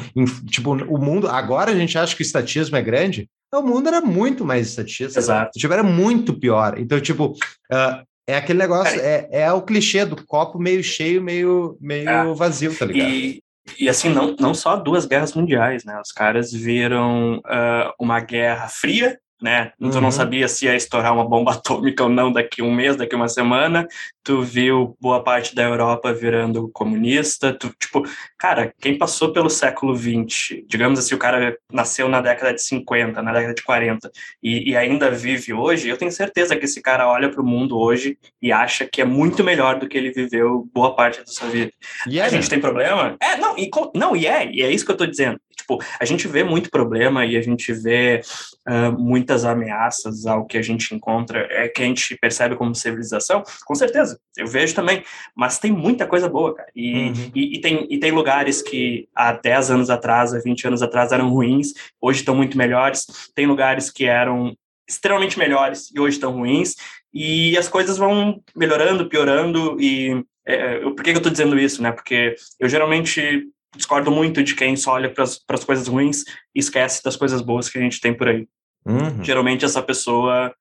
tipo, o mundo. Agora a gente acha que o estatismo é grande. O mundo era muito mais estatista. Exato. Tipo, era muito pior. Então, tipo, ah, é aquele negócio, é, é o clichê do copo meio cheio, meio, meio É. vazio, tá ligado? E, e assim, não, não só duas guerras mundiais, né? Os caras viram ah, uma guerra fria, né? Tu Uhum. não sabia se ia estourar uma bomba [LAUGHS] atômica ou não daqui um mês, daqui uma semana. Tu viu boa parte da Europa virando comunista. Tu, tipo, cara, quem passou pelo século XX, digamos assim, o cara nasceu na década de 50, na década de 40, e, e ainda vive hoje, eu tenho certeza que esse cara olha para o mundo hoje e acha que é muito melhor do que ele viveu boa parte da sua vida. E A é, gente tem problema? É, não, e, não, e é, e é isso que eu tô dizendo. Tipo, a gente vê muito problema e a gente vê ah, muitas ameaças ao que a gente encontra, é que a gente percebe como civilização, com certeza, eu vejo também, mas tem muita coisa boa, cara. E, Uhum. e, e tem, e tem lugares que há 10 anos atrás, há 20 anos atrás eram ruins, hoje estão muito melhores, tem lugares que eram extremamente melhores e hoje estão ruins, e as coisas vão melhorando, piorando, e é, eu- por que que eu estou dizendo isso, né? Porque eu geralmente discordo muito de quem só olha para as coisas ruins e esquece das coisas boas que a gente tem por aí. Uhum. Geralmente essa pessoa,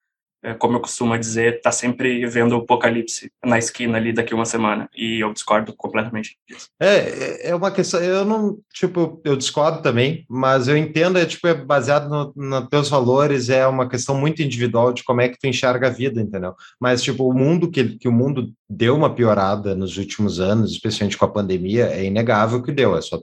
é, como eu costumo dizer, tá sempre vendo o apocalipse na esquina ali daqui uma semana, e eu discordo completamente disso. É, é- é uma questão, eu não, tipo, eu discordo também, mas eu entendo, é tipo, é baseado no, nos teus valores, é uma questão muito individual de como é que tu enxerga a vida, entendeu? Mas, tipo, o mundo que, que o mundo deu uma piorada nos últimos anos, especialmente com a pandemia, é inegável que deu, é só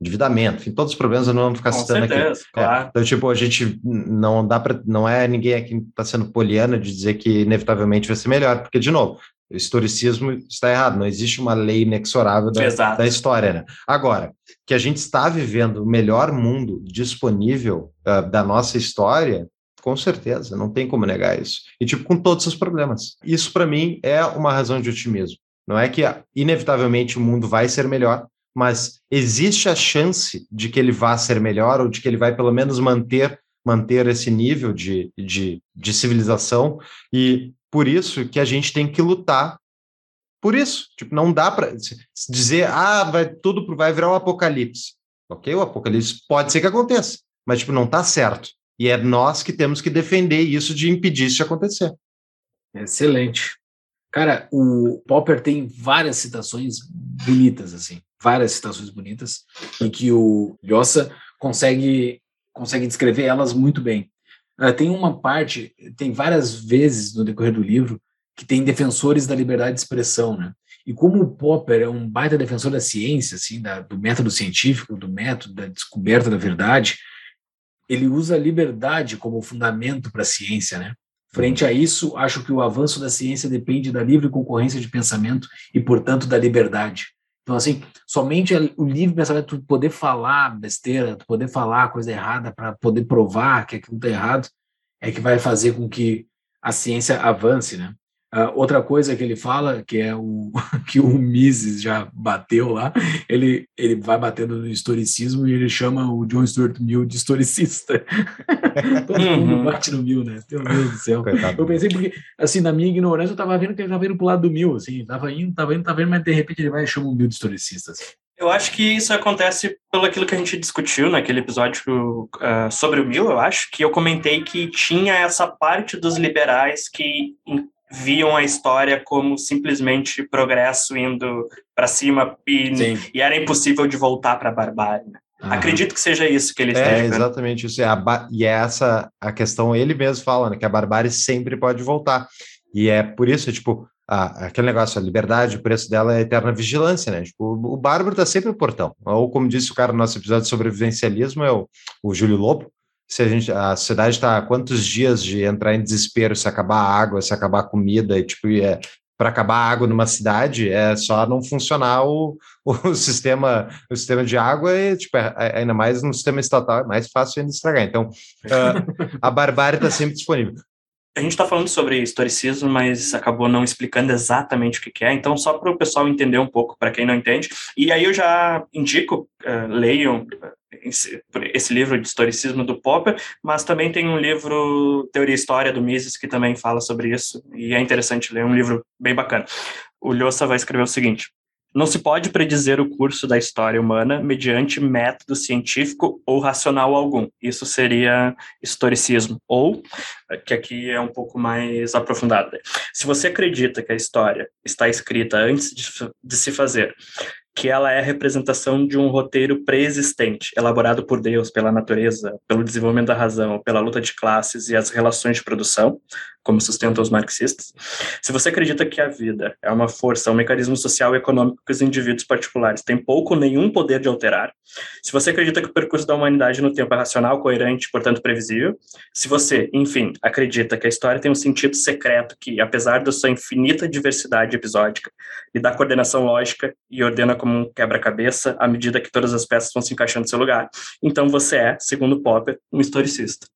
endividamento, enfim, todos os problemas eu não vou ficar Com citando aqui. certeza, É, claro. então, tipo, a gente não dá para, não é ninguém aqui que está sendo poliana de dizer que inevitavelmente vai ser melhor, porque, de novo, o historicismo está errado, não existe uma lei inexorável da, Exato. da história, né? Agora, que a gente está vivendo o melhor mundo disponível ah, da nossa história, com certeza, não tem como negar isso. E, tipo, com todos os problemas. Isso, para mim, é uma razão de otimismo. Não é que, ah, inevitavelmente, o mundo vai ser melhor, mas existe a chance de que ele vá ser melhor ou de que ele vai, pelo menos, manter manter esse nível de, de, de civilização e por isso que a gente tem que lutar por isso. Tipo, não dá para dizer, ah, vai tudo vai virar um apocalipse. Ok, o apocalipse pode ser que aconteça, mas tipo, não tá certo. E é nós que temos que defender isso de impedir isso de acontecer. Excelente. Cara, o Popper tem várias citações bonitas, assim, várias citações bonitas, e que o Lhosa consegue, consegue descrever elas muito bem. Ah, tem uma parte, tem várias vezes no decorrer do livro, que tem defensores da liberdade de expressão, né? E como o Popper é um baita defensor da ciência, assim, da, do método científico, do método da descoberta da verdade, ele usa a liberdade como fundamento para a ciência, né? Frente a isso, acho que o avanço da ciência depende da livre concorrência de pensamento e, portanto, da liberdade. Então, assim, somente o livre pensamento, tu poder falar besteira, tu poder falar coisa errada para poder provar que aquilo está errado, é que vai fazer com que a ciência avance, né? Uh, outra coisa que ele fala, que é o [LAUGHS] que o Mises já bateu lá, ele, ele vai batendo no historicismo e ele chama o John Stuart Mill de historicista. [LAUGHS] Todo mundo Uhum. bate no Mill, né? Meu Deus do céu. Coitado. Eu pensei porque, assim, na minha ignorância, eu tava vendo que ele tava indo pro lado do Mill, assim, tava indo, tava indo, tava indo, mas de repente ele vai e chama o Mill de historicista. assim. Eu acho que isso acontece pelo aquilo que a gente discutiu naquele episódio ah, sobre o Mill, eu acho, que eu comentei que tinha essa parte dos liberais que viam a história como simplesmente progresso indo para cima e, Sim. e era impossível de voltar para a barbárie. né? Acredito que seja isso que ele esteja É dizendo. exatamente isso. É a e é essa a questão, ele mesmo fala, né, que a barbárie sempre pode voltar. E é por isso, tipo, a- aquele negócio, a liberdade, o preço dela é a eterna vigilância, né? Tipo, o, o bárbaro tá sempre no portão. Ou como disse o cara no nosso episódio de sobrevivencialismo, é o, o Júlio Lobo. Se a gente, a sociedade está quantos dias de entrar em desespero se acabar a água, se acabar a comida, e tipo, é, para acabar a água numa cidade, é só não funcionar o, [LAUGHS] o sistema o sistema de água e tipo é- é- ainda mais no sistema estatal é mais fácil ainda estragar. Então ah, a barbárie está sempre disponível A gente está falando sobre historicismo, mas acabou não explicando exatamente o que, é. Então, só para o pessoal entender um pouco, para quem não entende. E aí eu já indico, eh, leiam eh, esse, esse livro de historicismo do Popper, mas também tem um livro Teoria e História do Mises que também fala sobre isso. E é interessante ler, é um livro bem bacana. O Lhosa vai escrever o seguinte. Não se pode predizer o curso da história humana mediante método científico ou racional algum. Isso seria historicismo. Ou que aqui é um pouco mais aprofundada. Se você acredita que a história está escrita antes de, de se fazer, que ela é a representação de um roteiro pré-existente, elaborado por Deus, pela natureza, pelo desenvolvimento da razão, pela luta de classes e as relações de produção, como sustentam os marxistas. Se você acredita que a vida é uma força, um mecanismo social e econômico que os indivíduos particulares têm pouco ou nenhum poder de alterar, se você acredita que o percurso da humanidade no tempo é racional, coerente, portanto previsível, se você, enfim, acredita que a história tem um sentido secreto que, apesar da sua infinita diversidade episódica, lhe dá coordenação lógica e ordena como um quebra-cabeça à medida que todas as peças vão se encaixando no seu lugar, então você é, segundo Popper, um historicista.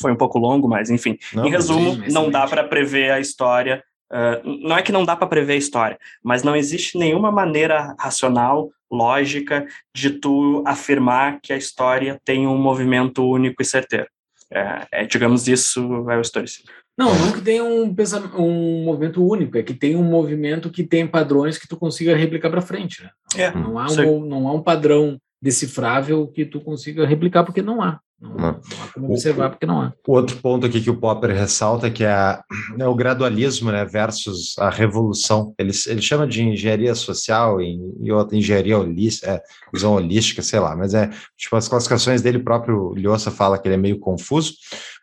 Foi um pouco longo, mas enfim. Não, em resumo, sim, não dá para prever a história. ah, não é que não dá para prever a história, mas não existe nenhuma maneira racional, lógica, de tu afirmar que a história tem um movimento único e certeiro. É, é, digamos, isso é o historicismo. Não, não que tenha um, um movimento único, é que tem um movimento que tem padrões que tu consiga replicar para frente. Né? É, Não, há um, não há um padrão decifrável que tu consiga replicar, porque não há. Não, Não. como observar, porque não há. O outro ponto aqui que o Popper ressalta que é, a- é o gradualismo né, versus a revolução. Ele, ele chama de engenharia social e, e outra engenharia holística, é, visão holística, sei lá, mas é tipo as classificações dele próprio, Lhosa fala que ele é meio confuso,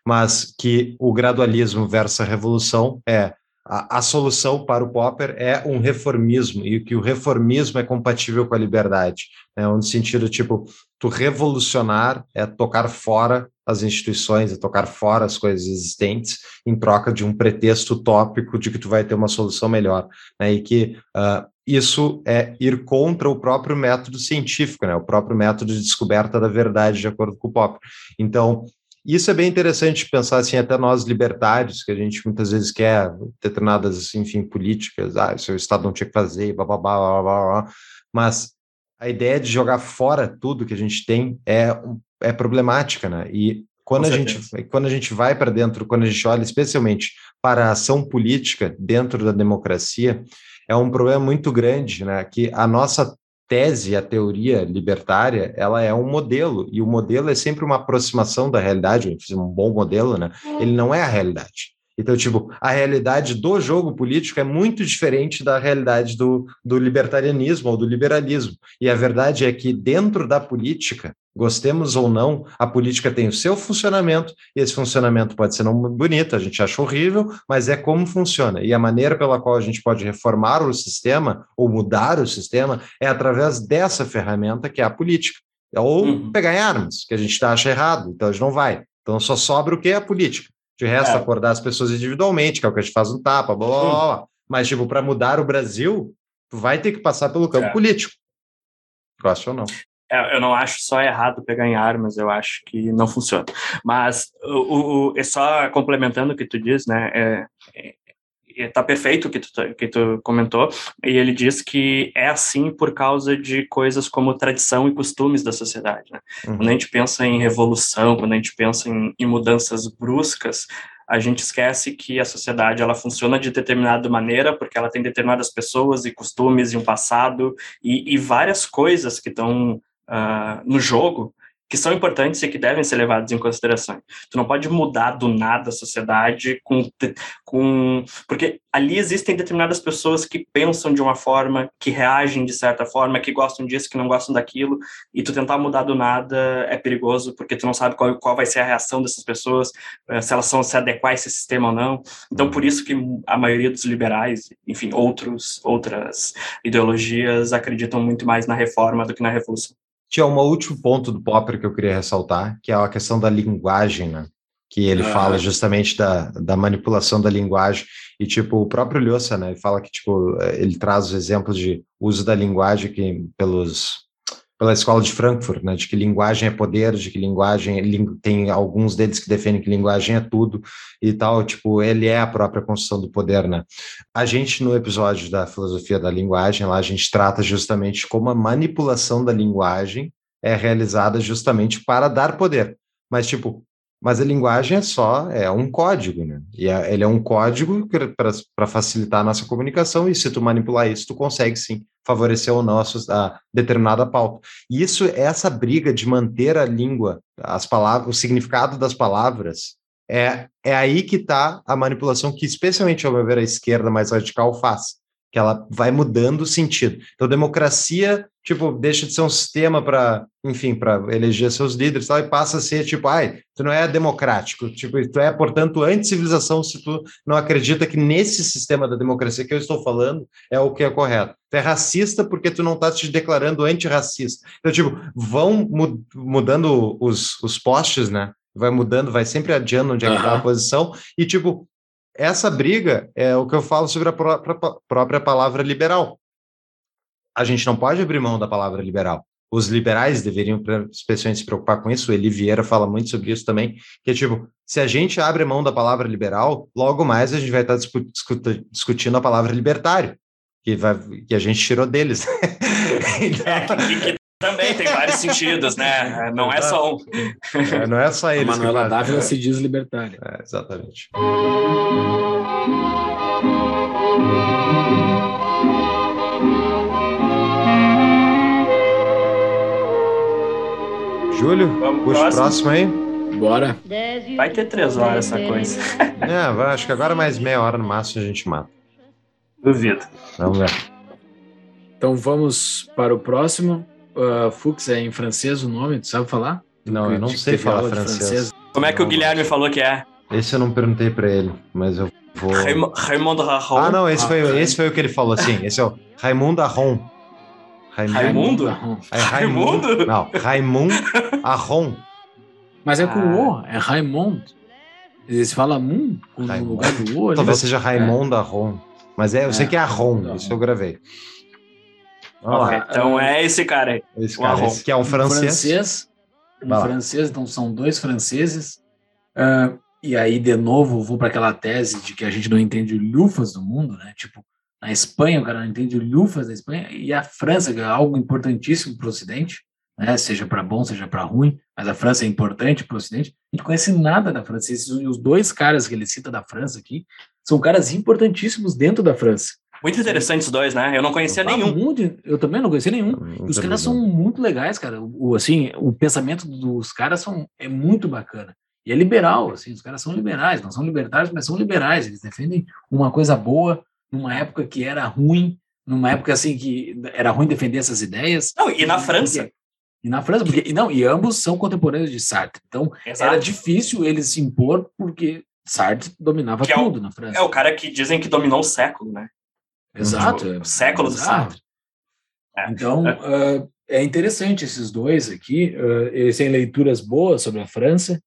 mas que o gradualismo versus a revolução é a, a solução para o Popper é um reformismo e que o reformismo é compatível com a liberdade, né, no sentido tipo tu revolucionar é tocar fora as instituições, é tocar fora as coisas existentes em troca de um pretexto utópico de que tu vai ter uma solução melhor, né? E que ah, isso é ir contra o próprio método científico, né? O próprio método de descoberta da verdade, de acordo com o Popper. Então, isso é bem interessante pensar assim, até nós libertários, que a gente muitas vezes quer determinadas, enfim, políticas, ah, isso o Estado não tinha que fazer, blá, blá, blá, blá, blá, blá. mas a ideia de jogar fora tudo que a gente tem é, é problemática, né? E quando Com a, gente, quando a gente vai para dentro, quando a gente olha especialmente para a ação política dentro da democracia, é um problema muito grande, né? Que a nossa tese, a teoria libertária, ela é um modelo, e o modelo é sempre uma aproximação da realidade, um bom modelo, né? Ele não é a realidade. Então, tipo, a realidade do jogo político é muito diferente da realidade do, do libertarianismo ou do liberalismo. E a verdade é que dentro da política, gostemos ou não, a política tem o seu funcionamento, e esse funcionamento pode ser não bonito, a gente acha horrível, mas é como funciona. E a maneira pela qual a gente pode reformar o sistema ou mudar o sistema é através dessa ferramenta que é a política. Ou Uhum. pegar em armas, que a gente acha errado, então a gente não vai. Então só sobra o que? A política. De resto, É. acordar as pessoas individualmente, que é o que a gente faz no tapa, blá, blá, blá, blá. Mas, tipo, para mudar o Brasil, vai ter que passar pelo campo É. político. Gosta ou não? É, eu não acho só errado pegar em armas, eu acho que não funciona. Mas o, o, o- é só complementando o que tu diz, né? Tá perfeito o que tu, que tu comentou, e ele diz que é assim por causa de coisas como tradição e costumes da sociedade. Né? Uhum. Quando a gente pensa em revolução, quando a gente pensa em, em mudanças bruscas, a gente esquece que a sociedade ela funciona de determinada maneira porque ela tem determinadas pessoas e costumes e um passado e, e várias coisas que estão ah, no jogo que são importantes e que devem ser levadas em consideração. Tu não pode mudar do nada a sociedade com, com porque ali existem determinadas pessoas que pensam de uma forma, que reagem de certa forma, que gostam disso, que não gostam daquilo, e tu tentar mudar do nada é perigoso porque tu não sabe qual, qual vai ser a reação dessas pessoas, eh, se elas vão se adequar a esse sistema ou não. Então por isso que a maioria dos liberais, enfim, outros outras ideologias acreditam muito mais na reforma do que na revolução. Tinha um último ponto do Popper que eu queria ressaltar, que é a questão da linguagem, né? Que ele Ah. fala justamente da, da manipulação da linguagem. E, tipo, o próprio Lhosa, né? Ele fala que, tipo, ele traz os exemplos de uso da linguagem que, pelos, pela escola de Frankfurt, né? De que linguagem é poder, de que linguagem... lin- Tem alguns deles que defendem que linguagem é tudo e tal. Tipo, ele é a própria construção do poder, né? A gente, no episódio da filosofia da linguagem, lá a gente trata justamente como a manipulação da linguagem é realizada justamente para dar poder. Mas, tipo, mas a linguagem é só, é um código, né? E é- ele é um código para facilitar a nossa comunicação, e se tu manipular isso, tu consegue sim favorecer a, su- a determinada pauta. E isso, essa briga de manter a língua, as palavras, o significado das palavras, é, é aí que está a manipulação que, especialmente, ao meu ver, a esquerda mais radical faz, que ela vai mudando o sentido. Então, democracia, tipo, deixa de ser um sistema para, enfim, para eleger seus líderes e tal, e passa a ser, tipo, ai, tu não é democrático, tipo, tu é, portanto, anti-civilização se tu não acredita que nesse sistema da democracia que eu estou falando é o que é correto. Tu é racista porque tu não está te declarando antirracista. Então, tipo, vão mu- mudando os, os postes, né? Vai mudando, vai sempre adiando onde é que está a posição, e, tipo, essa briga é o que eu falo sobre a própria, palavra liberal. A gente não pode abrir mão da palavra liberal. Os liberais deveriam, especialmente, se preocupar com isso. O Eli Vieira fala muito sobre isso também, que é tipo, se a gente abre mão da palavra liberal, logo mais a gente vai estar discutindo a palavra libertário, que, vai, que a gente tirou deles. [LAUGHS] Então, também tem vários sentidos, né? Não é só um. é, não é só A eles. que Manuela. Dávila se diz libertária. É, exatamente. Júlio, Vamos puxa o próximo. próximo aí. Bora. Vai ter três horas essa coisa. É, vai, acho que agora mais meia hora no máximo a gente mata. Duvido. Vamos ver. Então vamos para o próximo. Uh, Fux é em francês o nome, tu sabe falar? Não, eu não sei falar de francês. Como é que o Não, Guilherme falou que é? Esse eu não perguntei pra ele, mas eu vou. Raimundo Rahon. Ah, não, esse, Ah, foi, esse foi o que ele falou, sim. Esse é o Raimundo Arron. Raimundo? É Raimundo? Não, Raimundo Arron. Mas é com Ah. O, é Raimond. Eles falam Mun no Raimundo. lugar do O. Talvez seja Raimundo Arron. Mas é, eu sei É, que é Arron, Raimundo isso eu gravei. Lá. Então é esse cara aí. Esse cara, esse que é um Um francês. francês. Um Vai lá. francês, então são dois franceses. Ah, e aí, de novo, vou para aquela tese de que a gente não entende lufas do mundo, né? Tipo, na Espanha, o cara não entende lufas da Espanha, e a França, que é algo importantíssimo para o Ocidente, né? Seja para bom, seja para ruim, mas a França é importante para o Ocidente. A gente conhece nada da França. Esses, os dois caras que ele cita da França aqui são caras importantíssimos dentro da França. Muito interessantes os dois, né? Eu não conhecia Ah, nenhum. muito- eu também não conhecia nenhum. Muito Os caras são muito legais, cara. O, assim, o pensamento dos caras são, é muito bacana. E é liberal, assim, os caras são liberais, não são libertários, mas são liberais. Eles defendem uma coisa boa numa época que era ruim, numa época assim que era ruim defender essas ideias. Não, e na França. E na França, porque e não, e ambos são contemporâneos de Sartre. Então, era Exato. difícil eles se impor porque Sartre dominava Que é o- tudo na França. É o cara que dizem que dominou o século, né? Exato. Tipo, o século do exato. Sartre. É. Então, ah, é interessante esses dois aqui. ah, eles têm leituras boas sobre a França.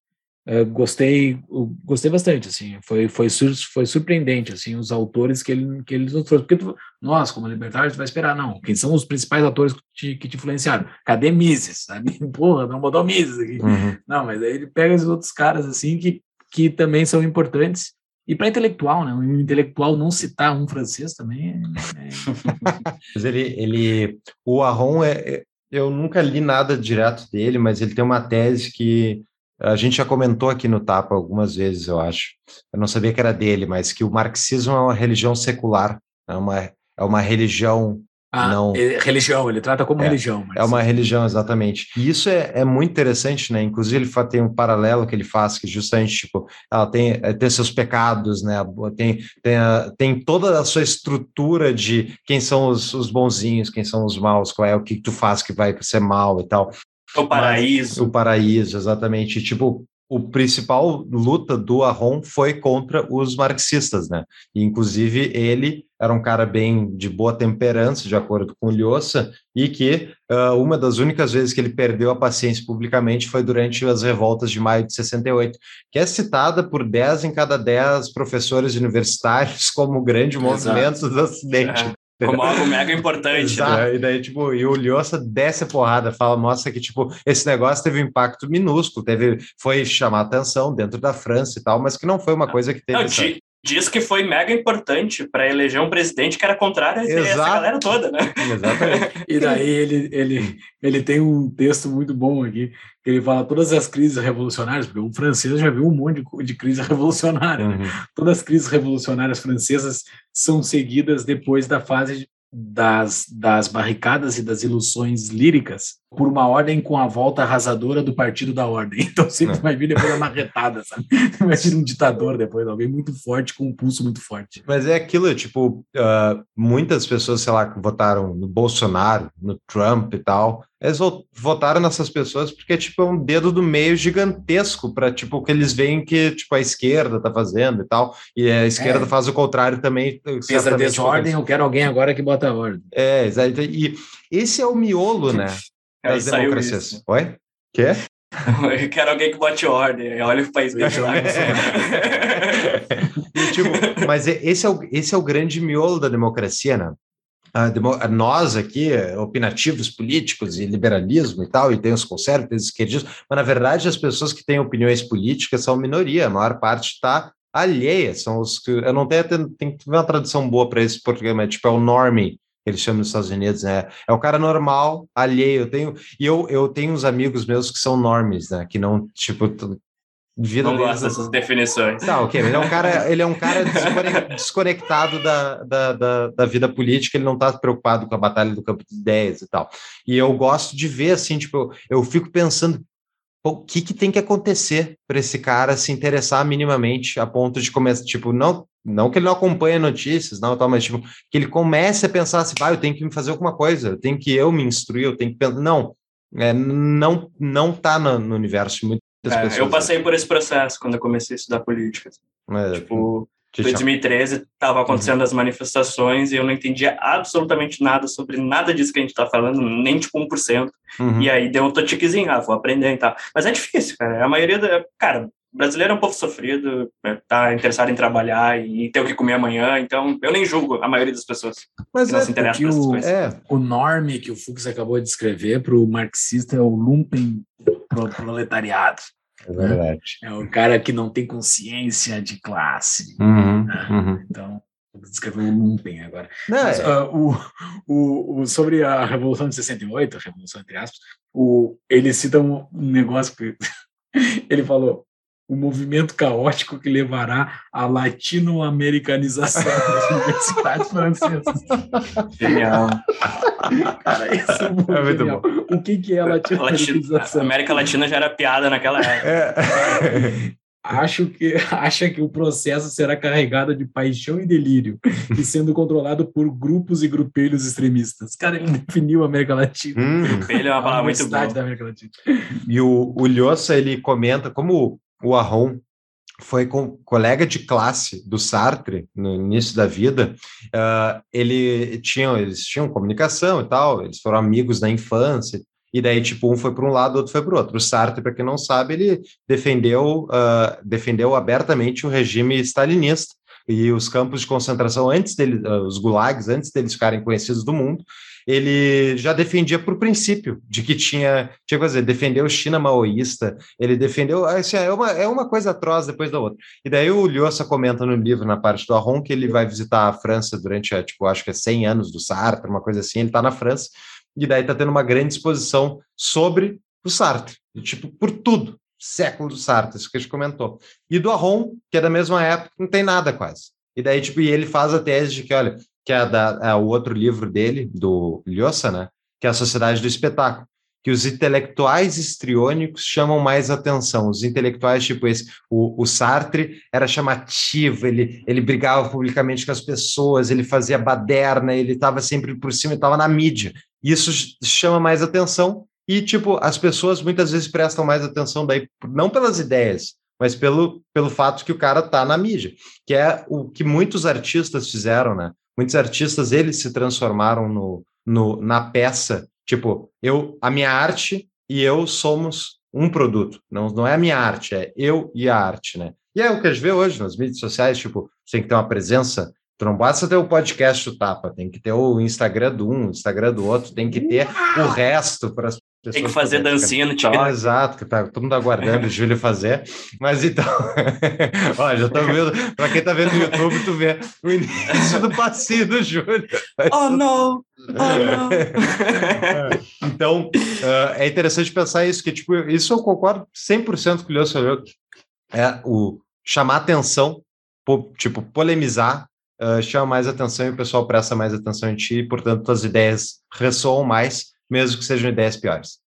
eh, gostei, gostei bastante, assim, foi, foi, sur- foi surpreendente, assim, os autores que ele, que ele nos trouxe, porque tu- nós, como libertários, tu vai esperar, não, quem são os principais autores que te, que te influenciaram? Cadê Mises, sabe? [LAUGHS] Porra, não botou Mises aqui. Uhum. Não, mas aí ele pega os outros caras, assim, que, que também são importantes, e para intelectual, né, um intelectual não citar um francês também é- é [LAUGHS] Mas ele, ele, o Arron é, é- eu nunca li nada direto dele, mas ele tem uma tese que a gente já comentou aqui no Tapa algumas vezes, eu acho. Eu não sabia que era dele, mas que o marxismo é uma religião secular, é uma, é uma religião Ah, Não. é religião, ele trata como É, religião. Mas... É uma religião, exatamente. E isso é, é muito interessante, né? Inclusive, ele fa- tem um paralelo que ele faz, que justamente, tipo, ela tem, é, tem seus pecados, né? Tem, tem, a- tem toda a sua estrutura de quem são os, os bonzinhos, quem são os maus, qual é o que tu faz que vai ser mal e tal. O paraíso. O paraíso, exatamente. E, Tipo, o principal luta do Arron foi contra os marxistas, né? E, inclusive, ele era um cara bem de boa temperança, de acordo com o Lhosa, e que ah, uma das únicas vezes que ele perdeu a paciência publicamente foi durante as revoltas de maio de 68, que é citada por 10 em cada 10 professores universitários [LAUGHS] como o grande movimento do Ocidente. É, como algo mega importante. Né? E daí, tipo, e o Lhosa desce a porrada, fala, mostra que, tipo, esse negócio teve um impacto minúsculo, teve, foi chamar atenção dentro da França e tal, mas que não foi uma coisa que teve. Não, diz que foi mega importante para eleger um presidente que era contrário a essa galera toda, né? Exatamente. E daí ele, ele, ele tem um texto muito bom aqui, que ele fala todas as crises revolucionárias, porque o francês já viu um monte de, de crise revolucionária. né? Uhum. Todas as crises revolucionárias francesas são seguidas depois da fase das, das barricadas e das ilusões líricas por uma ordem com a volta arrasadora do partido da ordem. [LAUGHS] Então sempre É. vai vir depois a marretada, sabe? Imagina um ditador depois, alguém muito forte, com um pulso muito forte. Mas é aquilo, tipo, ah, muitas pessoas, sei lá, que votaram no Bolsonaro, no Trump e tal, eles vo- votaram nessas pessoas porque, tipo, é um dedo do meio gigantesco para, tipo, o que eles veem que, tipo, a esquerda tá fazendo e tal, e a esquerda É. faz o contrário também. Fez a certamente, desordem, eu quero alguém agora que bota a ordem. É, exato. E esse é o miolo, né, [LAUGHS] das saiu democracias. isso. Oi? Quê? [LAUGHS] Eu quero alguém que bote ordem. Olha o país bem [LAUGHS] E, tipo, mas é- esse é, o, esse é o grande miolo da democracia, né? A demo- a nós aqui, opinativos políticos e liberalismo e tal, e tem os conservadores, esquerdistas, mas na verdade as pessoas que têm opiniões políticas são minoria, a maior parte está alheia, são os que, eu não tenho, tem, tem que ver uma tradução boa para esse português, mas tipo, é o normie, que eles chamam nos Estados Unidos, né? É o cara normal, alheio, eu tenho, e eu, eu tenho uns amigos meus que são normies, né? Que não, tipo, vida Não deles- gosto dessas definições. Tá, ok. Ele é um cara, [LAUGHS] ele é um cara descone- desconectado da, da, da, da vida política, ele não está preocupado com a batalha do campo de ideias e tal. E eu gosto de ver, assim, tipo, eu, eu fico pensando o que, que tem que acontecer para esse cara se interessar minimamente a ponto de começar, tipo, não, não que ele não acompanhe notícias, não, tal, mas tipo, que ele comece a pensar assim, vai, eu tenho que me fazer alguma coisa, eu tenho que eu me instruir, eu tenho que pensar. Não, é, não, não tá no, no universo de muitas É, pessoas. eu passei por esse processo quando eu comecei a estudar política. né? Tipo, Que Foi chama- 2013, estava acontecendo as manifestações e eu não entendia absolutamente nada sobre nada disso que a gente está falando, nem tipo 1%. Uhum. E aí deu um totiquezinho, ah, vou aprender e tal. Mas é difícil, cara. A maioria da. Cara, brasileiro é um povo sofrido, é, tá interessado em trabalhar e ter o que comer amanhã, então eu nem julgo a maioria das pessoas Mas que não é, se interessam por essas o- coisas. é, O norme que o Fux acabou de descrever para o marxista é o lumpen pro- proletariado. é verdade. É o cara que não tem consciência de classe. Uhum, uhum. Então, vou descrever o lumpen agora. Não, Mas, é- ah, o, o, o- sobre a Revolução de 68, a Revolução entre aspas, o, ele cita um, um negócio que [LAUGHS] ele falou o movimento caótico que levará à latino-americanização das [LAUGHS] universidades francesas. Genial. Cara, isso é muito, É muito genial. O que, que é a Latino, latino-americanização? a América Latina já era piada naquela época. é. Acho que, acha que o processo será carregado de paixão e delírio e sendo controlado por grupos e grupelhos extremistas. Cara, ele definiu a América Latina. Hum. Ele é uma palavra muito boa. da América Latina. E o, o Lhosa, ele comenta como o Arron foi com, colega de classe do Sartre no início da vida, ah, ele tinham, eles tinham comunicação e tal, eles foram amigos na infância, E daí, tipo, um foi para um lado, outro foi para o outro. O Sartre, para quem não sabe, ele defendeu, uh, defendeu abertamente o regime stalinista e os campos de concentração antes dele, uh, os gulags, antes deles ficarem conhecidos do mundo, ele já defendia por princípio de que tinha, tinha que fazer, defendeu China maoísta, ele defendeu, assim, é, uma, é uma coisa atroz depois da outra. E daí o Lhosa comenta no livro, na parte do Arron, que ele vai visitar a França durante, tipo, acho que é 100 anos do Sartre, uma coisa assim, ele está na França, e daí está tendo uma grande exposição sobre o Sartre, tipo, por tudo, século do Sartre, isso que a gente comentou. E do Arron, que é da mesma época, não tem nada quase. E daí, tipo, e ele faz a tese de que, olha, que é, da, é o outro livro dele, do Lhosa, né? Que é a Sociedade do Espetáculo. Que os intelectuais histriônicos chamam mais atenção. Os intelectuais, tipo esse, o, o Sartre era chamativo, ele, ele brigava publicamente com as pessoas, ele fazia baderna, ele estava sempre por cima, estava na mídia. Isso chama mais atenção e, tipo, as pessoas muitas vezes prestam mais atenção daí, não pelas ideias, mas pelo, pelo fato que o cara tá na mídia, que é o que muitos artistas fizeram, né? Muitos artistas, eles se transformaram no, no, na peça, tipo, eu, a minha arte e eu somos um produto, não, não é a minha arte, é eu e a arte, né? E é o que a gente vê hoje nas mídias sociais, tipo, você tem que ter uma presença Tu não basta ter o podcast do Tapa, tem que ter o Instagram do um, o Instagram do outro, tem que ter o resto para as pessoas. Tem que fazer dancinha no TikTok. Exato, que tá todo mundo aguardando o Júlio fazer. Mas então, [LAUGHS] ó, já tô vendo, para quem tá vendo no YouTube, tu vê o início do passinho do Júlio. Oh, não! Oh, [LAUGHS] não! Então, ah, é interessante pensar isso, que tipo, isso eu concordo 100% com o Leo falou, é o chamar atenção, po- tipo, polemizar, ah, chama mais atenção e o pessoal presta mais atenção em ti, e, portanto, as ideias ressoam mais, mesmo que sejam ideias piores.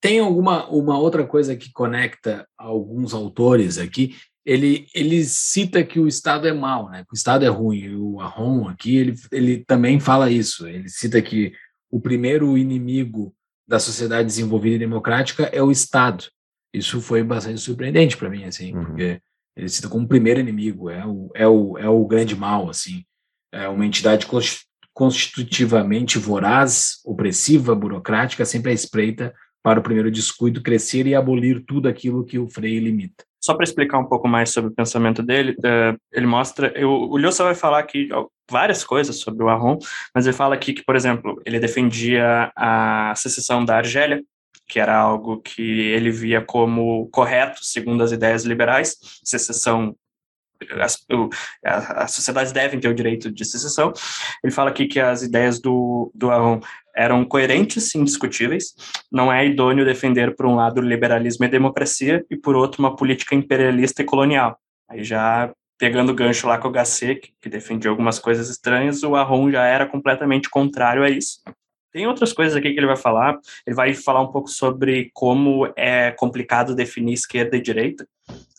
Tem alguma uma outra coisa que conecta alguns autores aqui. Ele, ele cita que o Estado é mau, né? que o Estado é ruim. O Arron aqui ele, ele também fala isso. Ele cita que o primeiro inimigo da sociedade desenvolvida e democrática é o Estado. Isso foi bastante surpreendente para mim, assim, Uhum. porque ele cita como primeiro inimigo, é o, é o, é o grande mal, assim. É uma entidade constitutivamente voraz, opressiva, burocrática, sempre à espreita para o primeiro descuido crescer e abolir tudo aquilo que o Frei limita. Só para explicar um pouco mais sobre o pensamento dele, eh, ele mostra. Eu, o Lhosa vai falar aqui várias coisas sobre o Arron, mas ele fala aqui que, por exemplo, ele defendia a secessão da Argélia, que era algo que ele via como correto, segundo as ideias liberais, secessão. As, o- a- sociedades devem ter o direito de secessão. Ele fala aqui que as ideias do, do Arron eram coerentes e indiscutíveis, não é idôneo defender, por um lado, liberalismo e democracia, e por outro, uma política imperialista e colonial. Aí já pegando o gancho lá com o Gasset, que, que defendia algumas coisas estranhas, o Arron já era completamente contrário a isso. Tem outras coisas aqui que ele vai falar. Ele vai falar um pouco sobre como é complicado definir esquerda e direita.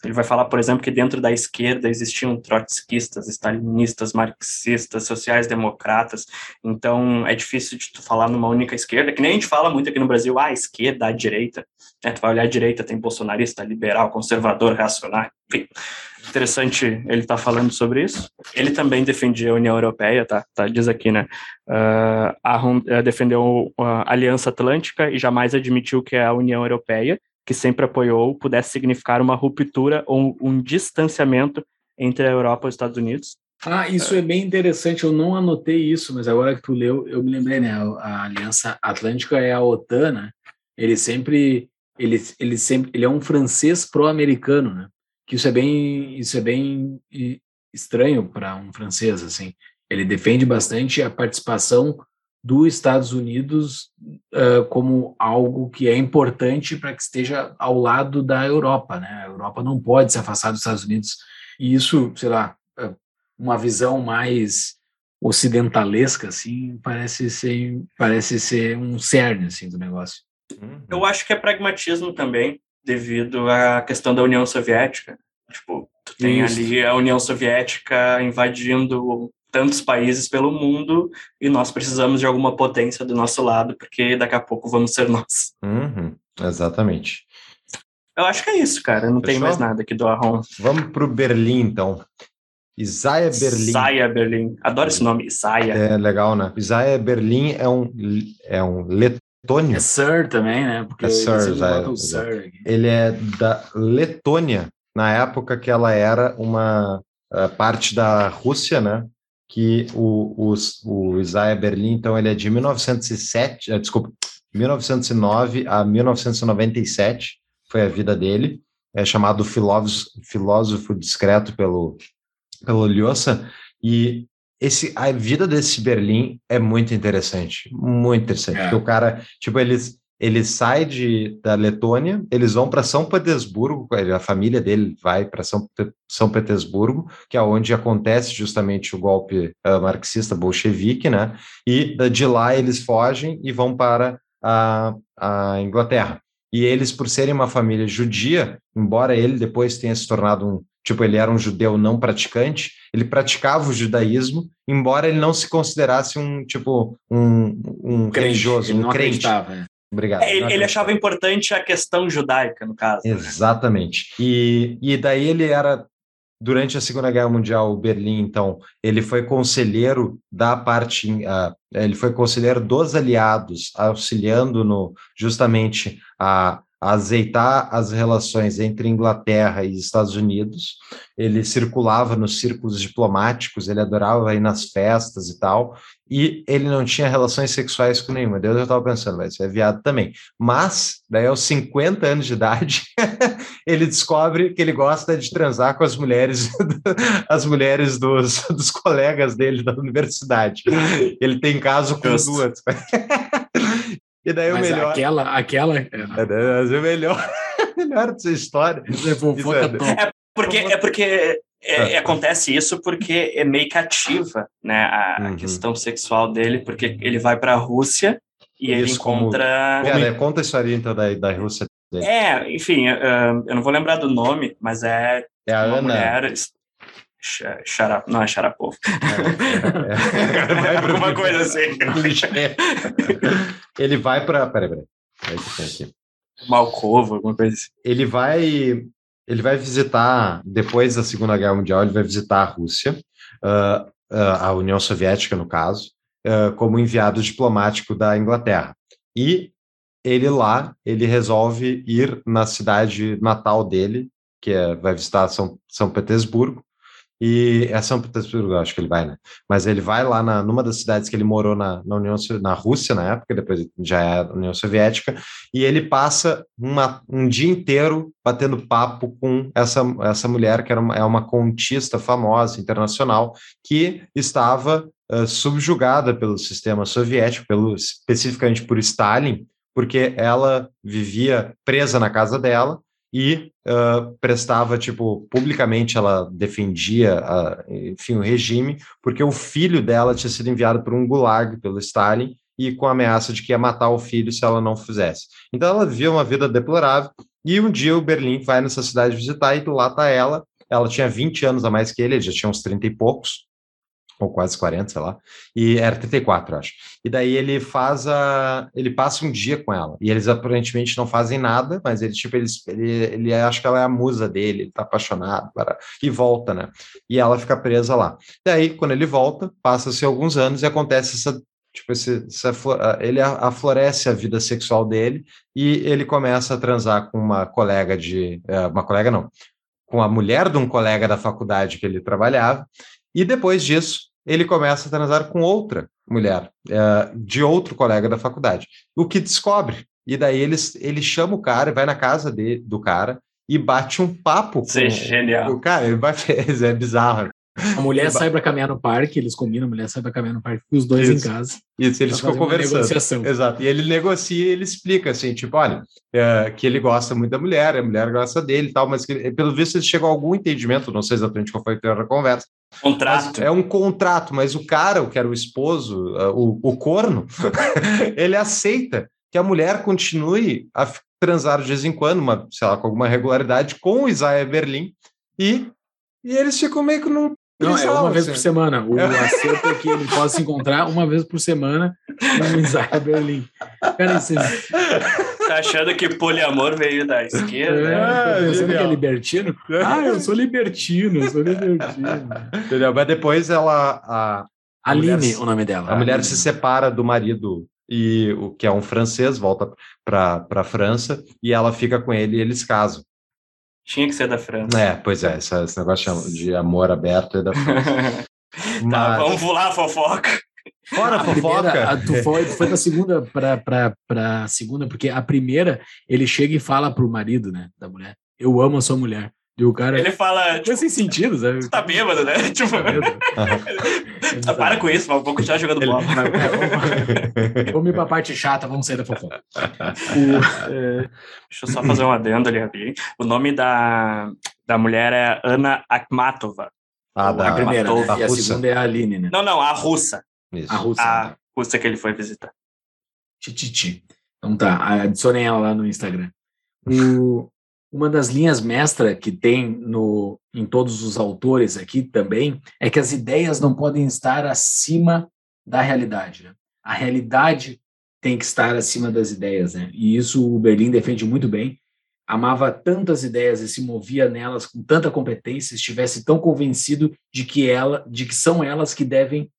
Ele vai falar, por exemplo, que dentro da esquerda existiam trotskistas, stalinistas, marxistas, sociais-democratas. Então, é difícil de tu falar numa única esquerda, que nem a gente fala muito aqui no Brasil, ah, a esquerda, a direita. Né? Tu vai olhar a direita, tem bolsonarista, liberal, conservador, reacionário, enfim. Interessante ele estar falando sobre isso. Ele também defendia a União Europeia, tá? tá diz aqui, né? Uh, defendeu a Aliança Atlântica e jamais admitiu que a União Europeia, que sempre apoiou, pudesse significar uma ruptura ou um distanciamento entre a Europa e os Estados Unidos. Ah, isso é bem interessante. Eu não anotei isso, mas agora que tu leu, eu me lembrei, né? A Aliança Atlântica é a OTAN, né? Ele sempre, ele, ele sempre, ele é um francês pró-americano, né? Que isso é bem, isso é bem e- estranho para um francês, assim. Ele defende bastante a participação dos Estados Unidos ah, como algo que é importante para que esteja ao lado da Europa, né? A Europa não pode se afastar dos Estados Unidos. E isso, sei lá, uma visão mais ocidentalesca, assim, parece ser, parece ser um cerne, assim, do negócio. Eu acho que é pragmatismo também, devido à questão da União Soviética. Tipo, tu tem Isso. ali a União Soviética invadindo tantos países pelo mundo e nós precisamos de alguma potência do nosso lado, porque daqui a pouco vamos ser nós. Uhum, exatamente. Eu acho que é isso, cara. Não tem mais nada aqui do Arron. Vamos para o Berlim, então. Isaiah Berlim. Saia Berlim. Adoro esse nome, Saia. É legal, né? Isaiah Berlim é um, é um Letônia. É Sir também, né? Porque É Sir, eles botam o exato. Sir. Ele é da Letônia, na época que ela era uma eh, parte da Rússia, né? Que o, os- o Isaiah Berlin, então, ele é de 1907, eh, desculpa, 1909 a 1997, foi a vida dele, é chamado filósofo, filósofo discreto pelo, pelo Lyosa, e esse, a vida desse Berlim é muito interessante, muito interessante, É. porque o cara, tipo, eles, ele sai de, da Letônia, eles vão para São Petersburgo, a família dele vai para São, São Petersburgo, que é onde acontece justamente o golpe eh, marxista bolchevique, né? E da- de lá eles fogem e vão para a, a Inglaterra. E eles, por serem uma família judia, embora ele depois tenha se tornado um, tipo, ele era um judeu não praticante, ele praticava o judaísmo, embora ele não se considerasse um, tipo, um, um Crente, religioso, um crente. acreditava. Obrigado. É, ele, ele achava importante a questão judaica, no caso. né? Exatamente. E, e daí ele era, durante a Segunda Guerra Mundial, o Berlim, então, ele foi conselheiro da parte, ah, ele foi conselheiro dos aliados, auxiliando no justamente a azeitar as relações entre Inglaterra e Estados Unidos. Ele circulava nos círculos diplomáticos, ele adorava ir nas festas e tal, e ele não tinha relações sexuais com nenhuma. Deus eu estava pensando, vai ser viado também. Mas, daí aos 50 anos de idade, [LAUGHS] ele descobre que ele gosta de transar com as mulheres, [LAUGHS] as mulheres dos, [LAUGHS] dos colegas dele da universidade. Ele tem caso com Justo. duas. E daí o Mas melhor. aquela, aquela. É, É, mas o melhor, [LAUGHS] o melhor dessa história. é é- top. Porque, é porque é, acontece isso porque é meio cativa né, a, a Uhum. questão sexual dele, porque ele vai para a Rússia e ele Isso, como- encontra. Pera, conta a história então da, da Rússia. É, enfim, ah, eu não vou lembrar do nome, mas é É a uma Ana. mulher. Xa- Xara, não é Sharapov. É, vai pro- Alguma coisa assim. [LAUGHS] Ele vai para. Peraí, peraí. Aqui. Malcovo, alguma coisa assim. ele vai ele vai visitar depois da Segunda Guerra Mundial ele vai visitar a Rússia ah, ah, a União Soviética no caso ah, como enviado diplomático da Inglaterra e ele lá ele resolve ir na cidade natal dele que é, vai visitar São, São Petersburgo e é São Petersburgo, acho que ele vai, né? Mas ele vai lá na, numa das cidades que ele morou na, na União na Rússia na época, depois já é a União Soviética, e ele passa uma, um dia inteiro batendo papo com essa, essa mulher, que era uma, é uma contista famosa, internacional, que estava eh, subjugada pelo sistema soviético, pelo, especificamente por Stalin, porque ela vivia presa na casa dela e ah, prestava, tipo, publicamente ela defendia, ah, enfim, o regime, porque o filho dela tinha sido enviado para um gulag pelo Stalin e com a ameaça de que ia matar o filho se ela não fizesse. Então ela vivia uma vida deplorável e um dia o Berlim vai nessa cidade visitar e lá tá ela, ela tinha 20 anos a mais que ele, ele já tinha uns 30 e poucos, ou quase 40, sei lá, e era 34, eu acho. E daí ele faz a. Ele passa um dia com ela. E eles aparentemente não fazem nada, mas ele, tipo, ele, ele, acha que ela é a musa dele, ele tá apaixonado, para, e volta, né? E ela fica presa lá. Daí, quando ele volta, passa-se alguns anos e acontece essa. Tipo, esse, essa, ele aflorece a vida sexual dele e ele começa a transar com uma colega de. eh, Uma colega não, com a mulher de um colega da faculdade que ele trabalhava. E depois disso, ele começa a transar com outra mulher, eh, de outro colega da faculdade. O que descobre. E daí ele, ele chama o cara, vai na casa de, do cara e bate um papo com Isso é genial. o cara. Ele vai, [LAUGHS] é bizarro. A mulher sai pra caminhar no parque, eles combinam, a mulher sai pra caminhar no parque, os dois Isso. em casa. Isso, eles ficam conversando. negociação. Exato. E ele negocia e ele explica assim, tipo, olha, é, que ele gosta muito da mulher, a mulher gosta dele e tal, mas que, pelo visto eles chegam a algum entendimento, não sei exatamente qual foi da conversa, Contrato. É um contrato, mas o cara, o que era o esposo, uh, o, o corno, [LAUGHS] ele aceita que a mulher continue a transar de vez em quando, uma, sei lá, com alguma regularidade, com o Isaiah Berlim, e, e eles ficam meio que num. Não, é uma vez por assim. semana. O [LAUGHS] acerto é que ele possa se encontrar uma vez por semana no Isaiah Berlim. Cara, é, Tá achando que poliamor veio da esquerda? né? É, pensando que é libertino. Ah, eu sou libertino, eu sou libertino. Entendeu? Mas depois ela. A, A mulher Aline, se- o nome dela. a mulher Aline. se separa do marido e o que é um francês, volta para a França, e ela fica com ele e eles casam. Tinha que ser da França. É, pois é, esse, esse negócio de amor aberto é da França. [LAUGHS] Tá, Mas- vamos pular a fofoca. Fora A fofoca! primeira, a- tu foi, tu foi pra segunda, pra, pra, pra segunda, porque a primeira, ele chega e fala pro marido, né, da mulher, eu amo a sua mulher. E o cara, Ele fala, foi tipo, sem sentido, sabe? tu tá bêbado, né? Tipo, Tá bêbado. [LAUGHS] ah, para com isso, mas vou continuar jogando Ele- bola. [LAUGHS] Vamos ir pra parte chata, vamos sair da fofoca. [LAUGHS] É, Deixa eu só fazer um adendo ali, rapidinho. O nome da, da mulher é Ana Akhmatova. Ah, da, a primeira, né? da e a russa. segunda é a Aline, né? Não, não, a russa. Isso. A russa. A russa que ele foi visitar. Tititi. Então tá, adicionem ela lá no Instagram. O- uma das linhas mestra que tem no, em todos os autores aqui também é que as ideias não podem estar acima da realidade. né? A realidade tem que estar acima das ideias, né? E isso o Berlim defende muito bem. Amava tantas ideias e se movia nelas com tanta competência, estivesse tão convencido de que ela, de que são elas que devem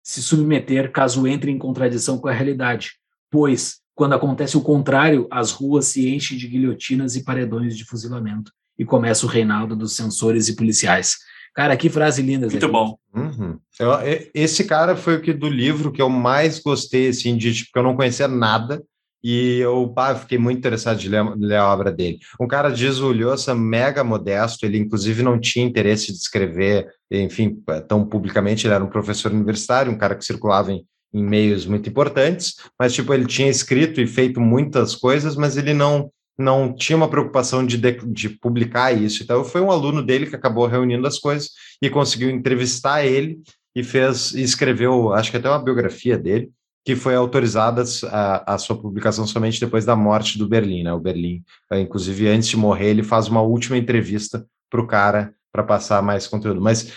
se submeter caso entre em contradição com a realidade pois, quando acontece o contrário, as ruas se enchem de guilhotinas e paredões de fuzilamento e começa o reinado dos censores e policiais. Cara, que frase linda. Zé. Muito bom. Uhum. Eu- esse cara foi o que do livro que eu mais gostei, assim, de tipo, que eu não conhecia nada e eu pá, fiquei muito interessado de ler, ler a obra dele. Um cara diz o Lhosa mega modesto, ele inclusive não tinha interesse de escrever, enfim, tão publicamente, ele era um professor universitário, um cara que circulava em, em meios muito importantes, mas tipo, ele tinha escrito e feito muitas coisas, mas ele não não tinha uma preocupação de, de, de publicar isso. Então, foi um aluno dele que acabou reunindo as coisas e conseguiu entrevistar ele e fez e escreveu, acho que até uma biografia dele, que foi autorizada a, a sua publicação somente depois da morte do Berlim, né? O Berlim, eh, inclusive, antes de morrer, ele faz uma última entrevista para o cara para passar mais conteúdo. Mas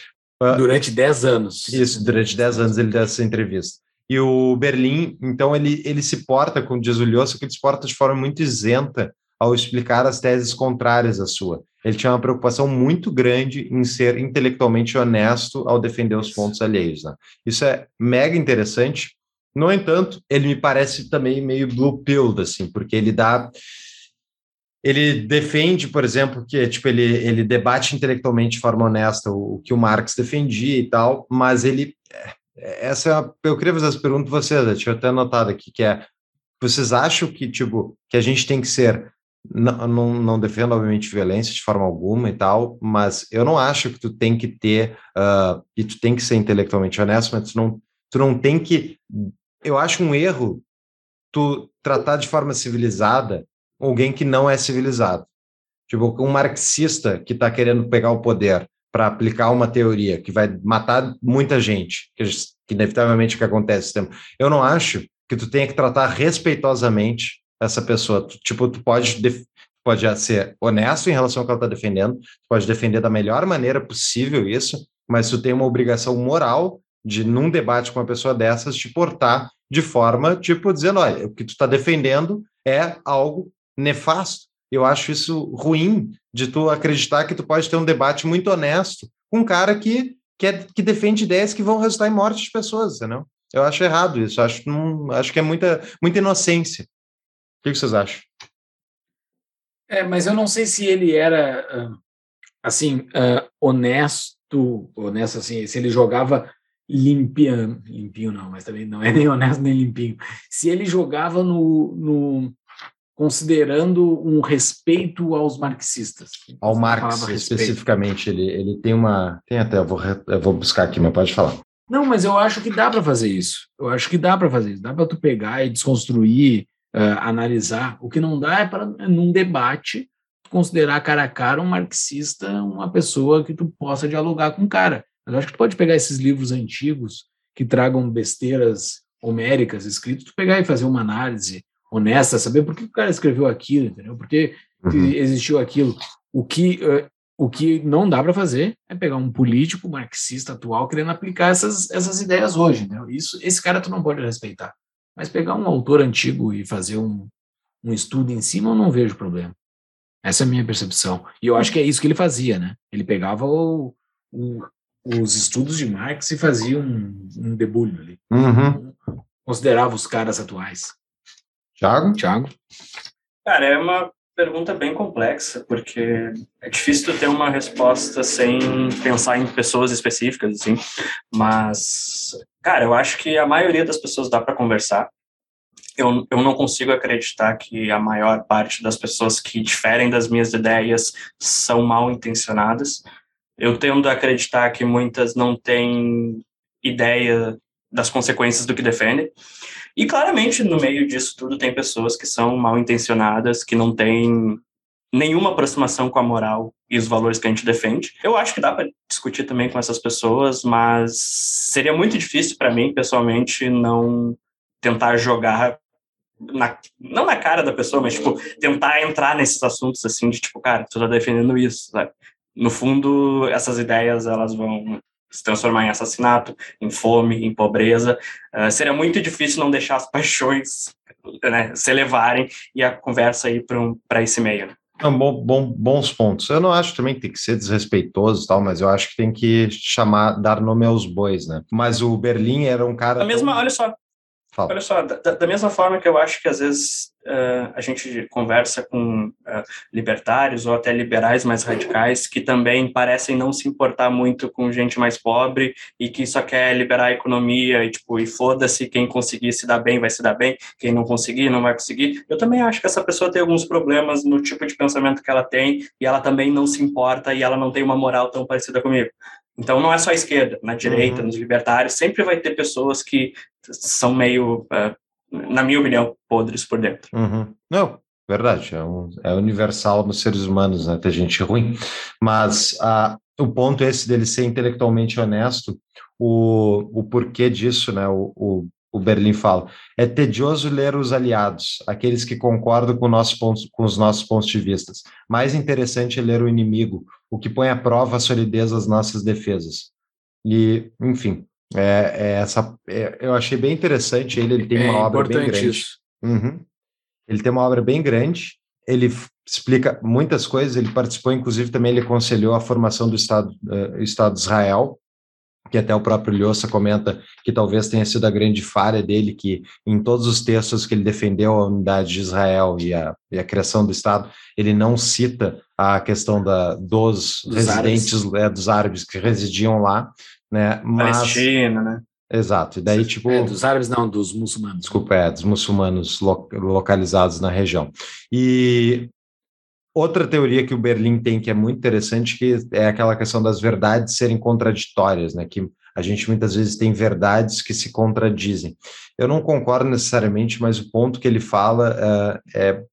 Durante 10 anos. isso, durante 10 anos ele deu essa entrevista. E o Berlim, então, ele, ele se porta, como diz o Lhosa, que ele se porta de forma muito isenta ao explicar as teses contrárias à sua. Ele tinha uma preocupação muito grande em ser intelectualmente honesto ao defender os pontos alheios. Né? Isso é mega interessante. No entanto, ele me parece também meio blue-pilled, assim, porque ele dá ele defende, por exemplo, que tipo ele, ele debate intelectualmente de forma honesta o, o que o Marx defendia e tal, mas ele essa é a, eu queria fazer essa pergunta para vocês, eu até anotado aqui que é vocês acham que tipo que a gente tem que ser não, não, não defendo obviamente violência de forma alguma e tal, mas eu não acho que tu tem que ter uh, e tu tem que ser intelectualmente honesto, mas tu não tu não tem que eu acho um erro tu tratar de forma civilizada alguém que não é civilizado. Tipo, um marxista que está querendo pegar o poder para aplicar uma teoria que vai matar muita gente, que, que inevitavelmente o que acontece. Eu não acho que tu tenha que tratar respeitosamente essa pessoa. Tu, tipo, tu pode, pode ser honesto em relação ao que ela está defendendo, tu pode defender da melhor maneira possível isso, mas tu tem uma obrigação moral de, num debate com uma pessoa dessas, te portar de forma, tipo, dizendo, olha, o que tu está defendendo é algo nefasto. Eu acho isso ruim de tu acreditar que tu pode ter um debate muito honesto com um cara que, que, é, que defende ideias que vão resultar em morte de pessoas, entendeu? Eu acho errado isso. Acho, não, acho que é muita, muita inocência. O que vocês acham? É, mas eu não sei se ele era assim honesto, honesto assim, se ele jogava limpinho, limpinho não, mas também não é nem honesto nem limpinho. Se ele jogava no, no considerando um respeito aos marxistas. Ao Marx, especificamente, ele, ele tem uma. Tem até, eu vou, eu vou buscar aqui, mas pode falar. Não, mas eu acho que dá para fazer isso. Eu acho que dá para fazer isso. Dá para tu pegar e desconstruir, uh, analisar. O que não dá é para, num debate, considerar cara a cara um marxista, uma pessoa que tu possa dialogar com o cara. Mas eu acho que tu pode pegar esses livros antigos que tragam besteiras homéricas escritos, tu pegar e fazer uma análise honesta, saber por que o cara escreveu aquilo, entendeu? Por que uhum. existiu aquilo. O que, uh, o que não dá para fazer é pegar um político marxista atual querendo aplicar essas, essas ideias hoje, entendeu? Isso, esse cara tu não pode respeitar. Mas pegar um autor antigo e fazer um, um estudo em cima, eu não vejo problema. Essa é a minha percepção. E eu acho que é isso que ele fazia, né? Ele pegava o, o, os estudos de Marx e fazia um, um debulho ali. Uhum. considerava os caras atuais? Thiago? Thiago? Cara, é uma pergunta bem complexa, porque é difícil ter uma resposta sem pensar em pessoas específicas, assim. Mas, cara, eu acho que a maioria das pessoas dá para conversar. Eu, eu não consigo acreditar que a maior parte das pessoas que diferem das minhas ideias são mal intencionadas. Eu tendo a acreditar que muitas não têm ideia das consequências do que defendem. E claramente, no meio disso tudo, tem pessoas que são mal intencionadas, que não têm nenhuma aproximação com a moral e os valores que a gente defende. Eu acho que dá para discutir também com essas pessoas, mas seria muito difícil para mim, pessoalmente, não tentar jogar na, não na cara da pessoa, mas tipo tentar entrar nesses assuntos assim de tipo, cara, tu tá defendendo isso, sabe? No fundo, essas ideias elas vão se transformar em assassinato, em fome, em pobreza. Uh, seria muito difícil não deixar as [LAUGHS] paixões né, se elevarem e a conversa ir para um, esse meio. né? Não, bom, bom- bons pontos. Eu não acho também que tem que ser desrespeitoso e tal, mas eu acho que tem que chamar, dar nome aos bois, né? Mas o Berlim era um cara. Da mesma, tão- olha só, Fala. Olha só, da, da mesma forma que eu acho que às vezes eh, a gente conversa com eh, libertários ou até liberais mais radicais que também parecem não se importar muito com gente mais pobre e que só quer liberar a economia e tipo, e foda-se, quem conseguir se dar bem vai se dar bem, quem não conseguir não vai conseguir. Eu também acho que essa pessoa tem alguns problemas no tipo de pensamento que ela tem e ela também não se importa e ela não tem uma moral tão parecida comigo. Então não é só a esquerda, na direita, Uhum. nos libertários, sempre vai ter pessoas que são meio, eh, na minha opinião, podres por dentro. Uhum. Não, verdade, é, um- é universal nos seres humanos, né? Ter gente ruim. Mas o ponto esse dele ser intelectualmente honesto, o, o porquê disso, né? O, o, o Berlim fala. É tedioso ler os aliados, aqueles que concordam com, nossos pontos, com os nossos pontos de vista. Mais interessante é ler o inimigo, o que põe à prova a solidez das nossas defesas. E, enfim, é, é essa, é- eu achei bem interessante ele, ele tem é uma obra bem importante grande. isso. Uhum. Ele tem uma obra bem grande, ele explica muitas coisas, ele participou, inclusive, também ele aconselhou a formação do Estado, eh, Estado de Israel, que até o próprio Lhosa comenta que talvez tenha sido a grande falha dele, que em todos os textos que ele defendeu a unidade de Israel e a, e a criação do Estado, ele não cita a questão da, dos, Dos residentes, eh, dos árabes que residiam lá, né? Mas, Palestina, né? exato, e daí, tipo... É, dos árabes não, dos muçulmanos. Desculpa, é, dos muçulmanos lo- localizados na região. E outra teoria que o Berlim tem que é muito interessante, que é aquela questão das verdades serem contraditórias, né? Que a gente muitas vezes tem verdades que se contradizem. Eu não concordo necessariamente, mas o ponto que ele fala eh, é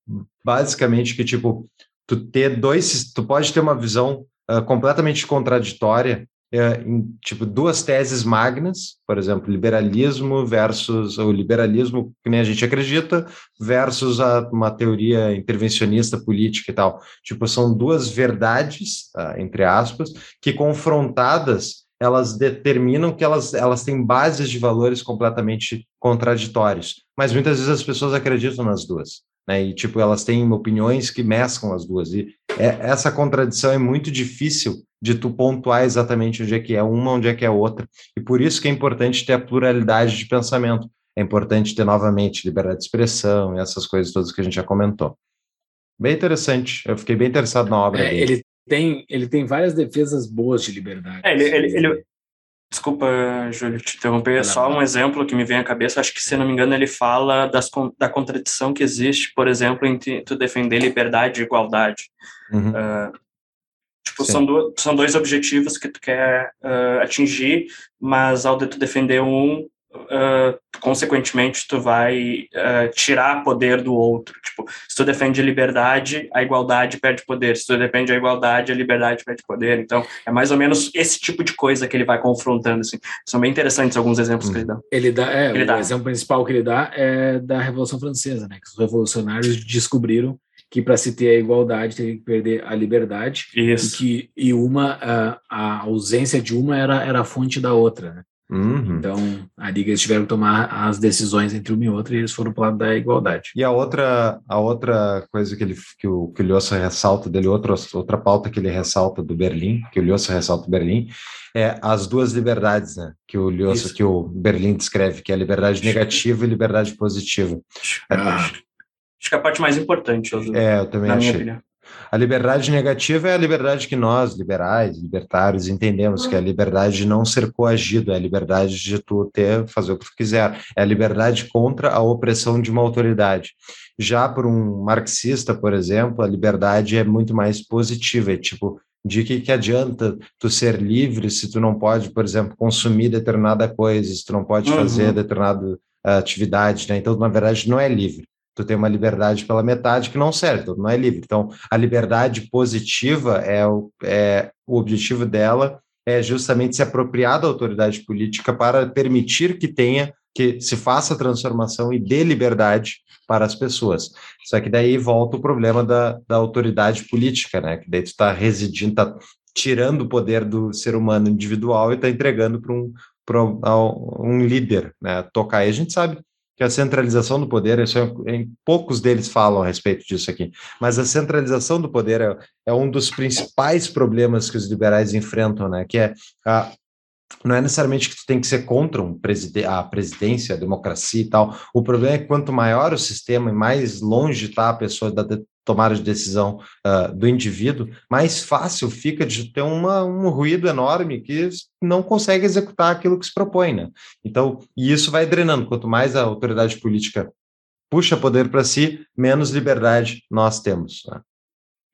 basicamente que, tipo, tu ter dois, tu pode ter uma visão ah, completamente contraditória é, em tipo duas teses magnas, por exemplo, liberalismo versus o liberalismo que nem a gente acredita versus a, uma teoria intervencionista política e tal. Tipo, são duas verdades, ah, entre aspas, que confrontadas elas determinam que elas, elas têm bases de valores completamente contraditórios. Mas muitas vezes as pessoas acreditam nas duas. Né? E, tipo, elas têm opiniões que mesclam as duas. E é- essa contradição é muito difícil de tu pontuar exatamente onde é que é uma, onde é que é outra. E por isso que é importante ter a pluralidade de pensamento. É importante ter, novamente, liberdade de expressão e essas coisas todas que a gente já comentou. Bem interessante. Eu fiquei bem interessado na obra É, dele. ele, tem, ele tem várias defesas boas de liberdade. É, ele- ele- ele- Desculpa, Júlio, te interromper. Lá, Só um exemplo que me vem à cabeça. Acho que, se não me engano, ele fala das, da contradição que existe, por exemplo, entre tu defender liberdade e igualdade. Uhum. Ah, tipo, Sim. são, do- são dois objetivos que tu quer ah, atingir, mas ao de tu defender um, ah, consequentemente, tu vai ah, tirar poder do outro. Tipo, se tu defende liberdade, a igualdade perde poder. Se tu defende a igualdade, a liberdade perde poder. Então, é mais ou menos esse tipo de coisa que ele vai confrontando. Assim. São bem interessantes alguns exemplos que ele dá. Ele dá, é, Ele o dá. exemplo principal que ele dá é da Revolução Francesa, né? Que os revolucionários descobriram que para se ter a igualdade teria que perder a liberdade e Isso. que e uma a, a ausência de uma era era a fonte da outra. Né? Uhum. Então ali que eles tiveram que tomar as decisões entre uma e outra e eles foram para o lado da igualdade. E a outra, a outra coisa que, ele, que o, que o Lhosa ressalta dele, outra, outra pauta que ele ressalta do Berlim, que o Lhosa ressalta do Berlim, é as duas liberdades, né? Que o Lhosa, Isso. que o Berlim descreve, que é a liberdade negativa e liberdade positiva. Ah. Acho, acho que é a parte mais importante, eu- É, eu também achei. A liberdade negativa é a liberdade que nós, liberais, libertários, entendemos, que é a liberdade de não ser coagido, é a liberdade de tu ter, fazer o que tu quiser, é a liberdade contra a opressão de uma autoridade. Já por um marxista, por exemplo, a liberdade é muito mais positiva, é tipo, de que, que adianta tu ser livre se tu não pode, por exemplo, consumir determinada coisa, se tu não pode Uhum. fazer determinada ah, atividade, né? Então, na verdade, não é livre. Tu tem uma liberdade pela metade que não serve, então não é livre. Então, a liberdade positiva é o, é o objetivo dela é justamente se apropriar da autoridade política para permitir que tenha que se faça a transformação e dê liberdade para as pessoas. Só que daí volta o problema da, da autoridade política, né? Que daí tu está residindo, está tirando o poder do ser humano individual e está entregando para um, pra um líder, né? Tocar aí a gente sabe que a centralização do poder, isso é, em poucos deles falam a respeito disso aqui, mas a centralização do poder é, é um dos principais problemas que os liberais enfrentam, né? Que é a, não é necessariamente que tu tem que ser contra um preside a presidência, a democracia e tal. O problema é que quanto maior o sistema e mais longe está a pessoa da de tomada de decisão uh, do indivíduo, mais fácil fica de ter uma, um ruído enorme que não consegue executar aquilo que se propõe, né? Então, e isso vai drenando. Quanto mais a autoridade política puxa poder para si, menos liberdade nós temos. Né?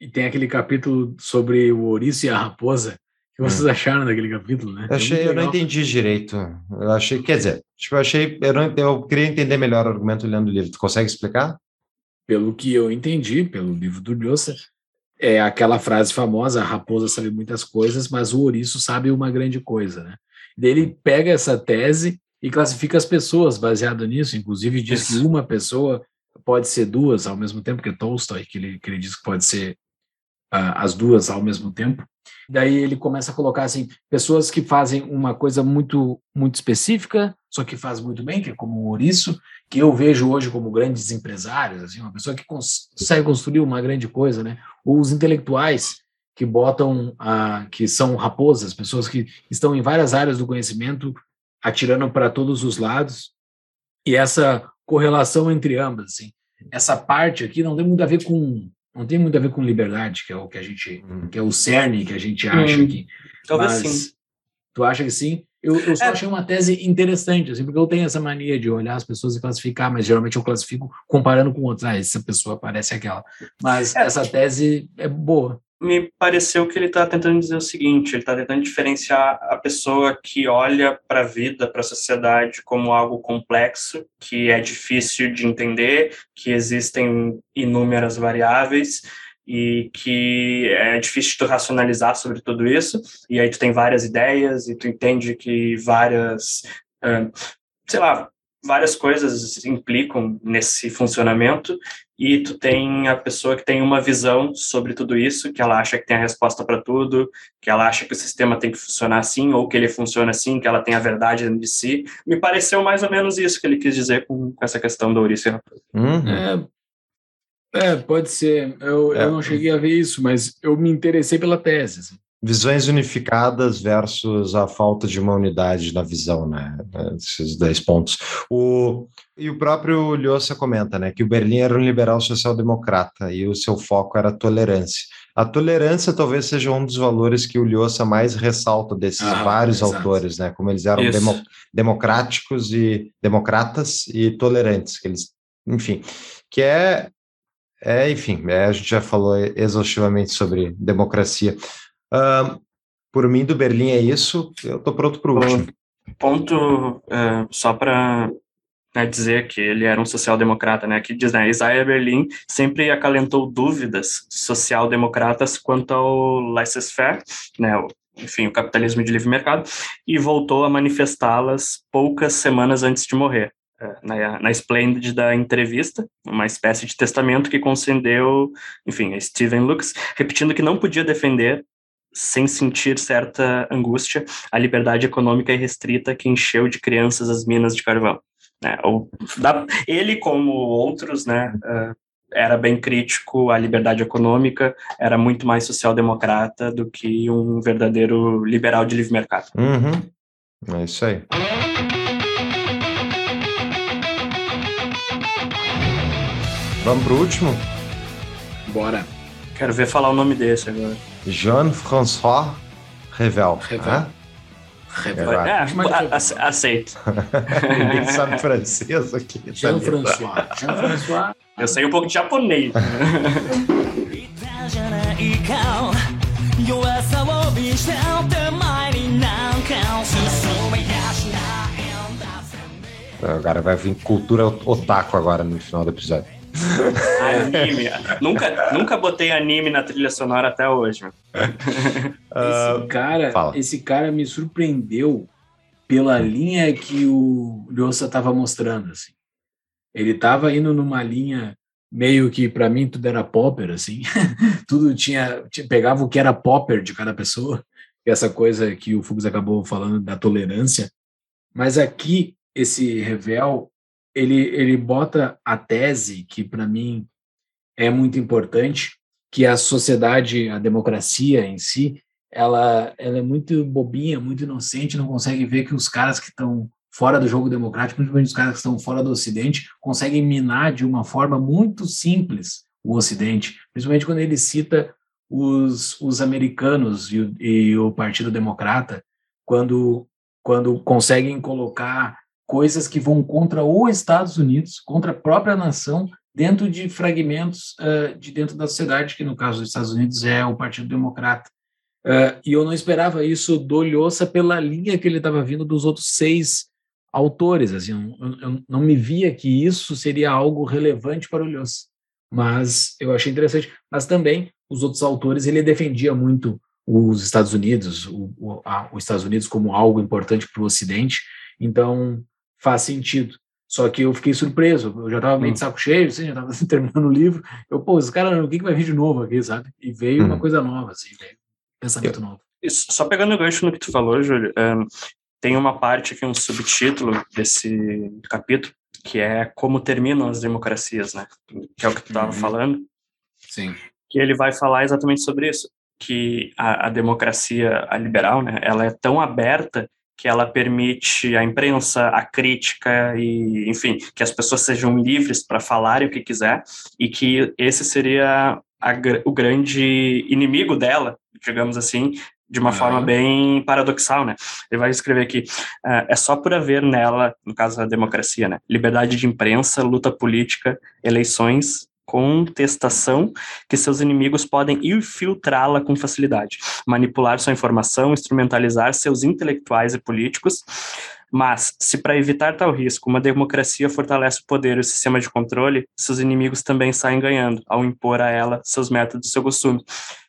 E tem aquele capítulo sobre o ouriço e a raposa. O que vocês acharam daquele capítulo, né? Eu, achei, É eu não entendi direito. Eu achei, quer dizer, tipo, eu achei, eu, não, eu queria entender melhor o argumento lendo o livro. Tu consegue explicar? Pelo que eu entendi, pelo livro do Lhosa, é aquela frase famosa: a raposa sabe muitas coisas, mas o ouriço sabe uma grande coisa, né? Ele pega essa tese e classifica as pessoas baseado nisso, inclusive diz Isso. que uma pessoa pode ser duas ao mesmo tempo, que é Tolstói, que ele, que ele diz que pode ser ah, as duas ao mesmo tempo. Daí ele começa a colocar assim, pessoas que fazem uma coisa muito muito específica, só que faz muito bem, que é como o ouriço, que eu vejo hoje como grandes empresários, assim, uma pessoa que cons- consegue construir uma grande coisa, né? Ou os intelectuais que botam, a, que são raposas, pessoas que estão em várias áreas do conhecimento, atirando para todos os lados, e essa correlação entre ambas, assim. Essa parte aqui não tem muito a ver com não tem muito a ver com liberdade, que é o que a gente, que é o cerne que a gente acha Hum, aqui. Talvez Mas sim. Tu acha que sim? Eu, eu só É. achei uma tese interessante, assim, porque eu tenho essa mania de olhar as pessoas e classificar, mas geralmente eu classifico comparando com outras. Ah, essa pessoa parece aquela. Mas É. essa tese é boa. me pareceu que ele está tentando dizer o seguinte: ele está tentando diferenciar a pessoa que olha para a vida, para a sociedade como algo complexo, que é difícil de entender, que existem inúmeras variáveis e que é difícil de tu racionalizar sobre tudo isso. E aí tu tem várias ideias e tu entende que várias, sei lá, várias coisas implicam nesse funcionamento e tu tem a pessoa que tem uma visão sobre tudo isso, que ela acha que tem a resposta para tudo, que ela acha que o sistema tem que funcionar assim, ou que ele funciona assim, que ela tem a verdade dentro de si. Me pareceu mais ou menos isso que ele quis dizer com, com essa questão da Ouriço e Raposa. Uhum. É, é pode ser. Eu, É. eu não cheguei a ver isso, mas eu me interessei pela tese. assim. Visões unificadas versus a falta de uma unidade na visão, né? Esses dois pontos. O, e o próprio Lhosa comenta, né, que o Berlim era um liberal social-democrata e o seu foco era a tolerância. A tolerância talvez seja um dos valores que o Lhosa mais ressalta desses Ah, vários exato. autores, né? Como eles eram demo- democráticos e democratas e tolerantes, que eles, enfim, que é é, enfim, é, a gente já falou exaustivamente sobre democracia. Ahn, por mim, do Berlim é isso. Eu tô pronto para o último. Ponto, é, só para dizer que ele era um social-democrata, né? Aqui diz, né? Isaiah Berlin sempre acalentou dúvidas social-democratas quanto ao laissez-faire, né? o- enfim, o capitalismo de livre mercado, e voltou a manifestá-las poucas semanas antes de morrer. Eh, na, na Splendid da entrevista, uma espécie de testamento que concedeu, enfim, Steven Lux, repetindo que não podia defender, sem sentir certa angústia, a liberdade econômica irrestrita que encheu de crianças as minas de carvão. né? Ou, da- ele, como outros, né, eh, era bem crítico à liberdade econômica, era muito mais social-democrata do que um verdadeiro liberal de livre mercado. Uhum. É isso aí. Vamos pro último? Bora. Quero ver falar o nome desse agora. Jean-François Revel. Revel. Né? Revel. É, é, aceito. Ninguém sabe francês aqui. Tá Jean-François. Jean-François. Eu sei um pouco de japonês. agora vai vir cultura otaku agora no final do episódio. Anime. nunca, nunca botei anime na trilha sonora até hoje. meu. [LAUGHS] Esse cara, fala. esse cara me surpreendeu pela linha que o Lhosa estava mostrando, assim. Ele estava indo numa linha meio que para mim tudo era popper, assim. [LAUGHS] tudo tinha, tinha- pegava o que era popper de cada pessoa. [LAUGHS] Essa coisa que o Fux acabou falando da tolerância. Mas aqui esse Revel, ele ele bota a tese que para mim é muito importante, que a sociedade, a democracia em si, ela, ela é muito bobinha, muito inocente, não consegue ver que os caras que estão fora do jogo democrático, principalmente os caras que estão fora do Ocidente, conseguem minar de uma forma muito simples o Ocidente, principalmente quando ele cita os, os americanos e e o Partido Democrata, quando, quando conseguem colocar coisas que vão contra os Estados Unidos, contra a própria nação, dentro de fragmentos eh, de dentro da sociedade, que no caso dos Estados Unidos é o Partido Democrata. Eh, e eu não esperava isso do Lhosa pela linha que ele estava vindo dos outros seis autores. Assim, eu- eu não me via que isso seria algo relevante para o Lhosa, mas eu achei interessante. Mas também os outros autores ele defendia muito os Estados Unidos, o, o, a- os Estados Unidos como algo importante para o Ocidente. Então faz sentido. Só que eu fiquei surpreso, eu já estava meio de saco cheio, assim, já estava [LAUGHS] terminando o livro. Eu, pô, esse cara, o que, que vai vir de novo aqui, sabe? E veio uma Hum. coisa nova, assim, veio um pensamento novo. Isso, Só pegando o gancho no que tu falou, Júlio, ahn, tem uma parte aqui, um subtítulo desse capítulo, que é como terminam as democracias, né? Que é o que tu estava Uhum. falando. Sim. que ele vai falar exatamente sobre isso, que a, a democracia a liberal, né, ela é tão aberta que ela permite a imprensa, a crítica e, enfim, que as pessoas sejam livres para falarem o que quiser e que esse seria a o grande inimigo dela, digamos assim, de uma Ah. forma bem paradoxal, né? Ele vai escrever aqui, ah, é só por haver nela, no caso da democracia, né, liberdade de imprensa, luta política, eleições, contestação, que seus inimigos podem infiltrá-la com facilidade, manipular sua informação, instrumentalizar seus intelectuais e políticos. Mas, se para evitar tal risco, uma democracia fortalece o poder e o sistema de controle, seus inimigos também saem ganhando, ao impor a ela seus métodos e seu costume.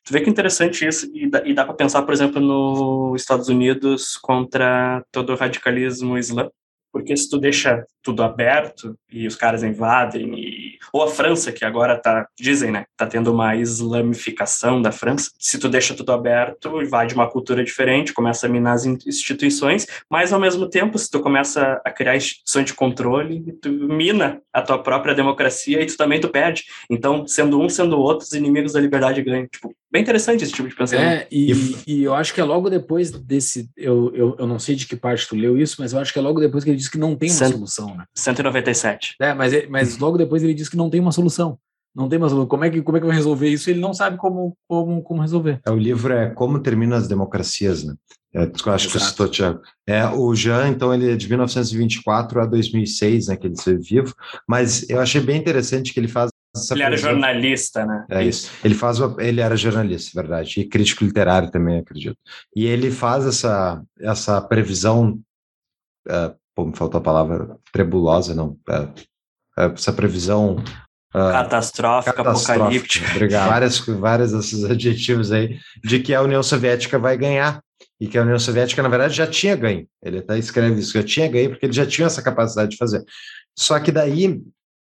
Tu vê que interessante isso, e dá, e dá para pensar, por exemplo, nos Estados Unidos contra todo o radicalismo islâmico, porque se tu deixa tudo aberto e os caras invadem, e... ou a França, que agora tá, dizem, né, tá tendo uma islamificação da França, se tu deixa tudo aberto, invade uma cultura diferente, começa a minar as in- instituições, mas ao mesmo tempo, se tu começa a criar instituições de controle, tu mina a tua própria democracia e tu também tu perde. Então, sendo um, sendo outro, os inimigos da liberdade ganham. Tipo, bem interessante esse tipo de pensamento. É, e, e eu acho que é logo depois desse. Eu, eu, eu não sei de que parte tu leu isso, mas eu acho que é logo depois que ele diz que não tem uma Cento- solução, né? 197. É, mas, ele- mas logo depois ele diz que não tem uma solução. Não tem uma solução. Como é que, como é que vai resolver isso? Ele não sabe como, como, como resolver. É, o livro é Como Terminam as Democracias, né? É, eu acho que eu Exato. citou, Thiago. É, o Jean, então, ele é de 1924 a 2006, né, que ele esteve vivo, mas eu achei bem interessante que ele faz Ele era jornalista, né? É isso. Ele faz, ele era jornalista, verdade, e crítico literário também, acredito. E ele faz essa, essa previsão, é, pô, me faltou a palavra, trebulosa, não, é, essa previsão ah, Catastrófica, catastrófica. apocalíptica. Obrigado. [LAUGHS] Várias, várias desses adjetivos aí de que a União Soviética vai ganhar e que a União Soviética, na verdade, já tinha ganho. Ele até escreve isso, já tinha ganho, porque ele já tinha essa capacidade de fazer. Só que daí,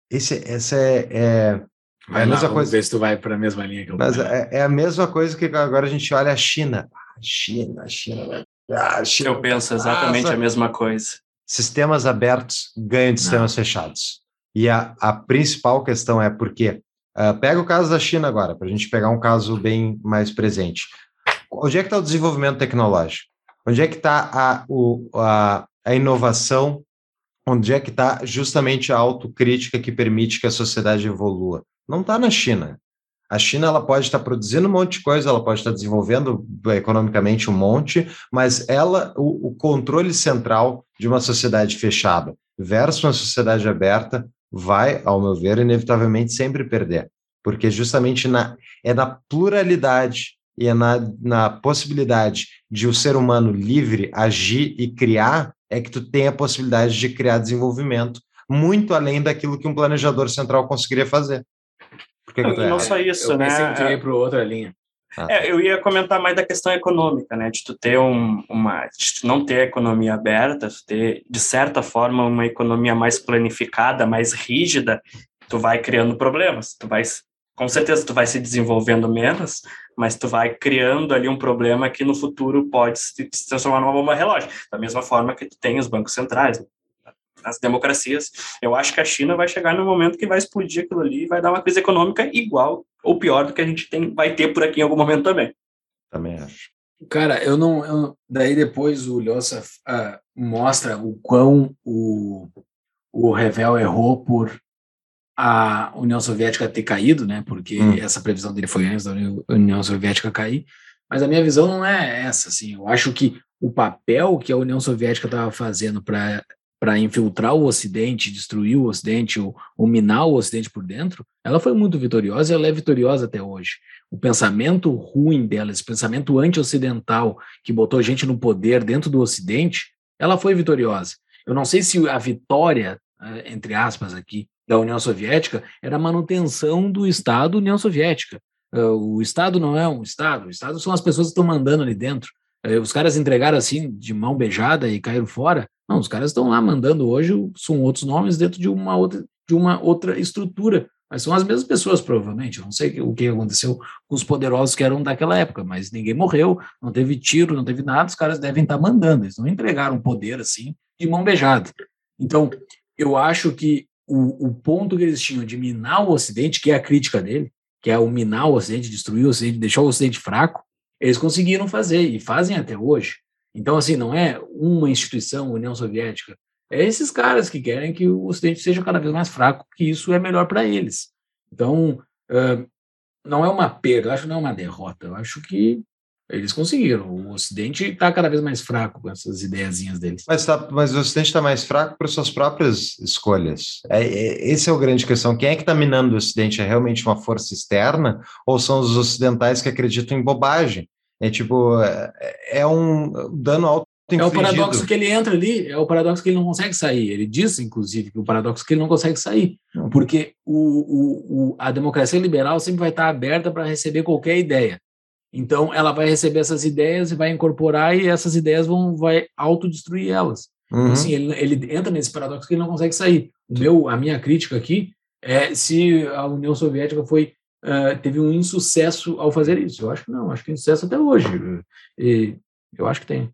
esse, essa é, é, Vai a lá, mesma coisa. ver se tu vai para a mesma linha que eu Mas vou. é, é a mesma coisa que agora a gente olha a China. Ah, China, a China, vai- ah, a China. Eu penso exatamente Nossa. a mesma coisa. Sistemas abertos ganham de sistemas fechados. E a, a principal questão é porque, ah, pega o caso da China agora, para a gente pegar um caso bem mais presente. Onde é que está o desenvolvimento tecnológico? Onde é que está a, o- a, a inovação? Onde é que está justamente a autocrítica que permite que a sociedade evolua? Não está na China. A China ela pode estar produzindo um monte de coisa, ela pode estar desenvolvendo eh, economicamente um monte, mas ela, o, o controle central de uma sociedade fechada versus uma sociedade aberta vai, ao meu ver, inevitavelmente sempre perder, porque justamente na, é na pluralidade e é na, na possibilidade de o ser humano livre agir e criar é que tu tem a possibilidade de criar desenvolvimento muito além daquilo que um planejador central conseguiria fazer. Por que que tu E não acha? só isso, eu né? ia ir para outra linha. É, eu ia comentar mais da questão econômica, né? De tu ter um, uma, de tu não ter a economia aberta, tu ter de certa forma uma economia mais planificada, mais rígida, tu vai criando problemas. Tu vai, com certeza, tu vai se desenvolvendo menos, mas tu vai criando ali um problema que no futuro pode se, transformar numa bomba relógio. Da mesma forma que tu tem os bancos centrais, as democracias. Eu acho que a China vai chegar no momento que vai explodir aquilo ali e vai dar uma crise econômica igual ou pior do que a gente tem, vai ter por aqui em algum momento também. Também acho. Cara, eu não. eu- daí depois o Lhosa ah, mostra o quão o, o Revel errou por a União Soviética ter caído, né? Porque Hum. essa previsão dele foi antes da Uni- União Soviética cair. Mas a minha visão não é essa, assim. Eu acho que o papel que a União Soviética estava fazendo para para infiltrar o Ocidente, destruir o Ocidente, ou, ou minar o Ocidente por dentro, ela foi muito vitoriosa e ela é vitoriosa até hoje. O pensamento ruim dela, esse pensamento anti-ocidental que botou gente no poder dentro do Ocidente, ela foi vitoriosa. Eu não sei se a vitória, eh, entre aspas aqui, da União Soviética era a manutenção do Estado União Soviética. Eh, O Estado não é um Estado, o Estado são as pessoas que estão mandando ali dentro. Eh, Os caras entregaram assim, de mão beijada e caíram fora. Não, os caras estão lá mandando hoje, são outros nomes dentro de uma outra, de uma outra estrutura. Mas são as mesmas pessoas, provavelmente. Eu não sei o que aconteceu com os poderosos que eram daquela época, mas ninguém morreu, não teve tiro, não teve nada, os caras devem estar mandando. Eles não entregaram poder assim, de mão beijada. Então, eu acho que o, o ponto que eles tinham de minar o Ocidente, que é a crítica dele, que é o minar o Ocidente, destruir o Ocidente, deixar o Ocidente fraco, eles conseguiram fazer e fazem até hoje. Então, assim, não é uma instituição, União Soviética, é esses caras que querem que o Ocidente seja cada vez mais fraco, que isso é melhor para eles. Então, ah, não é uma perda, eu acho que não é uma derrota, eu acho que eles conseguiram. O Ocidente está cada vez mais fraco com essas ideiazinhas deles. Mas, tá, mas o Ocidente está mais fraco por suas próprias escolhas. É, é, esse é o grande questão. Quem é que está minando o Ocidente? É realmente uma força externa ou são os ocidentais que acreditam em bobagem? É tipo, é, é um dano alto É o paradoxo que ele entra ali, é o paradoxo que ele não consegue sair. Ele diz, inclusive, que o paradoxo que ele não consegue sair, porque o, o, o, a democracia liberal sempre vai estar aberta para receber qualquer ideia. Então, ela vai receber essas ideias e vai incorporar, e essas ideias vão vai autodestruir elas. Uhum. Assim, ele, ele entra nesse paradoxo que ele não consegue sair. O meu, a minha crítica aqui é se a União Soviética foi uh, teve um insucesso ao fazer isso. Eu acho que não, acho que tem sucesso até hoje. E eu acho que tem.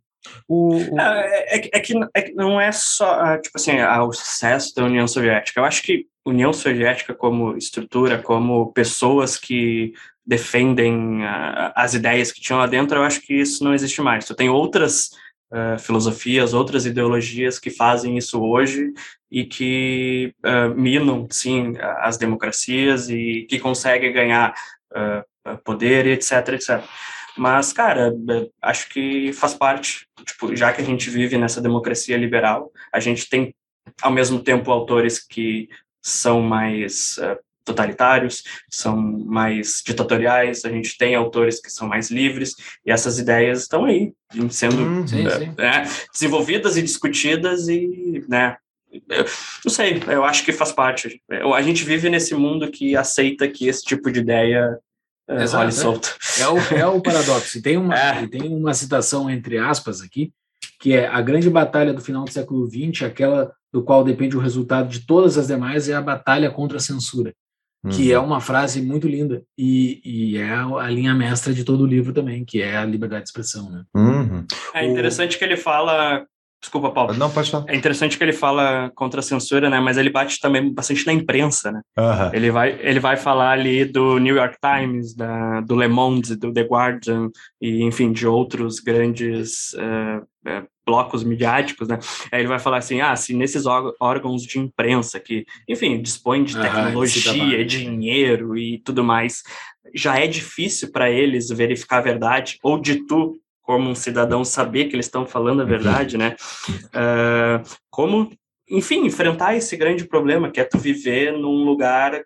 O, o... É, é, é, que, é, que, não é só, tipo assim, o sucesso da União Soviética. Eu acho que União Soviética como estrutura, como pessoas que defendem uh, as ideias que tinham lá dentro, eu acho que isso não existe mais. Tu tem outras uh, filosofias, outras ideologias que fazem isso hoje e que uh, minam, sim, as democracias e que conseguem ganhar poder, etc, etc. Mas, cara, acho que faz parte, tipo, já que a gente vive nessa democracia liberal, a gente tem, ao mesmo tempo, autores que são mais totalitários, são mais ditatoriais, a gente tem autores que são mais livres, e essas ideias estão aí, sendo Hum, sim, sim. Né, desenvolvidas e discutidas, e, né, eu, não sei, eu acho que faz parte. A gente vive nesse mundo que aceita que esse tipo de ideia uh, Exato, é. solto. É o, é o paradoxo. E tem uma, É. tem uma citação entre aspas aqui, que é a grande batalha do final do século XX, aquela do qual depende o resultado de todas as demais, é a batalha contra a censura, que é Uhum. uma frase muito linda e, e é a linha mestra de todo o livro também, que é a liberdade de expressão. Né? Uhum. É interessante que ele fala. Desculpa, Paulo. Não, pode falar. É interessante que ele fala contra a censura, né? Mas ele bate também bastante na imprensa, né? Aham. Ele vai, ele vai falar ali do New York Times, da, do Le Monde, do The Guardian, e enfim, de outros grandes eh, blocos midiáticos, né? Aí ele vai falar assim, ah, se nesses órg- órgãos de imprensa que, enfim, dispõem de tecnologia, dinheiro e tudo mais, já é difícil para eles verificar a verdade, ou de tu, como um cidadão, saber que eles estão falando a verdade, né? Ah, como enfim, enfrentar esse grande problema que é tu viver num lugar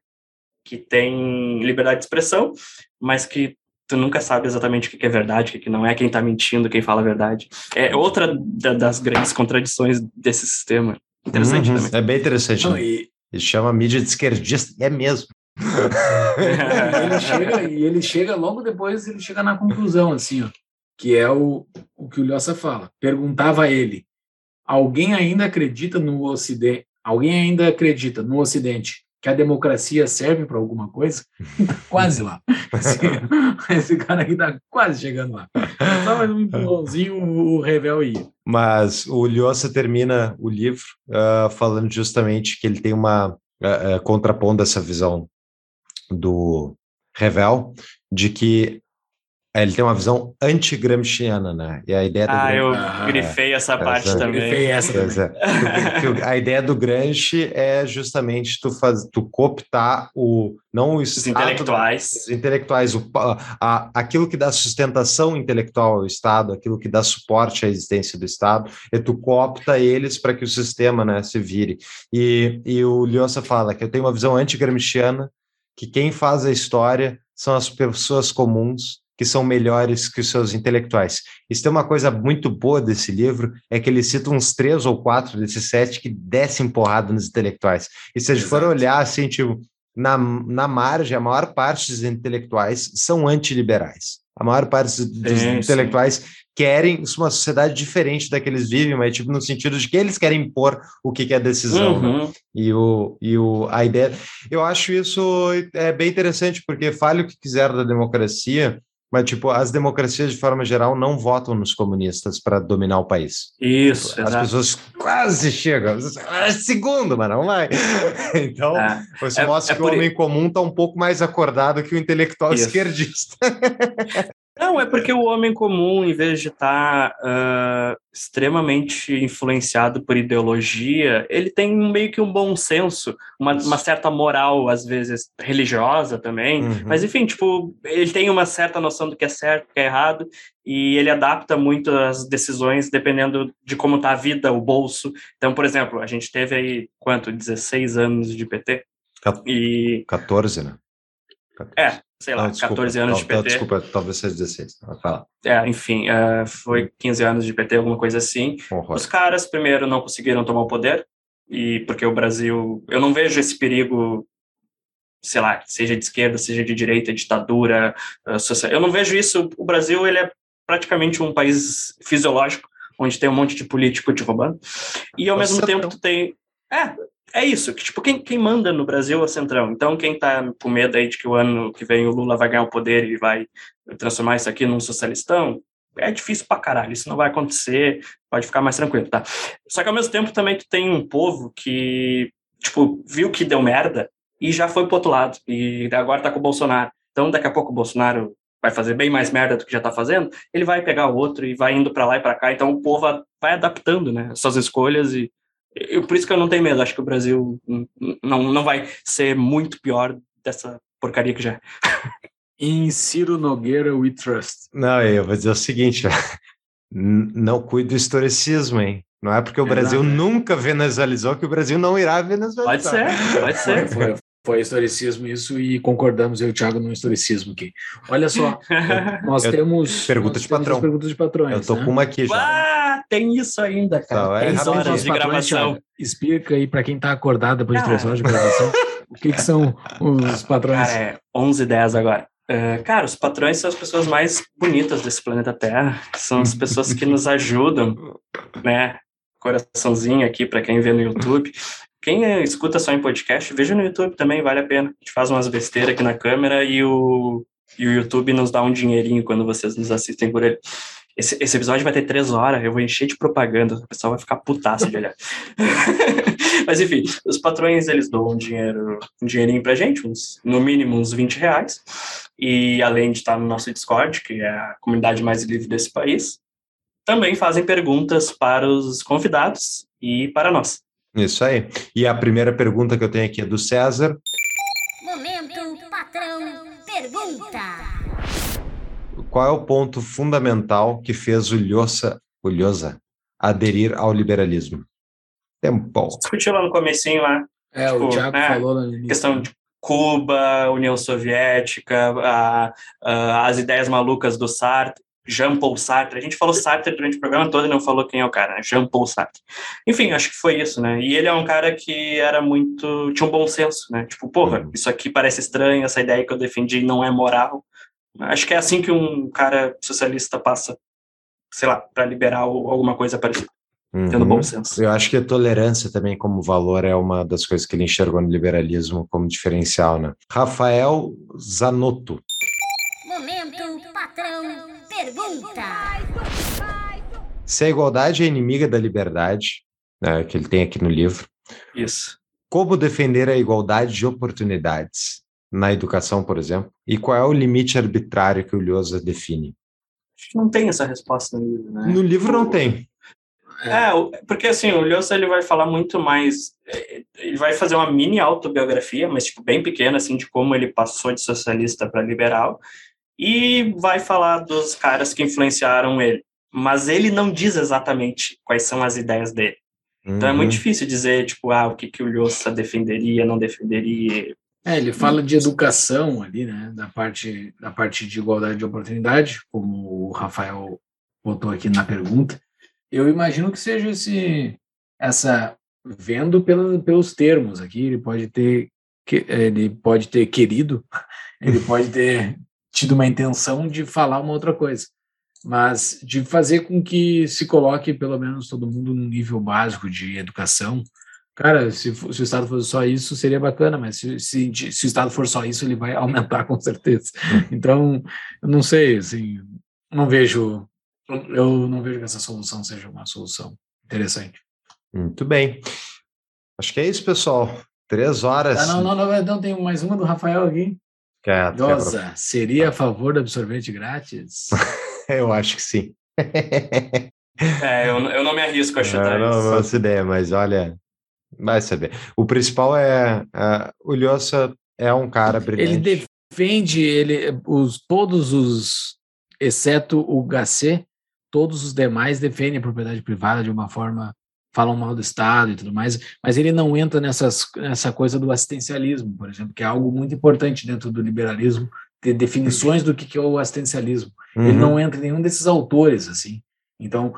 que tem liberdade de expressão, mas que tu nunca sabe exatamente o que é verdade, o que que não é, quem tá mentindo, quem fala a verdade. É outra da- das grandes contradições desse sistema. Interessante Uhum. também. É bem interessante. Não, né? e, Ele chama a mídia de esquerdista. É mesmo. e ele chega, e ele chega logo depois, ele chega na conclusão, assim, ó, que é o, o que o Lhosa fala. Perguntava a ele: alguém ainda acredita no Ocidente? Alguém ainda acredita no Ocidente que a democracia serve para alguma coisa? Tá [LAUGHS] quase lá. Assim, [LAUGHS] esse cara aqui tá quase chegando lá. Só mais um [LAUGHS] empurrãozinho, o, o Revel ia. Mas o Lhosa termina o livro ah, falando justamente que ele tem uma ah, ah, contrapondo essa visão do Revel de que eh, ele tem uma visão anti-gramsciana, né? E a ideia do Ah, Gram- eu Ah, grifei essa parte essa- também. Grifei essa também. é. A ideia do Gramsci é justamente tu, faz, tu cooptar o não o Os intelectuais. os intelectuais, o, a, aquilo que dá sustentação intelectual ao Estado, aquilo que dá suporte à existência do Estado, e tu coopta eles para que o sistema né, se vire. E, e o Lhosa fala que eu tenho uma visão anti-gramsciana, que quem faz a história são as pessoas comuns, que são melhores que os seus intelectuais. Isso tem uma coisa muito boa desse livro, é que ele cita uns três ou quatro desses sete que descem porrada nos intelectuais. E se a gente for olhar assim, tipo, na, na margem, a maior parte dos intelectuais são antiliberais. A maior parte dos dos Sim, intelectuais querem uma sociedade diferente da que eles vivem, mas tipo no sentido de que eles querem impor o que, que é decisão. né? Uhum. E, o, e o, a ideia. Eu acho isso é bem interessante, porque fale o que quiser da democracia, mas, tipo, as democracias, de forma geral, não votam nos comunistas para dominar o país. Isso, As exato. pessoas quase chegam. Ah, segundo, mas não vai. [LAUGHS] Então, É. você É- mostra é que o homem comum está um pouco mais acordado que o intelectual Isso. esquerdista. [LAUGHS] Não, é porque o homem comum, em vez de estar extremamente influenciado por ideologia, ele tem meio que um bom senso, uma, uma certa moral, às vezes religiosa também. Uhum. Mas, enfim, tipo, ele tem uma certa noção do que é certo, do que é errado, e ele adapta muito as decisões dependendo de como está a vida, o bolso. Então, por exemplo, a gente teve aí, quanto? 16 anos de PT? Cap- E, 14, né? é, sei lá, Ah, desculpa, 14 anos de PT. Desculpa, talvez seja 16. Vai falar. É, enfim, é, foi 15 anos de PT, alguma coisa assim. Horror. Os caras, primeiro, não conseguiram tomar o poder, e porque o Brasil. Eu não vejo esse perigo, sei lá, seja de esquerda, seja de direita, ditadura, eh, social. Eu não vejo isso. O Brasil, ele é praticamente um país fisiológico, onde tem um monte de político te roubando, e ao mesmo tempo tu tem. É, é isso, que tipo, quem, quem manda no Brasil é o Centrão. Então, quem tá com medo aí de que o ano que vem o Lula vai ganhar o poder e vai transformar isso aqui num socialistão, é difícil pra caralho, isso não vai acontecer, pode ficar mais tranquilo, tá? Só que ao mesmo tempo também tu tem um povo que, tipo, viu que deu merda e já foi pro outro lado, e agora tá com o Bolsonaro. Então daqui a pouco o Bolsonaro vai fazer bem mais merda do que já tá fazendo, ele vai pegar o outro e vai indo pra lá e pra cá, então o povo vai adaptando, né, suas escolhas e eu, por isso que eu não tenho medo, acho que o Brasil não, não vai ser muito pior dessa porcaria que já é. [LAUGHS] Em Ciro Nogueira We Trust. Não, eu vou dizer o seguinte: não cuide do historicismo, hein? Não é porque o Exato. Brasil nunca venezualizou que o Brasil não irá venezuelizar. Pode ser, pode ser. foi, foi historicismo isso e concordamos eu e o Thiago no historicismo aqui. Olha só, [LAUGHS] nós Eu- temos Pergunta nós de patrão. as perguntas de patrões. Eu tô né? com uma aqui já. Ah, tem isso ainda, cara. Tá, é Três horas de patrões, gravação. Thiago. Explica aí para quem está acordado depois de três Ah. horas de gravação, o que, que são os patrões. Cara, é 11 h 10 agora. É, cara, os patrões são as pessoas mais bonitas desse planeta Terra. São as pessoas que nos ajudam, né? Coraçãozinho aqui para quem vê no YouTube. Quem é, escuta só em podcast, veja no YouTube também, vale a pena. A gente faz umas besteiras aqui na câmera e o, e o YouTube nos dá um dinheirinho quando vocês nos assistem por ele. Esse, esse episódio vai ter três horas, eu vou encher de propaganda, o pessoal vai ficar putaço de olhar. [LAUGHS] Mas enfim, os patrões eles dão um dinheiro, um dinheirinho pra gente, uns, no mínimo uns 20 reais. E além de estar no nosso Discord, que é a comunidade mais livre desse país, também fazem perguntas para os convidados e para nós. Isso aí. E a primeira pergunta que eu tenho aqui é do César. Momento patrão pergunta. Qual é o ponto fundamental que fez o Lhosa, o Lhosa aderir ao liberalismo? Tempo. Discutiu lá no comecinho lá, É, Tipo, o Thiago é, falou no início. questão de Cuba, União Soviética, a- a- as ideias malucas do Sartre, Jean-Paul Sartre. A gente falou Sartre durante o programa todo e não falou quem é o cara, né? Jean-Paul Sartre. Enfim, acho que foi isso, né? E ele é um cara que era muito. tinha um bom senso, né? Tipo, porra, Uhum. isso aqui parece estranho, essa ideia que eu defendi não é moral. Acho que é assim que um cara socialista passa, sei lá, para liberar ou alguma coisa parecida, tendo Uhum. bom senso. Eu acho que a tolerância também como valor é uma das coisas que ele enxergou no liberalismo como diferencial, né? Rafael Zanotto. Momento patrão pergunta. Se a igualdade é inimiga da liberdade, né, que ele tem aqui no livro, Isso. como defender a igualdade de oportunidades na educação, por exemplo? E qual é o limite arbitrário que o Lhosa define? Acho que não tem essa resposta no livro, né? No livro não tem. É, o- porque assim, o Lhosa ele vai falar muito mais, eh, ele vai fazer uma mini autobiografia, mas tipo bem pequena assim de como ele passou de socialista para liberal e vai falar dos caras que influenciaram ele, mas ele não diz exatamente quais são as ideias dele. Então é Uhum. muito difícil dizer tipo, ah, o que que o Lhosa defenderia, não defenderia. É, ele fala de educação ali, né? Da parte, da parte de igualdade de oportunidade, como o Rafael botou aqui na pergunta. Eu imagino que seja esse, essa vendo pela, pelos termos aqui, ele pode ter que- ele pode ter querido, [LAUGHS] ele pode ter tido uma intenção de falar uma outra coisa, mas de fazer com que se coloque pelo menos todo mundo num nível básico de educação. Cara, se, se o Estado fosse só isso, seria bacana, mas se, se, se o Estado for só isso, ele vai [LAUGHS] aumentar com certeza. Então, eu não sei, assim, não vejo, eu não vejo que essa solução seja uma solução interessante. Muito bem. Acho que é isso, pessoal. Três horas. Ah, não, não, não, não, tem mais uma do Rafael aqui. Quer- quer- Rosa, seria a favor do absorvente grátis? [LAUGHS] Eu acho que sim. É, eu, eu não me arrisco a chutar Eu não isso. faço ideia, mas olha, vai saber. O principal é, é, o Lhosa é um cara brilhante. Ele defende ele, os, todos os, exceto o HC, todos os demais defendem a propriedade privada de uma forma, falam mal do Estado e tudo mais, mas ele não entra nessas, nessa coisa do assistencialismo, por exemplo, que é algo muito importante dentro do liberalismo, ter definições do que que é o assistencialismo. Ele Uhum. não entra em nenhum desses autores, assim. Então,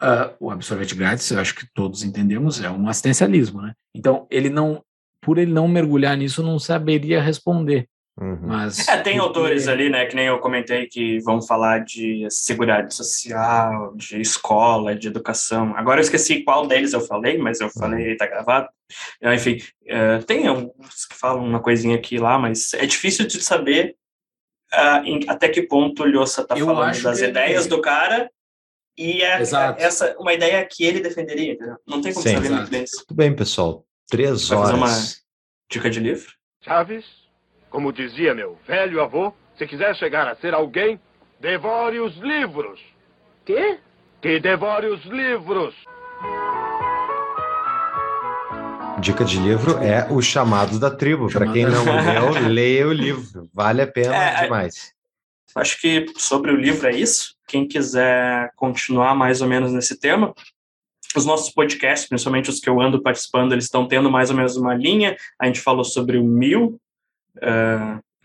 ah, o absorvente grátis, eu acho que todos entendemos, é um assistencialismo, né? Então, ele não, por ele não mergulhar nisso, não saberia responder. Uhum. Mas É, tem autores ali, né, que nem eu comentei, que vão falar de seguridade social, de escola, de educação. Agora eu esqueci qual deles eu falei, mas eu falei, tá gravado. Ah, Enfim, eh, tem alguns que falam uma coisinha aqui e lá, mas é difícil de saber ah, em- até que ponto o Lhosa tá Eu falando das ideias do cara e é Exato. essa uma ideia que ele defenderia, entendeu? Não tem como Sim. saber Exato. muito bem isso. Muito bem, pessoal. Três Vai fazer horas. uma- Dica de livro? Chaves, como dizia meu velho avô, se quiser chegar a ser alguém, devore os livros. Quê? Que devore os livros. Dica de livro é O Chamado da Tribo. Para quem não leu, leia o livro. Vale a pena É, é- demais. Acho que sobre o livro é isso. Quem quiser continuar mais ou menos nesse tema, os nossos podcasts, principalmente os que eu ando participando, eles estão tendo mais ou menos uma linha. A gente falou sobre o mil,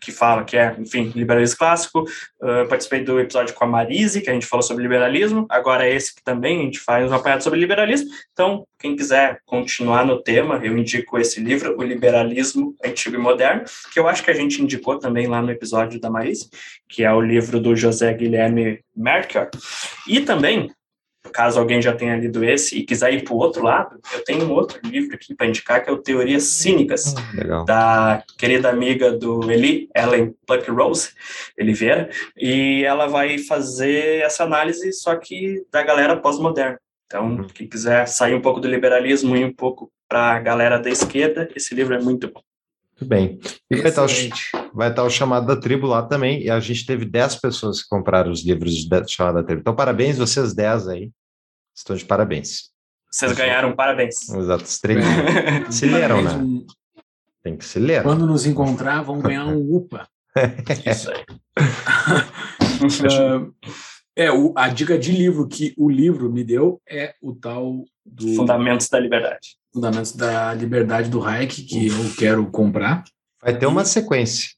que fala que é, enfim, liberalismo clássico. Uh, participei do episódio com a Marise, que a gente falou sobre liberalismo. Agora esse que também a gente faz um apanhado sobre liberalismo. Então, quem quiser continuar no tema, eu indico esse livro, O Liberalismo Antigo e Moderno, que eu acho que a gente indicou também lá no episódio da Marise, que é o livro do José Guilherme Merkel. E também caso alguém já tenha lido esse e quiser ir para o outro lado, eu tenho um outro livro aqui para indicar, que é o Teorias Cínicas, Legal. da querida amiga do Eli, Ellen Pluck Rose Oliveira, e ela vai fazer essa análise, só que da galera pós-moderna. Então, quem quiser sair um pouco do liberalismo e um pouco para a galera da esquerda, esse livro é muito bom. Muito bem. E vai estar, o, Excelente. vai estar o chamado da tribo lá também. E a gente teve 10 pessoas que compraram os livros da chamada da tribo. Então, parabéns, vocês 10 aí. Estão de parabéns. Vocês ganharam, parabéns. Exato. Os três [LAUGHS] se leram, né? Um- Tem que se ler. Quando nos encontrar, vão ganhar um UPA. [LAUGHS] Isso aí. Ah, [LAUGHS] é, o- a dica de livro que o livro me deu é o tal do Fundamentos da Liberdade. Fundamentos da Liberdade do Hayek, que eu quero comprar. Vai ter uma sequência.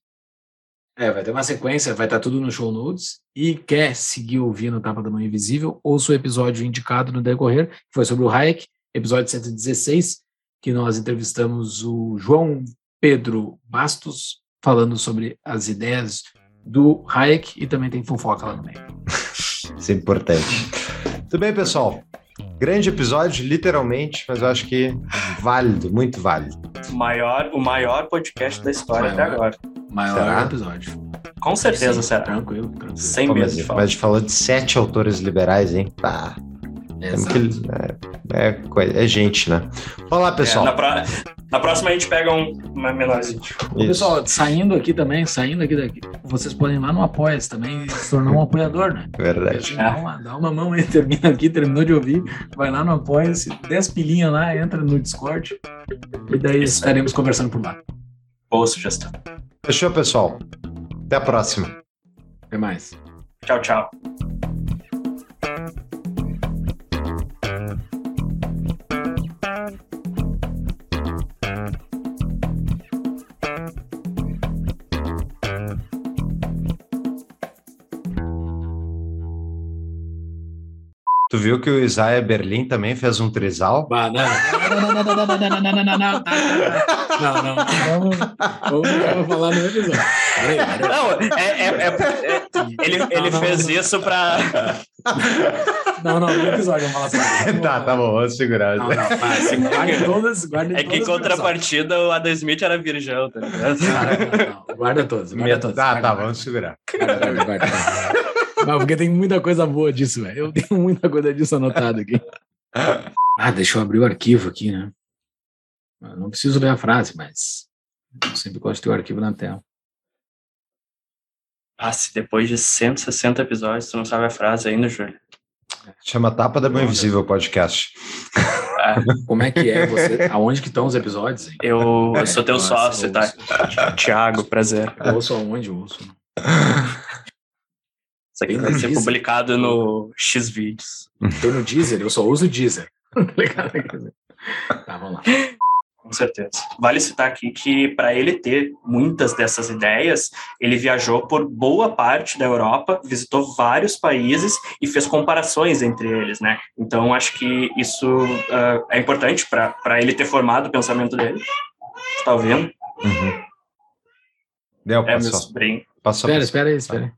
É, vai ter uma sequência, vai estar tudo no show notes. E quer seguir ouvindo Tapa da Mãe Invisível, ouça o episódio indicado no decorrer, que foi sobre o Hayek, episódio 116, que nós entrevistamos o João Pedro Bastos, falando sobre as ideias do Hayek, e também tem fofoca lá no meio. Isso é importante. Tudo bem, pessoal? Grande episódio, literalmente, mas eu acho que válido, muito válido. O maior, o maior podcast da história até Maior. agora. Maior Será? episódio. Com certeza Sim, será. Tranquilo, tranquilo. Sem Pô, medo mas, de mas falar. a gente falou de sete autores liberais, hein? Tá. Exato. é, é, é gente, né? Vamos lá, pessoal. É, na, pro- na próxima a gente pega um uma menorzinho. Pessoal, saindo aqui também, saindo aqui daqui, vocês podem ir lá no Apoia-se também e se tornar um apoiador, né? Verdade. Dá uma, dá uma mão aí, [LAUGHS] termina aqui, terminou de ouvir, vai lá no Apoia-se, 10 pilinha lá, entra no Discord e daí estaremos conversando por lá. Boa sugestão. Fechou, pessoal? Até a próxima. Até mais. Tchau, tchau. Viu que o Isaiah Berlim também fez um trisal? Bah, não, não, não, não, não, não, não, não, não, não, não, não, não, não, não, vamos, falar no episódio. Peraí, peraí. Não, é, é- é- é- ele, ele não, fez não. isso pra. Não, não, no episódio, vamos falar sobre tá, tá bom, vamos segurar. Não, não, vai, se guarde todas, guarde É que em contrapartida o Adam Smith era virgão, tá ligado? Não, não, não, guarda todas, guarda todas. Tá, guarda, tá, guarda. vamos segurar. Guarda, guarda, guarda, Não, porque tem muita coisa boa disso, velho. Eu tenho muita coisa disso anotado aqui. Ah, deixa eu abrir o arquivo aqui, né? Eu não preciso ler a frase, mas eu sempre gosto de ter o arquivo na tela. Ah, se depois de 160 episódios tu não sabe a frase ainda, Júlio. Chama Tapa da Mãe Invisível Podcast. Como é que é você? Aonde que estão os episódios? Hein? Eu, eu sou teu Nossa, sócio, tá? Tiago, prazer. Eu ouço aonde eu ouço. Isso aqui Tem vai no ser Deezer? publicado no X-Vídeos. Tô no Deezer, eu só uso o Deezer. [LAUGHS] Tá ligado? Tá, vamos lá. Com certeza. Vale citar aqui que, para ele ter muitas dessas ideias, ele viajou por boa parte da Europa, visitou vários países e fez comparações entre eles, né? Então, acho que isso ah, é importante para ele ter formado o pensamento dele. Você tá ouvindo? Uhum. Deu, É meu passou. sobrinho. Passou. Espera, espera aí, espera aí.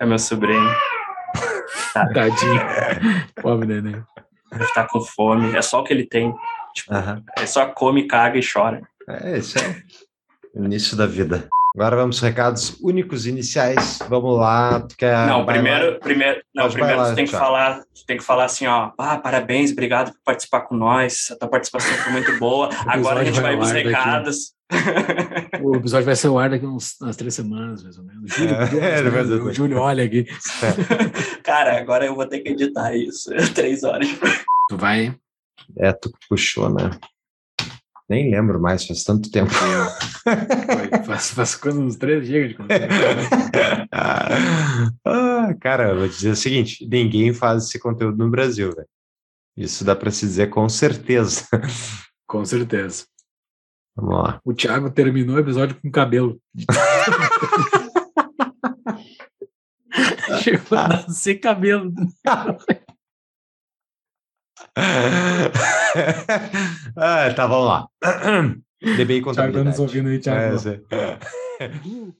É meu sobrinho. Tadinho. Pobre neném. Deve estar com fome. É só o que ele tem. Tipo, ele só come, caga e chora. É, isso é o início da vida. Agora vamos aos recados únicos iniciais. Vamos lá. Tu quer não, primeiro, lá? primeiro, não, Pode primeiro lá, tu tem que falar, tu tem que falar assim, ó, ah, parabéns, obrigado por participar com nós. A tua participação foi muito boa. Agora a gente vai vai daqui. recados. O episódio vai ser ao ar daqui uns, umas três semanas, mais ou menos. O Júlio, É, é, o Júlio olha aqui. [LAUGHS] Cara, agora eu vou ter que editar isso. [LAUGHS] Três horas. Tu vai. É, tu que puxou, né? Nem lembro mais, faz tanto tempo. vai faz, faz quando uns três dias de conversa. [LAUGHS] ah, cara, eu vou te dizer o seguinte: ninguém faz esse conteúdo no Brasil, velho. Isso dá pra se dizer com certeza. Com certeza. Vamos lá. O Thiago terminou o episódio com cabelo. [LAUGHS] Chegou a nascer cabelo. [LAUGHS] ah, tá, vamos lá. [CLEARS THROAT] DBI Thiago tá nos ouvindo aí, Thiago. É. [LAUGHS]